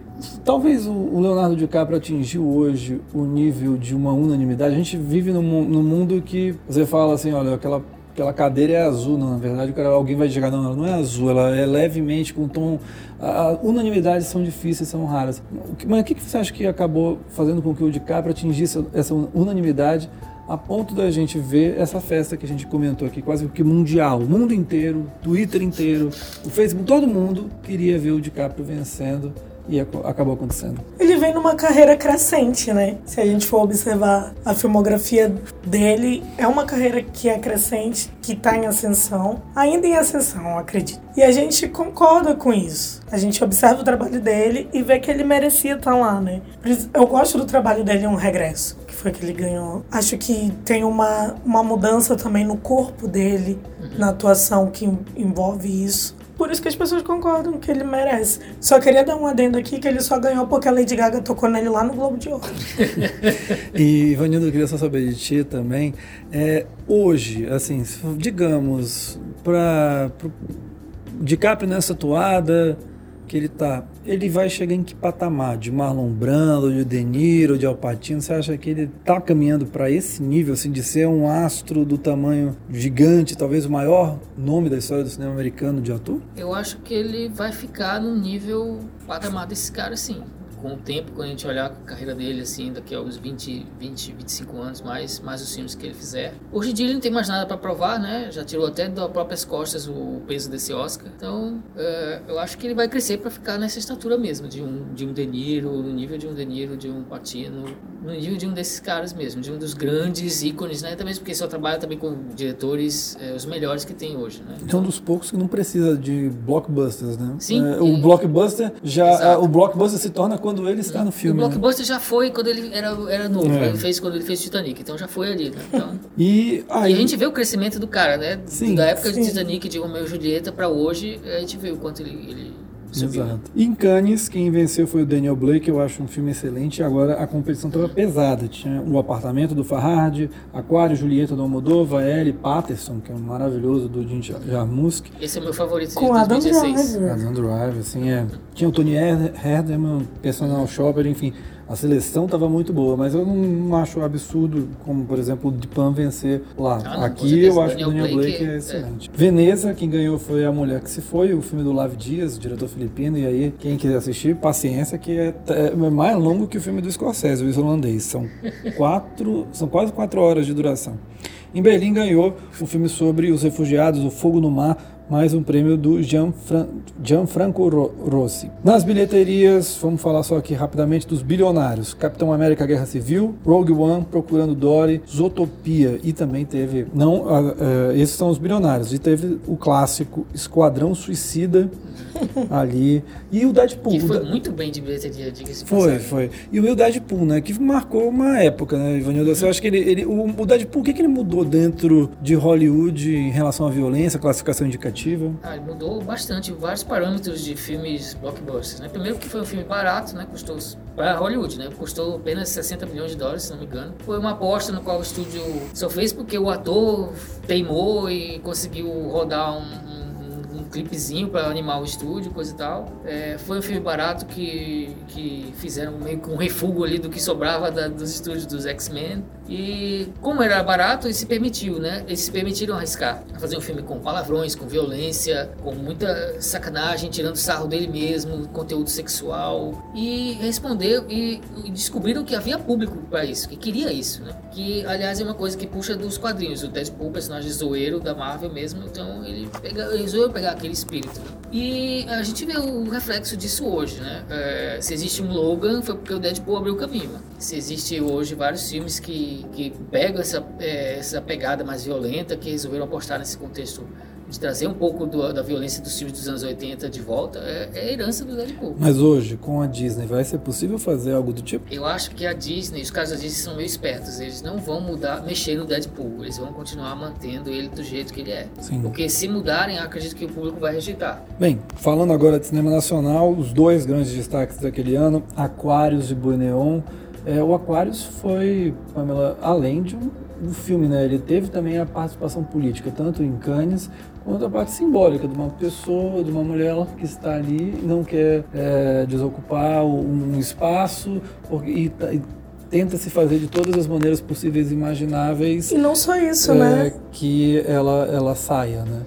talvez o Leonardo DiCaprio atingiu hoje o nível de uma unanimidade. A gente vive num, num mundo que você fala assim, olha, aquela aquela cadeira é azul, não, na verdade cara, alguém vai chegar, não, ela não é azul, ela é levemente com tom. A, a unanimidades são difíceis, são raras. Mas o que, que você acha que acabou fazendo com que o DiCaprio atingisse essa unanimidade a ponto da gente ver essa festa que a gente comentou aqui, quase que mundial, o mundo inteiro, Twitter inteiro, o Facebook, todo mundo queria ver o DiCaprio vencendo e acabou acontecendo. Ele vem numa carreira crescente, né? Se a gente for observar a filmografia dele, é uma carreira que é crescente, que está em ascensão, ainda em ascensão, acredito. E a gente concorda com isso. A gente observa o trabalho dele e vê que ele merecia estar tá lá, né? Eu gosto do trabalho dele um regresso, que foi que ele ganhou. Acho que tem uma, uma mudança também no corpo dele, na atuação que envolve isso. Por isso que as pessoas concordam que ele merece. Só queria dar um adendo aqui que ele só ganhou porque a Lady Gaga tocou nele lá no Globo de Ouro. e, Ivanildo, eu queria só saber de ti também. É, hoje, assim, digamos, para DiCaprio nessa toada que ele tá, ele vai chegar em que patamar? De Marlon Brando, de De Niro, de Al Pacino? Você acha que ele tá caminhando para esse nível, assim, de ser um astro do tamanho gigante, talvez o maior nome da história do cinema americano de ator? Eu acho que ele vai ficar no nível patamar desse cara, sim com o tempo, quando a gente olhar a carreira dele, assim, daqui a uns 20, 20, 25 anos, mais, mais os filmes que ele fizer. Hoje em dia ele não tem mais nada para provar, né? Já tirou até das próprias costas o peso desse Oscar. Então, é, eu acho que ele vai crescer para ficar nessa estatura mesmo, de um, de um De Niro, no nível de um De Niro, de um Patino, no nível de um desses caras mesmo, de um dos grandes ícones, né? Também porque só trabalha também com diretores, é, os melhores que tem hoje, né? Então, é um dos poucos que não precisa de blockbusters, né? Sim. É, o blockbuster já, é, o blockbuster se torna quando quando ele está no filme. O né? Blockbuster né? já foi quando ele era, era novo, é. ele fez quando ele fez Titanic, então já foi ali, né? Então, e, aí... e a gente vê o crescimento do cara, né? Sim, da época sim. de Titanic, de Romeo e Julieta para hoje, a gente vê o quanto ele, ele Exato. Em Cannes, quem venceu foi o Daniel Blake, eu acho um filme excelente. Agora a competição estava pesada. Tinha o apartamento do Farhad, Aquário, Julieta do Almodóvar, Ellie Patterson, que é um maravilhoso do Jim Jarmusch. Esse é o meu favorito de Com 2016. Adam Driver. Adam Driver, assim, é. Tinha o Tony Herderman, personal shopper, enfim a seleção estava muito boa, mas eu não, acho absurdo, como por exemplo o Dipan vencer lá. Ah, não, Aqui eu acho que o Daniel Blake, Blake é, é excelente. É. Veneza, quem ganhou foi A Mulher que Se Foi, o filme do Lavi Dias, diretor filipino, e aí quem quiser assistir, paciência, que é, é mais longo que o filme do Scorsese, o islandês. São quatro, são quase quatro horas de duração. Em Berlim ganhou o filme sobre os refugiados, O Fogo no Mar, mais um prêmio do Gianfran Gianfranco Rossi. Nas bilheterias, vamos falar só aqui rapidamente dos bilionários. Capitão América Guerra Civil, Rogue One, Procurando Dory, Zootopia e também teve, não, uh, uh, esses são os bilionários, e teve o clássico Esquadrão Suicida ali. E o Deadpool. Que foi muito bem de bilheteria, diga-se Foi, passagem. foi. E o Deadpool, né? Que marcou uma época, né, Ivanildo? Eu acho que ele, ele o, o Deadpool, o que, que ele mudou dentro de Hollywood em relação à violência, classificação indicativa? Ah, ele mudou bastante vários parâmetros de filmes blockbusters, né? Primeiro que foi um filme barato, né? Custou para Hollywood, né? Custou apenas 60 milhões de dólares, se não me engano. Foi uma aposta no qual o estúdio só fez porque o ator teimou e conseguiu rodar um clipezinho para animar o estúdio, coisa e tal. É, foi um filme barato que, que fizeram meio que um refúgio ali do que sobrava da, dos estúdios dos X-Men. E como era barato, eles se permitiu, né? Eles se permitiram arriscar. Fazer um filme com palavrões, com violência, com muita sacanagem, tirando sarro dele mesmo, conteúdo sexual. E respondeu e, e descobriram que havia público para isso, que queria isso, né? Que, aliás, é uma coisa que puxa dos quadrinhos. O Deadpool, personagem zoeiro da Marvel mesmo, então ele, pega, ele resolveu pegar aquele espírito. Né? E a gente vê o reflexo disso hoje, né? É, se existe um Logan, foi porque o Deadpool abriu o caminho. Se existe hoje vários filmes que, que pegam essa, é, essa pegada mais violenta, que resolveram apostar nesse contexto de trazer um pouco do, da violência dos filmes dos anos 80 de volta, é, é, a herança do Deadpool. Mas hoje, com a Disney, vai ser possível fazer algo do tipo? Eu acho que a Disney, os caras da Disney são meio espertos, eles não vão mudar, mexer no Deadpool, eles vão continuar mantendo ele do jeito que ele é. Sim. Porque se mudarem, acredito que o público vai rejeitar. Bem, falando agora de cinema nacional, os dois grandes destaques daquele ano, Aquários e Boi Neon. É, o Aquários foi, Pamela, além de um filme, né, ele teve também a participação política, tanto em Cannes quanto a parte simbólica de uma pessoa, de uma mulher que está ali e não quer é, desocupar um espaço e, e tenta se fazer de todas as maneiras possíveis e imagináveis. E não só isso, é, né? Que ela, ela saia, né?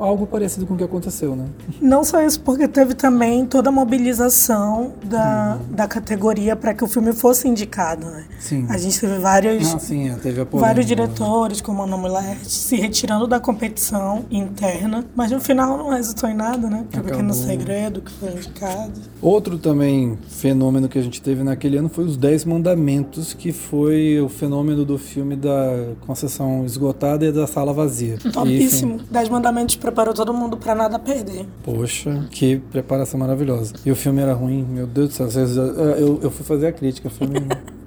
Algo parecido com o que aconteceu, né? Não só isso, porque teve também toda a mobilização da, uhum. da categoria para que o filme fosse indicado, né? Sim. A gente teve vários, ah, sim, é, teve vários diretores, como a Ana se retirando da competição interna, mas no final não resultou em nada, né? Porque Acabou. Pequeno Segredo, que foi indicado. Outro também fenômeno que a gente teve naquele ano foi os Dez Mandamentos, que foi o fenômeno do filme da concessão esgotada e da sala vazia. Topíssimo. E, Dez Mandamentos para preparou todo mundo para nada perder. Poxa, que preparação maravilhosa. E o filme era ruim, meu Deus do céu. Eu, eu fui fazer a crítica, o filme.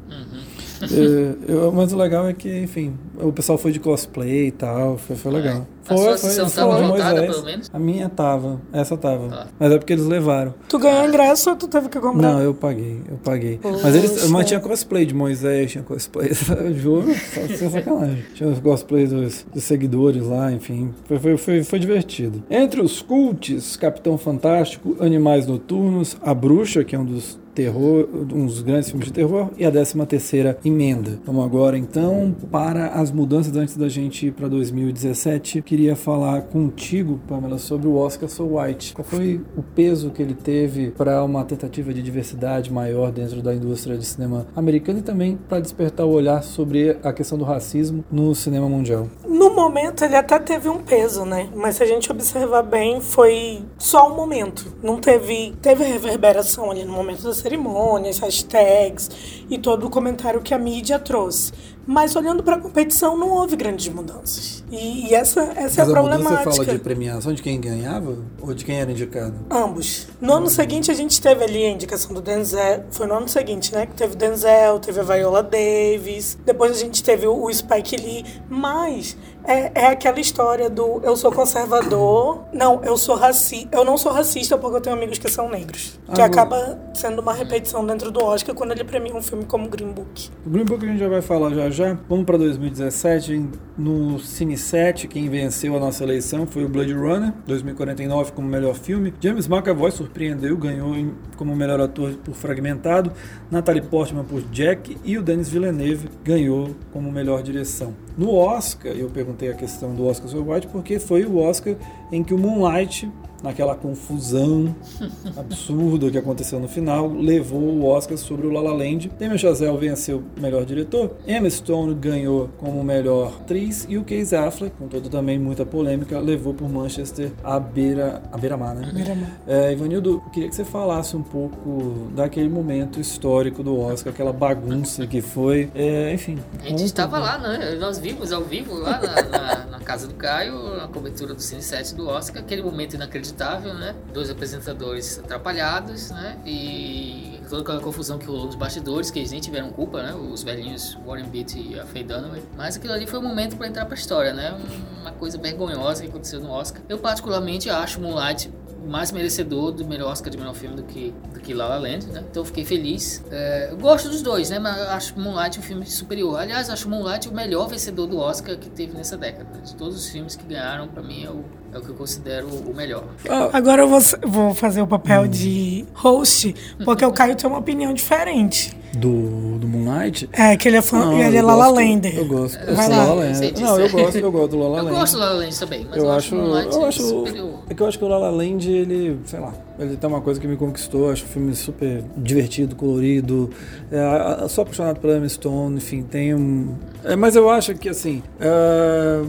é, eu, mas o legal é que, enfim, o pessoal foi de cosplay e tal, foi, foi legal. Foi, a sua sessão estava lotada, pelo menos? A minha tava, essa tava. Tá. Mas é porque eles levaram. Tu ganhou ingresso ou tu teve que comprar? Não, eu paguei, eu paguei. Poxa. Mas eles, mas tinha cosplay de Moisés, tinha cosplay, juro, sem sacanagem. Tinha os cosplays dos, dos, seguidores lá, enfim. Foi, foi, foi, foi divertido. Entre os cults, Capitão Fantástico, Animais Noturnos, A Bruxa, que é um dos terror, dos grandes filmes de terror, e a 13 terceira emenda. Vamos agora então para as mudanças antes da gente ir para 2017. Queria falar contigo, Pamela, sobre o Oscar So White. Qual foi o peso que ele teve para uma tentativa de diversidade maior dentro da indústria de cinema americana e também para despertar o olhar sobre a questão do racismo no cinema mundial? No momento ele até teve um peso, né? Mas se a gente observar bem, foi só um momento. Não teve teve reverberação ali no momento da cerimônias, hashtags e todo o comentário que a mídia trouxe. Mas olhando para a competição, não houve grandes mudanças. E, e essa, essa é a, a problemática. Você fala de premiação de quem ganhava ou de quem era indicado? Ambos. No ano seguinte, a gente teve ali a indicação do Denzel. Foi no ano seguinte, né? Que teve o Denzel, teve a Viola Davis. Depois a gente teve o Spike Lee. Mas é, é aquela história do eu sou conservador. Não, eu sou racista. Eu não sou racista porque eu tenho amigos que são negros. Que ah, acaba sendo uma repetição dentro do Oscar quando ele premia um filme como Green Book. O Green Book a gente já vai falar já já. Vamos para 2017. No Cine 7, quem venceu a nossa eleição foi o Blade Runner, 2049 como melhor filme. James McAvoy surpreendeu, ganhou como melhor ator por Fragmentado. Natalie Portman por Jack e o Denis Villeneuve ganhou como melhor direção. No Oscar, eu perguntei a questão do Oscar sobre White porque foi o Oscar em que o Moonlight naquela confusão absurda que aconteceu no final, levou o Oscar sobre o La La Land. Damien Chazelle venceu melhor diretor, Emma Stone ganhou como melhor atriz e o Casey Affleck, com todo também muita polêmica, levou por Manchester a beira a beira-mar, né? Beira-mar. É, Ivanildo, queria que você falasse um pouco daquele momento histórico do Oscar, aquela bagunça que foi, é, enfim. A gente estava lá, né? Nós vimos ao vivo lá na, na, na casa do Caio, a cobertura do Cine 7 do Oscar, aquele momento inacreditável, né? Dois apresentadores atrapalhados, né? E toda aquela confusão que rolou nos bastidores, que eles nem tiveram culpa, né? Os velhinhos Warren Beatty e a Faye Dunaway. Mas aquilo ali foi um momento para entrar pra história, né? Uma coisa vergonhosa que aconteceu no Oscar. Eu particularmente acho Moonlight mais merecedor do melhor Oscar de melhor filme do que, do que La La Land, né? Então eu fiquei feliz. É, eu gosto dos dois, né? Mas acho Moonlight um filme superior. Aliás, acho Moonlight o melhor vencedor do Oscar que teve nessa década. De todos os filmes que ganharam, para mim é o, é o que eu considero o melhor. Agora eu vou, vou fazer o papel hum. de host, porque o Caio tem uma opinião diferente. Do, do Moonlight? É, que ele é fã, não, ele é Lala Lander. Eu gosto. Eu Vai lá. Lala Land. Não, eu gosto, eu gosto do Lala Land. Eu gosto do Lala Land também, mas eu, eu acho, eu acho, superior. É que eu acho que o Lala Land, ele, sei lá, ele tem uma coisa que me conquistou, acho o filme super divertido, colorido, é, sou apaixonado pela Emma Stone, enfim, tem um... É, mas eu acho que, assim, é,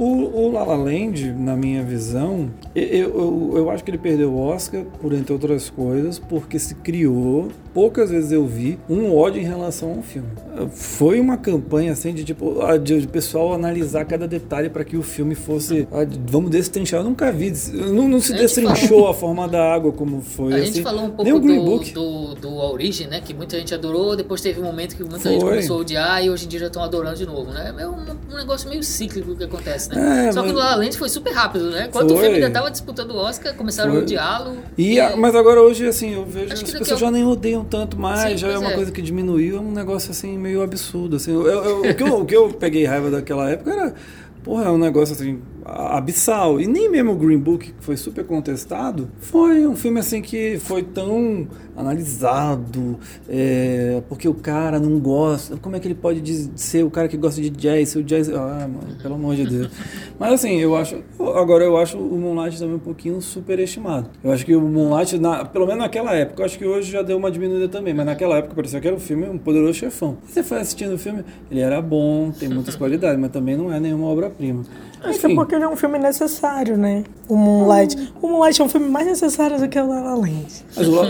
o, o La La Land, na minha visão, eu, eu, eu acho que ele perdeu o Oscar, por entre outras coisas, porque se criou poucas vezes eu vi um ódio em relação ao filme. Foi uma campanha assim de tipo de, de pessoal analisar cada detalhe para que o filme fosse vamos destrinchar. Eu nunca vi, não, não se destrinchou falou, a forma da água como foi. A assim. gente falou um pouco do, do, do, Origem, né? Que muita gente adorou, depois teve um momento que muita foi. gente começou a odiar e hoje em dia já estão adorando de novo, né? É um, um, negócio meio cíclico que acontece, né? É, Só mas... que o La La foi super rápido, né? Quando o filme ainda estava disputando o Oscar, começaram foi. a odiá-lo. E, e... Mas agora hoje assim eu vejo as pessoas já nem odeiam tanto mais. Sim, já é uma é. coisa que diminuiu, é um negócio assim meio absurdo. Assim. Eu, eu, o, que eu, o que eu peguei raiva daquela época era. Porra, é um negócio assim abissal. E nem mesmo o Green Book, que foi super contestado, foi um filme assim que foi tão analisado, é, porque o cara não gosta. Como é que ele pode ser o cara que gosta de jazz? o jazz. Ah, mano, pelo amor de Deus. Mas assim, eu acho. Agora eu acho o Moonlight também um pouquinho superestimado. Eu acho que o Moonlight, na, pelo menos naquela época, eu acho que hoje já deu uma diminuída também, mas naquela época parecia que era um filme, um poderoso chefão. Você foi assistindo o filme, ele era bom, tem muitas qualidades, mas também não é nenhuma obra-prima. Acho que é porque ele é um filme necessário, né? O Moonlight. O Moonlight é um filme mais necessário do que o La La Land.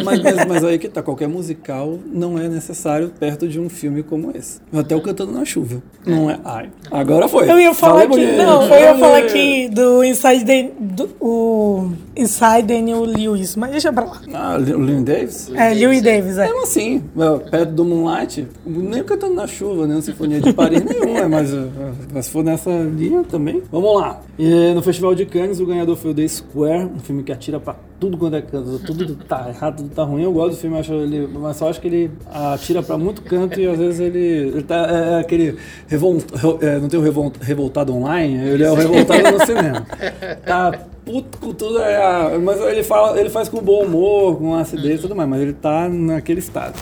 Mas, mas, mas, aí que tá, qualquer musical não é necessário perto de um filme como esse. Até o Cantando na Chuva. Não é? Ai, agora foi. Eu ia falar aqui, não, eu ia falar aqui do Inside, the, do, o Inside Daniel Lewis, mas deixa pra lá. Ah, o Lewis Davis? É, Lewis Davis, é. Mesmo assim, perto do Moonlight, nem o Cantando na Chuva, nem Sinfonia de Paris, nenhum, é, mas, mas se for nessa linha também, Vamos lá. E no Festival de Cannes, o ganhador foi o The Square, um filme que atira pra tudo quanto é canto, tudo tá errado, tudo tá ruim. Eu gosto do filme, acho ele, mas só acho que ele atira pra muito canto e às vezes ele, ele tá é, é aquele revolt, é, não tem o revolt, revoltado online, ele é o revoltado no cinema. Tá puto com tudo, é, mas ele fala, ele faz com bom humor, com acidez e tudo mais, mas ele tá naquele estado.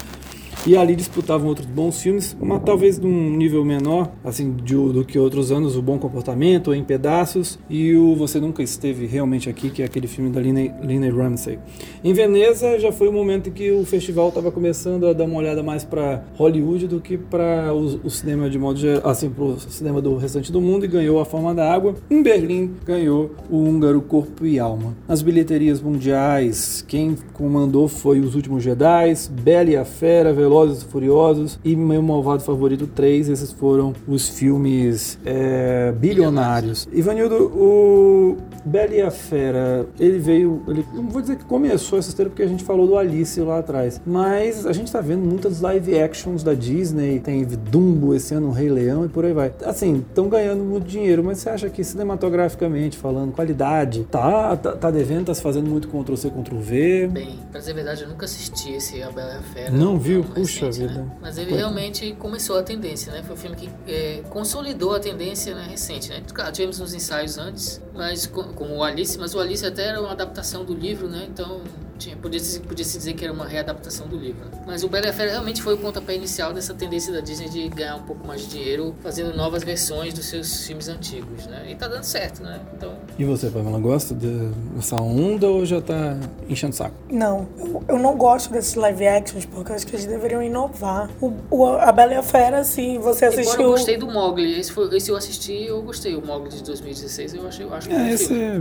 E ali disputavam outros bons filmes, mas talvez num nível menor, assim, de, do que outros anos, O Bom Comportamento, Em Pedaços, e o Você Nunca Esteve Realmente Aqui, que é aquele filme da Lina Ramsey. Em Veneza já foi o momento em que o festival estava começando a dar uma olhada mais para Hollywood do que para o, o, cinema de modo geral, assim, para o cinema do restante do mundo e ganhou A Forma da Água. Em Berlim ganhou o húngaro Corpo e Alma. Nas bilheterias mundiais, quem comandou foi Os Últimos Jedi, Bela e a Fera, Velozes e Furiosos e Meu Malvado Favorito 3. Esses foram os filmes é, bilionários. Ivanildo, o Bela e a Fera, ele veio, ele, não vou dizer que começou essa história porque a gente falou do Alice lá atrás, mas a gente tá vendo muitas live actions da Disney, tem Dumbo esse ano, o Rei Leão e por aí vai. Assim, estão ganhando muito dinheiro, mas você acha que cinematograficamente falando, qualidade, tá, tá, tá devendo, tá se fazendo muito Ctrl C, Ctrl V? Bem, pra dizer a verdade, eu nunca assisti esse A Bela e a Fera. Não viu? Puxa recente, vida. Né? Mas ele realmente começou a tendência, né? Foi um filme que é, consolidou a tendência né, recente, né? Claro, tivemos uns ensaios antes, mas com, com o Alice, mas o Alice até era uma adaptação do livro, né? Então tinha, podia, se, podia se dizer que era uma readaptação do livro. Mas o Bela e a Fera realmente foi o pontapé inicial dessa tendência da Disney de ganhar um pouco mais de dinheiro fazendo novas versões dos seus filmes antigos, né? E tá dando certo, né? Então... E você, Pamela, gosta dessa onda ou já tá enchendo o saco? Não, eu, eu não gosto desses live actions porque eu acho que eles deveriam inovar. O, o, a Bela e a Fera, se você assistiu... Embora eu gostei do Mogli, esse, foi, esse eu assisti eu gostei. O Mogli de 2016 eu, achei, eu acho é, esse... É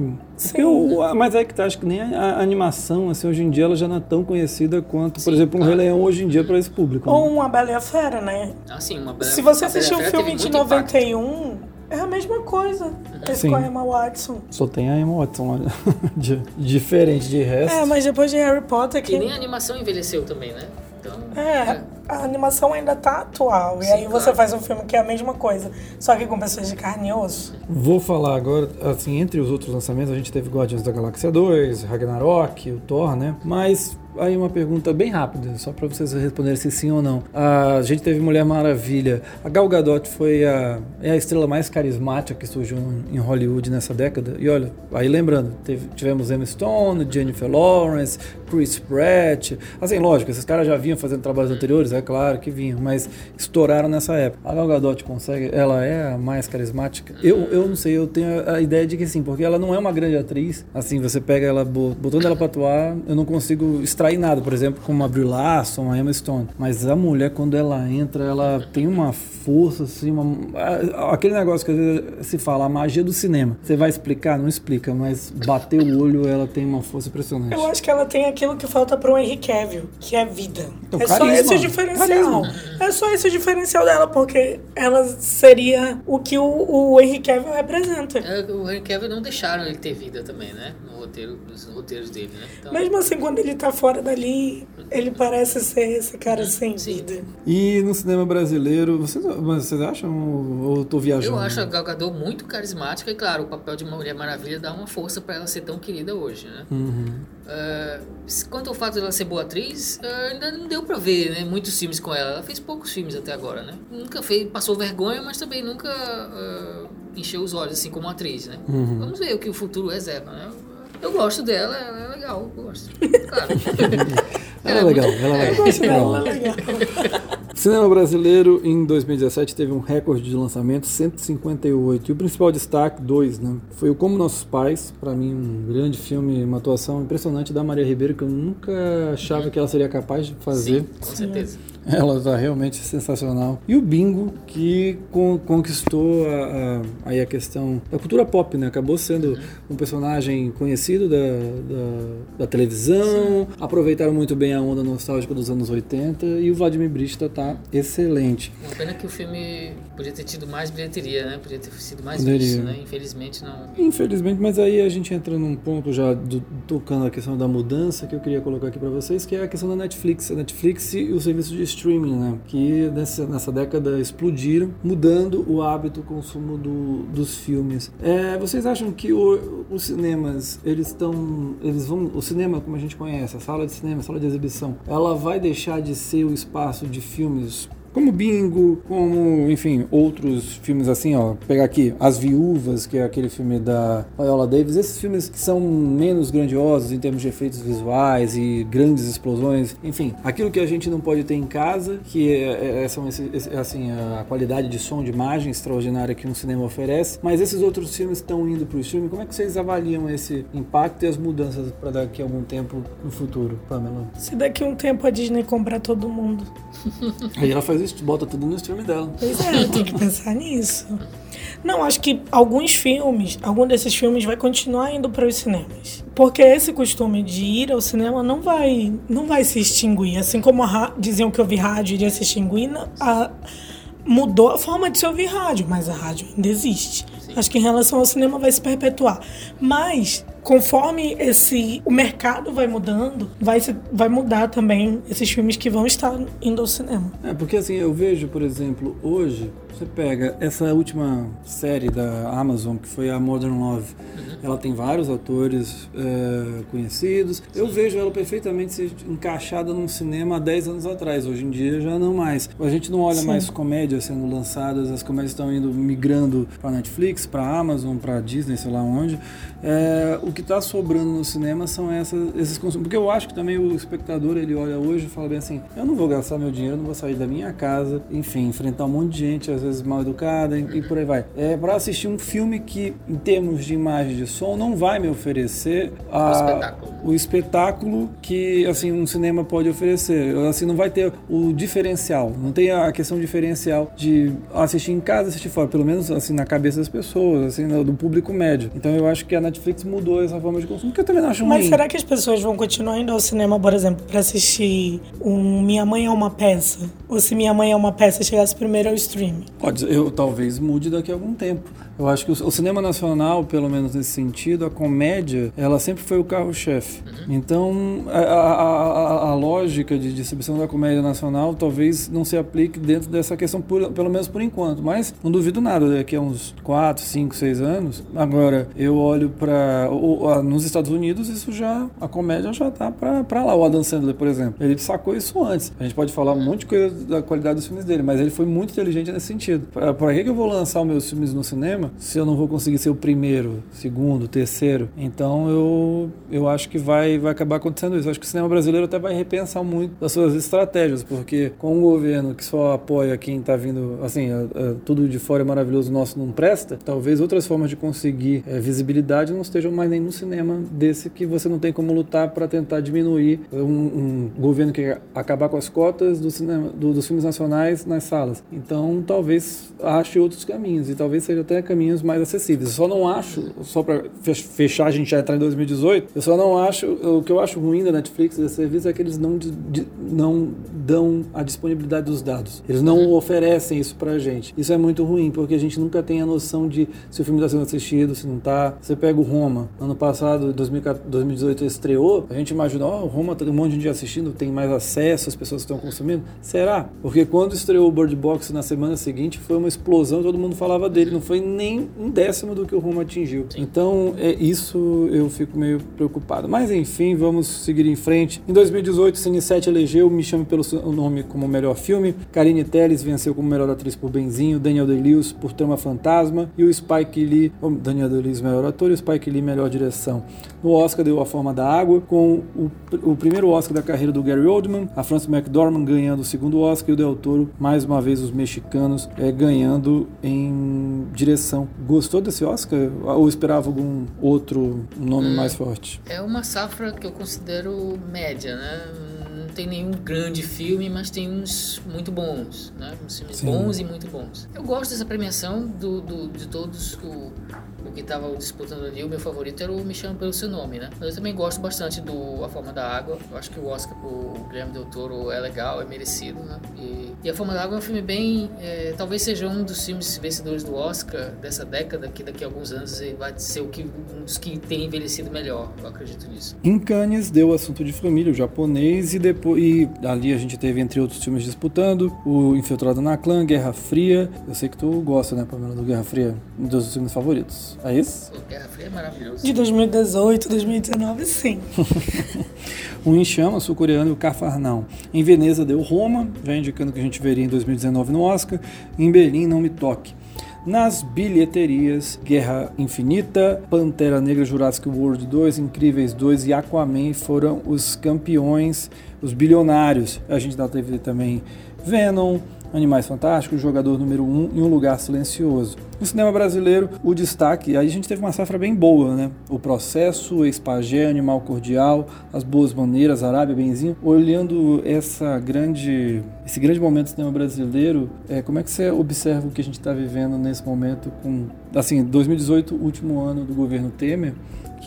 eu, mas é que tá, acho que nem a, a animação, assim, hoje em dia ela já não é tão conhecida quanto, Sim, por exemplo, um Rei Leão hoje em dia para esse público. Ou né? uma Bela e a Fera, né? Ah, sim, uma Bela Se você assistiu o filme de 91, impacto. é a mesma coisa. Esse Sim. com a Emma Watson. Só tem a Emma Watson de, diferente de resto. É, mas depois de Harry Potter que. E nem a animação envelheceu também, né? Então, é, é, a animação ainda tá atual. Sim, e aí claro. você faz um filme que é a mesma coisa, só que com pessoas de carne e osso. Vou falar agora, assim, entre os outros lançamentos, a gente teve Guardiões da Galáxia 2, Ragnarok, o Thor, né? Mas aí uma pergunta bem rápida, só para vocês responderem se sim ou não. A gente teve Mulher Maravilha. A Gal Gadot foi a, é a estrela mais carismática que surgiu em Hollywood nessa década. E olha, aí lembrando, teve, tivemos Emma Stone, Jennifer Lawrence, Chris Pratt. Assim, lógico, esses caras já vinham fazendo trabalhos anteriores, é claro que vinham, mas estouraram nessa época. A Gal Gadot consegue, ela é a mais carismática? Eu, eu não sei, eu tenho a ideia de que sim, porque ela não é uma grande atriz. Assim, você pega ela, botando ela pra atuar, eu não consigo extrair extrair nada, por exemplo, como a Brie Larson, a Emma Stone. Mas a mulher, quando ela entra, ela tem uma força, assim, uma, aquele negócio que se fala, a magia do cinema. Você vai explicar? Não explica, mas bater o olho, ela tem uma força impressionante. Eu acho que ela tem aquilo que falta pro Henry Cavill, que é vida. Então, é carisma, só esse o diferencial. Carisma. É só esse o diferencial dela, porque ela seria o que o, o Henry Cavill representa. É, o Henry Cavill não deixaram ele ter vida também, né? No roteiro, nos roteiros dele, né? Então... Mesmo assim, quando ele tá fora dali, ele parece ser esse cara uhum, sem sim. vida. E no cinema brasileiro, vocês, vocês acham ou eu tô viajando? Eu acho a Gal Gadot muito carismática e, claro, o papel de Mulher Maravilha dá uma força para ela ser tão querida hoje, né? Uhum. Uh, quanto ao fato dela ser boa atriz, uh, ainda não deu pra ver, né? Muitos filmes com ela. Ela fez poucos filmes até agora, né? Nunca fez, passou vergonha, mas também nunca uh, encheu os olhos, assim, como atriz, né? Uhum. Vamos ver o que o futuro reserva, né? Eu gosto dela, ela é legal, eu gosto. Claro. ela é legal, ela é legal. Ela é legal. Cinema brasileiro em 2017 teve um recorde de lançamento, 158. E o principal destaque, dois, né? Foi o Como Nossos Pais, para mim um grande filme, uma atuação impressionante da Maria Ribeiro que eu nunca achava que ela seria capaz de fazer. Sim, com certeza. Ela está realmente sensacional. E o Bingo, que con conquistou a, a, aí a questão da cultura pop, né? Acabou sendo um personagem conhecido da, da, da televisão, Sim. aproveitaram muito bem a onda nostálgica dos anos 80 e o Vladimir Brista tá excelente. Uma pena que o filme podia ter tido mais bilheteria, né? Podia ter sido mais Poderia. visto, né? Infelizmente não. Infelizmente, mas aí a gente entra num ponto já do, tocando a questão da mudança que eu queria colocar aqui para vocês, que é a questão da Netflix. A Netflix e o serviço de streaming, né? Que nessa, nessa década explodiram, mudando o hábito, o consumo do, dos filmes. É, vocês acham que o, os cinemas, eles estão, eles vão, o cinema como a gente conhece, a sala de cinema, a sala de exibição, ela vai deixar de ser o espaço de filmes como Bingo, como, enfim, outros filmes assim, ó. Pegar aqui As Viúvas, que é aquele filme da Viola Davis. Esses filmes que são menos grandiosos em termos de efeitos visuais e grandes explosões. Enfim, aquilo que a gente não pode ter em casa, que é, é, são esse, esse, assim, a qualidade de som, de imagem extraordinária que um cinema oferece. Mas esses outros filmes estão indo para o streaming. Como é que vocês avaliam esse impacto e as mudanças para daqui a algum tempo no futuro, Pamela? Se daqui a um tempo a Disney comprar todo mundo. Aí ela faz isso, bota tudo no stream dela. Pois é, tem que pensar nisso. Não, acho que alguns filmes, algum desses filmes vai continuar indo para os cinemas. Porque esse costume de ir ao cinema não vai, não vai se extinguir. Assim como a, diziam que ouvir rádio iria se extinguir, a, mudou a forma de se ouvir rádio, mas a rádio ainda existe. Sim. Acho que em relação ao cinema vai se perpetuar. Mas conforme esse o mercado vai mudando, vai, se, vai mudar também esses filmes que vão estar indo ao cinema. É, porque assim, eu vejo, por exemplo, hoje, você pega essa última série da Amazon, que foi a Modern Love, uhum. ela tem vários atores é, conhecidos. Eu vejo ela perfeitamente encaixada num cinema há 10 anos atrás. Hoje em dia já não mais. A gente não olha Sim. mais comédias sendo lançadas, as comédias estão indo migrando para Netflix, para Amazon, para Disney, sei lá onde. É, o que está sobrando no cinema são essas, esses consumos. Porque eu acho que também o espectador ele olha hoje e fala bem assim: eu não vou gastar meu dinheiro, não vou sair da minha casa, enfim, enfrentar um monte de gente, às vezes mal educada e, por aí vai. É para assistir um filme que, em termos de imagem de som, não vai me oferecer a, O espetáculo. o espetáculo que assim um cinema pode oferecer. Assim não vai ter o diferencial, não tem a questão diferencial de assistir em casa, assistir fora, pelo menos assim na cabeça das pessoas, assim do público médio. Então eu acho que a Netflix mudou essa forma de consumo, que eu também não acho Mas ruim. será que as pessoas vão continuar indo ao cinema, por exemplo, pra assistir um Minha Mãe é uma Peça? Ou se Minha Mãe é uma Peça chegasse primeiro ao streaming? Pode, ser, eu talvez mude daqui a algum tempo. Eu acho que o, o cinema nacional, pelo menos nesse sentido, a comédia, ela sempre foi o carro-chefe. Então, a, a- a- a lógica de distribuição da comédia nacional talvez não se aplique dentro dessa questão, por- pelo menos por enquanto. Mas não duvido nada, daqui a uns 4, 5, 6 anos. Agora, eu olho para nos Estados Unidos, isso já, a comédia já tá pra lá. O Adam Sandler, por exemplo, ele sacou isso antes. A gente pode falar um monte de coisa da qualidade dos filmes dele, mas ele foi muito inteligente nesse sentido. Pra que que eu vou lançar os meus filmes no cinema se eu não vou conseguir ser o primeiro, segundo, terceiro? Então eu, eu acho que vai, vai acabar acontecendo isso. Eu acho que o cinema brasileiro até vai repensar muito das suas estratégias, porque com um governo que só apoia quem tá vindo, assim, a- a- tudo de fora é maravilhoso, o nosso não presta, talvez outras formas de conseguir eh, visibilidade não estejam mais nem no cinema desse que você não tem como lutar para tentar diminuir um, um governo que acabar com as cotas do cinema, do- dos filmes nacionais nas salas. Então, talvez ache outros caminhos e talvez seja até caminhos mais acessíveis. Eu só não acho, só para fechar, a gente já entrar em 2018, eu só não acho, o que eu acho ruim da Netflix desse serviço é que eles não, não dão a disponibilidade dos dados. Eles não oferecem isso pra gente. Isso é muito ruim, porque a gente nunca tem a noção de se o filme está sendo assistido, se não tá. Você pega o Roma, ano passado, 2014 2018, estreou, a gente imagina, ó, o Roma tem um monte de gente assistindo, tem mais acesso, as pessoas estão consumindo. Será? Porque quando estreou o Bird Box na semana seguinte, foi uma explosão, todo mundo falava dele, não foi nem um décimo do que o Roma atingiu. Então, é isso eu fico meio preocupado. Mas enfim, vamos seguir em frente. Em 2018, o Cine 7 elegeu Me Chame Pelo Seu Nome como melhor filme, Karine Telles venceu como melhor atriz por Benzinho, Daniel Day-Lewis por Trama Fantasma e o Spike Lee, Daniel Day-Lewis melhor ator e o Spike Lee melhor direção. No Oscar deu A Forma da Água, com o, o primeiro Oscar da carreira do Gary Oldman, a Frances McDormand ganhando o segundo Oscar e o Del Toro, mais uma vez os mexicanos, eh, ganhando em direção. Gostou desse Oscar ou esperava algum outro nome mais forte? É uma safra que eu considero média, né? Não tem nenhum grande filme, mas tem uns muito bons, né? Uns filmes Sim. bons e muito bons. Eu gosto dessa premiação do, do- de todos o, o que estava disputando ali. O meu favorito era o Me Chama Pelo Seu Nome, né? Mas eu também gosto bastante do A Forma da Água. Eu acho que o Oscar pro Guilherme Del Toro é legal, é merecido, né? E, e A Forma da Água é um filme bem... é, talvez seja um dos filmes vencedores do Oscar dessa década, que daqui a alguns anos ele vai ser o que, um dos que tem envelhecido melhor. Eu acredito nisso. Em Cannes deu assunto de família, o japonês, e depois e ali a gente teve entre outros filmes disputando o Infiltrado na Clã, Guerra Fria. Eu sei que tu gosta, né, Pamela, do Guerra Fria, um dos filmes favoritos. É isso? O Guerra Fria é maravilhoso. De 2018, 2019, sim. O Em Chamas, sul-coreano, e o Cafarnaum. Em Veneza deu Roma, já indicando que a gente veria em 2019 no Oscar. Em Berlim, Não Me Toque. Nas bilheterias, Guerra Infinita, Pantera Negra, Jurassic World 2, Incríveis 2 e Aquaman foram os campeões, os bilionários. A gente ainda teve também Venom, Animais Fantásticos, Jogador Número 1 e Um Lugar Silencioso. No cinema brasileiro, o destaque, aí a gente teve uma safra bem boa, né? O Processo, Ex-Pagé, Animal Cordial, As Boas Maneiras, Arábia, Benzinho. Olhando essa grande, esse grande momento do cinema brasileiro, é, como é que você observa o que a gente está vivendo nesse momento com, assim, 2018, último ano do governo Temer,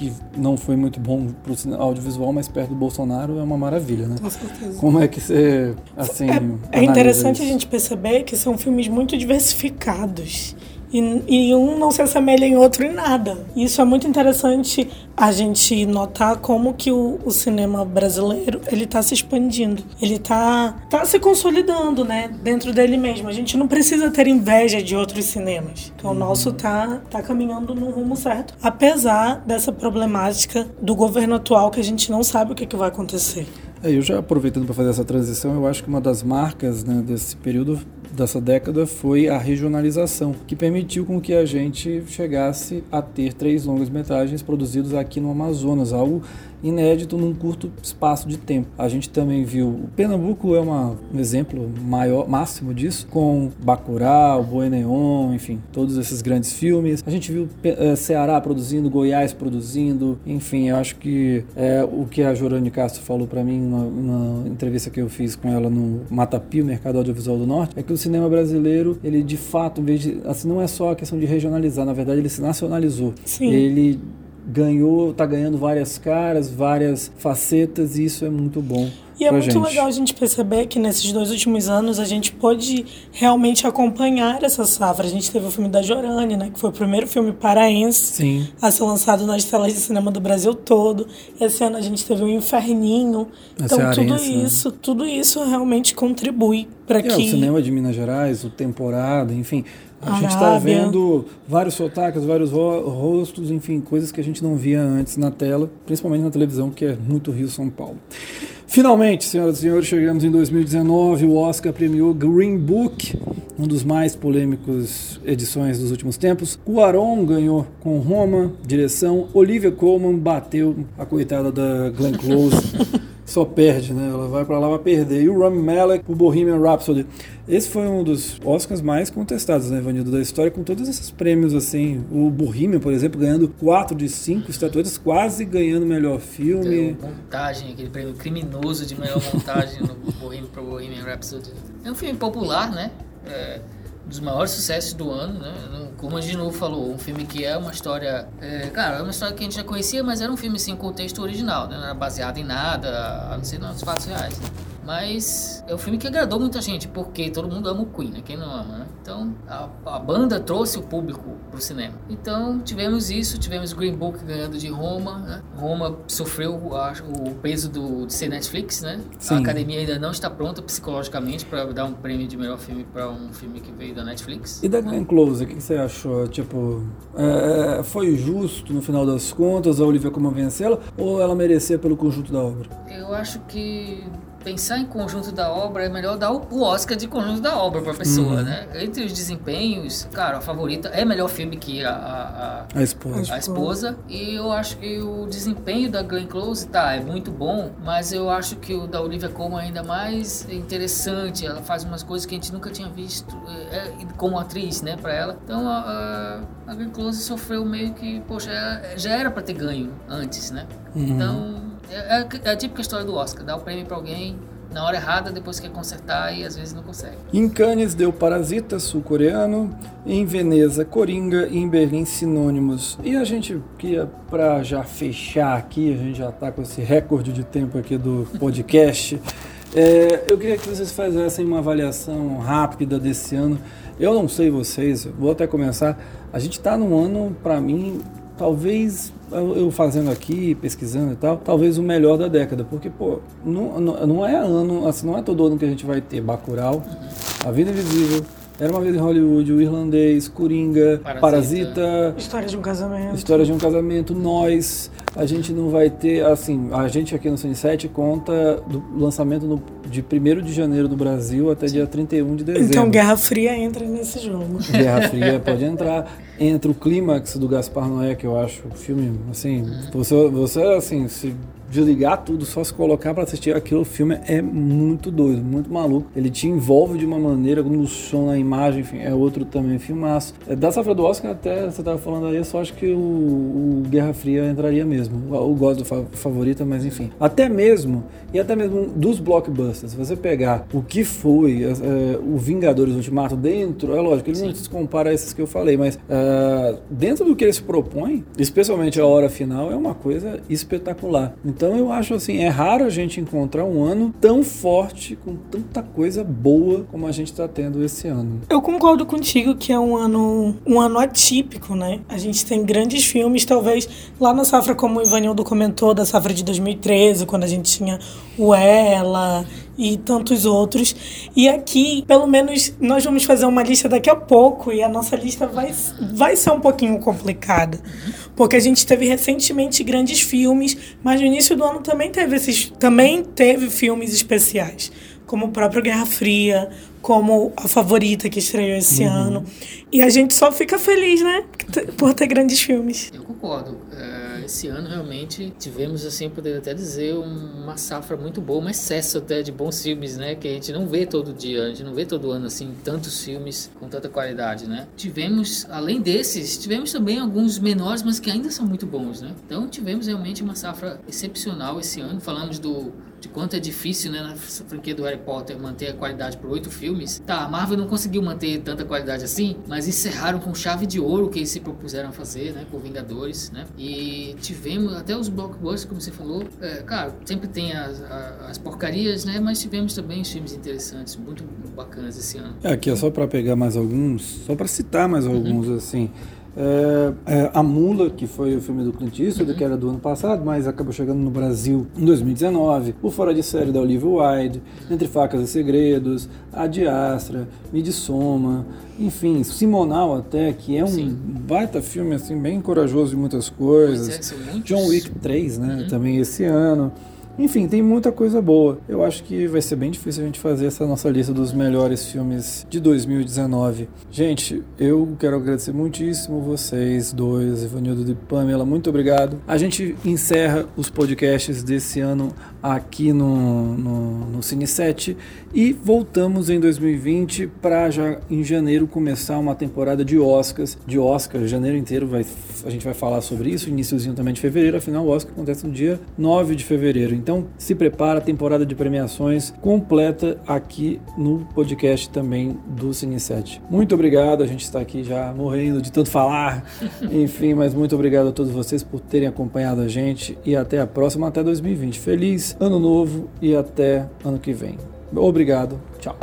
que não foi muito bom para o audiovisual, mas perto do Bolsonaro é uma maravilha, né? Com certeza. Como é que você, assim, É analisa interessante a isso? gente perceber que são filmes muito diversificados. E, e um não se assemelha em outro em nada. Isso é muito interessante a gente notar como que o, o cinema brasileiro ele está se expandindo. Ele está tá se consolidando, né? Dentro dele mesmo. A gente não precisa ter inveja de outros cinemas. Então, o nosso tá, tá caminhando no rumo certo. Apesar dessa problemática do governo atual que a gente não sabe o que, que vai acontecer. É, eu já aproveitando para fazer essa transição, eu acho que uma das marcas né, desse período dessa década foi a regionalização, que permitiu com que a gente chegasse a ter três longas-metragens produzidos aqui no Amazonas, algo inédito num curto espaço de tempo. A gente também viu, o Pernambuco é uma, um exemplo maior, máximo disso, com Bacurau, Boi Neon, enfim, todos esses grandes filmes. A gente viu é, Ceará produzindo, Goiás produzindo, enfim, eu acho que é, o que a Jorane Castro falou para mim na, entrevista que eu fiz com ela no Matapio, Mercado Audiovisual do Norte, é que o cinema brasileiro, ele de fato, em vez de, assim, não é só a questão de regionalizar, na verdade ele se nacionalizou. Sim. Ele ganhou, tá ganhando várias caras, várias facetas e isso é muito bom. E é muito gente. legal a gente perceber que nesses dois últimos anos a gente pôde realmente acompanhar essa safra. A gente teve o filme da Jorane, né, que foi o primeiro filme paraense Sim. a ser lançado nas telas de cinema do Brasil todo. Esse ano a gente teve o Inferninho. A então tudo cearense, né? isso, tudo isso realmente contribui para É, que o cinema de Minas Gerais, o temporada, enfim. A gente está Arábia. vendo vários sotaques, vários ro- rostos, enfim, coisas que a gente não via antes na tela, principalmente na televisão, que é muito Rio São Paulo. Finalmente, senhoras e senhores, chegamos em 2019. O Oscar premiou Green Book, um dos mais polêmicos edições dos últimos tempos. Cuarón ganhou com Roma, direção. Olivia Colman bateu a coitada da Glenn Close. Só perde, né? Ela vai pra lá pra perder. E o Rami Malek por Bohemian Rhapsody. Esse foi um dos Oscars mais contestados, né, Ivanildo, da história, com todos esses prêmios, assim. O Bohemian, por exemplo, ganhando 4 de 5 estatuetas, quase ganhando melhor filme. Deu montagem, aquele prêmio criminoso de melhor montagem no Bohemian, pro Bohemian Rhapsody. É um filme popular, né? É, dos maiores sucessos do ano, né? Como a gente novo falou, um filme que é uma história... É, cara, é uma história que a gente já conhecia, mas era um filme sem contexto original, né? Não era baseado em nada, a não ser nos fatos reais, né? Mas é um filme que agradou muita gente, porque todo mundo ama o Queen, né? Quem não ama, né? Então, a, a banda trouxe o público pro cinema. Então, tivemos isso, tivemos Green Book ganhando de Roma, né? Roma sofreu acho, o peso do, de ser Netflix, né? Sim. A academia ainda não está pronta psicologicamente para dar um prêmio de melhor filme para um filme que veio da Netflix. E da Glenn Close, o que que você achou? Tipo, é, foi justo no final das contas a Olivia como vencê-la ou ela merecia pelo conjunto da obra? Eu acho que pensar em conjunto da obra é melhor dar o Oscar de conjunto da obra para a pessoa, Uhum. né? Entre os desempenhos, cara, a favorita é melhor filme que a- a- a, A esposa. a esposa. E eu acho que o desempenho da Glenn Close, tá, é muito bom, mas eu acho que o da Olivia Colman é ainda mais interessante. Ela faz umas coisas que a gente nunca tinha visto é, é, como atriz, né, pra ela. Então a, a, a Glenn Close sofreu meio que, poxa, já era pra ter ganho antes, né? Então, é, é, é a típica história do Oscar: dá o prêmio pra alguém na hora errada, depois quer consertar e às vezes não consegue. Em Cannes deu Parasita, sul-coreano, em Veneza, Coringa e em Berlim, Sinônimos. E a gente queria, pra já fechar aqui, a gente já tá com esse recorde de tempo aqui do podcast, é, eu queria que vocês fizessem uma avaliação rápida desse ano. Eu não sei vocês, vou até começar. A gente tá num ano, pra mim, talvez eu fazendo aqui, pesquisando e tal, talvez o melhor da década, porque pô, não, não, não é ano, assim, não é todo ano que a gente vai ter Bacurau, A Vida Invisível, Era uma vez em Hollywood, O Irlandês, Coringa, Parasita. Parasita, História de um casamento. História de um Casamento, Nós. A gente não vai ter, assim, a gente aqui no Cine 7 conta do lançamento no, de 1 de janeiro no Brasil até dia 31 de dezembro. Então Guerra Fria entra nesse jogo. Guerra Fria pode entrar. Entra o clímax do Gaspar Noé, que eu acho o filme, assim, você, você assim, se desligar tudo, só se colocar pra assistir aquilo, o filme é muito doido, muito maluco. Ele te envolve de uma maneira, no som, na imagem, enfim, é outro também filmaço. É, da safra do Oscar, até você tava falando aí, eu só acho que o, o Guerra Fria entraria mesmo. Eu gosto do favorita, mas enfim. Até mesmo, e até mesmo dos blockbusters, se você pegar o que foi é, o Vingadores Ultimato dentro, é lógico, ele não se compara a esses que eu falei, mas é, dentro do que ele se propõe, especialmente a hora final, é uma coisa espetacular. Então eu acho assim, é raro a gente encontrar um ano tão forte, com tanta coisa boa como a gente está tendo esse ano. Eu concordo contigo que é um ano, um ano atípico, né? A gente tem grandes filmes, talvez lá na safra, como o Ivanildo comentou, da safra de 2013, quando a gente tinha o Ela e tantos outros. E aqui, pelo menos, nós vamos fazer uma lista daqui a pouco e a nossa lista vai, vai ser um pouquinho complicada. Porque a gente teve recentemente grandes filmes, mas no início do ano também teve esses. Também teve filmes especiais como o próprio Guerra Fria, como a favorita que estreou esse uhum. ano. E a gente só fica feliz, né? Por ter grandes filmes. Eu concordo. É, esse ano realmente tivemos, assim, poderia até dizer, uma safra muito boa, um excesso até de bons filmes, né? Que a gente não vê todo dia, a gente não vê todo ano, assim, tantos filmes com tanta qualidade, né? Tivemos, além desses, tivemos também alguns menores, mas que ainda são muito bons, né? Então tivemos realmente uma safra excepcional esse ano. Falamos do de quanto é difícil, né, na franquia do Harry Potter manter a qualidade por oito filmes. Tá, a Marvel não conseguiu manter tanta qualidade assim, mas encerraram com chave de ouro o que eles se propuseram a fazer, né, por Vingadores, né? E tivemos até os blockbusters, como você falou, é, claro, sempre tem as, as, porcarias, né, mas tivemos também filmes interessantes, muito bacanas esse ano. É, aqui é só para pegar mais alguns, só para citar mais uhum. alguns uhum. assim. É, é, a Mula, que foi o filme do Clint Eastwood, uhum. que era do ano passado, mas acabou chegando no Brasil em 2019. O Fora de Série da Olivia Wilde, Entre Facas e Segredos, A Diastra, Midsommar, enfim, Simonal até, que é um Sim. baita filme, assim, bem corajoso em muitas coisas. É, John Wick 3, né, uhum. também esse ano. Enfim, tem muita coisa boa. Eu acho que vai ser bem difícil a gente fazer essa nossa lista dos melhores filmes de 2019. Gente, eu quero agradecer muitíssimo vocês dois, Ivanildo e Pamela, muito obrigado. A gente encerra os podcasts desse ano aqui no, no, no Cine 7 e voltamos em 2020 para já em janeiro começar uma temporada de Oscars, de Oscar, janeiro inteiro vai, a gente vai falar sobre isso, iníciozinho também de fevereiro, afinal o Oscar acontece no dia 9 de fevereiro. Então se prepara a temporada de premiações completa aqui no podcast também do Cine 7. Muito obrigado, a gente está aqui já morrendo de tanto falar, enfim, mas muito obrigado a todos vocês por terem acompanhado a gente e até a próxima, até 2020. Ano novo e até ano que vem. Obrigado. Tchau.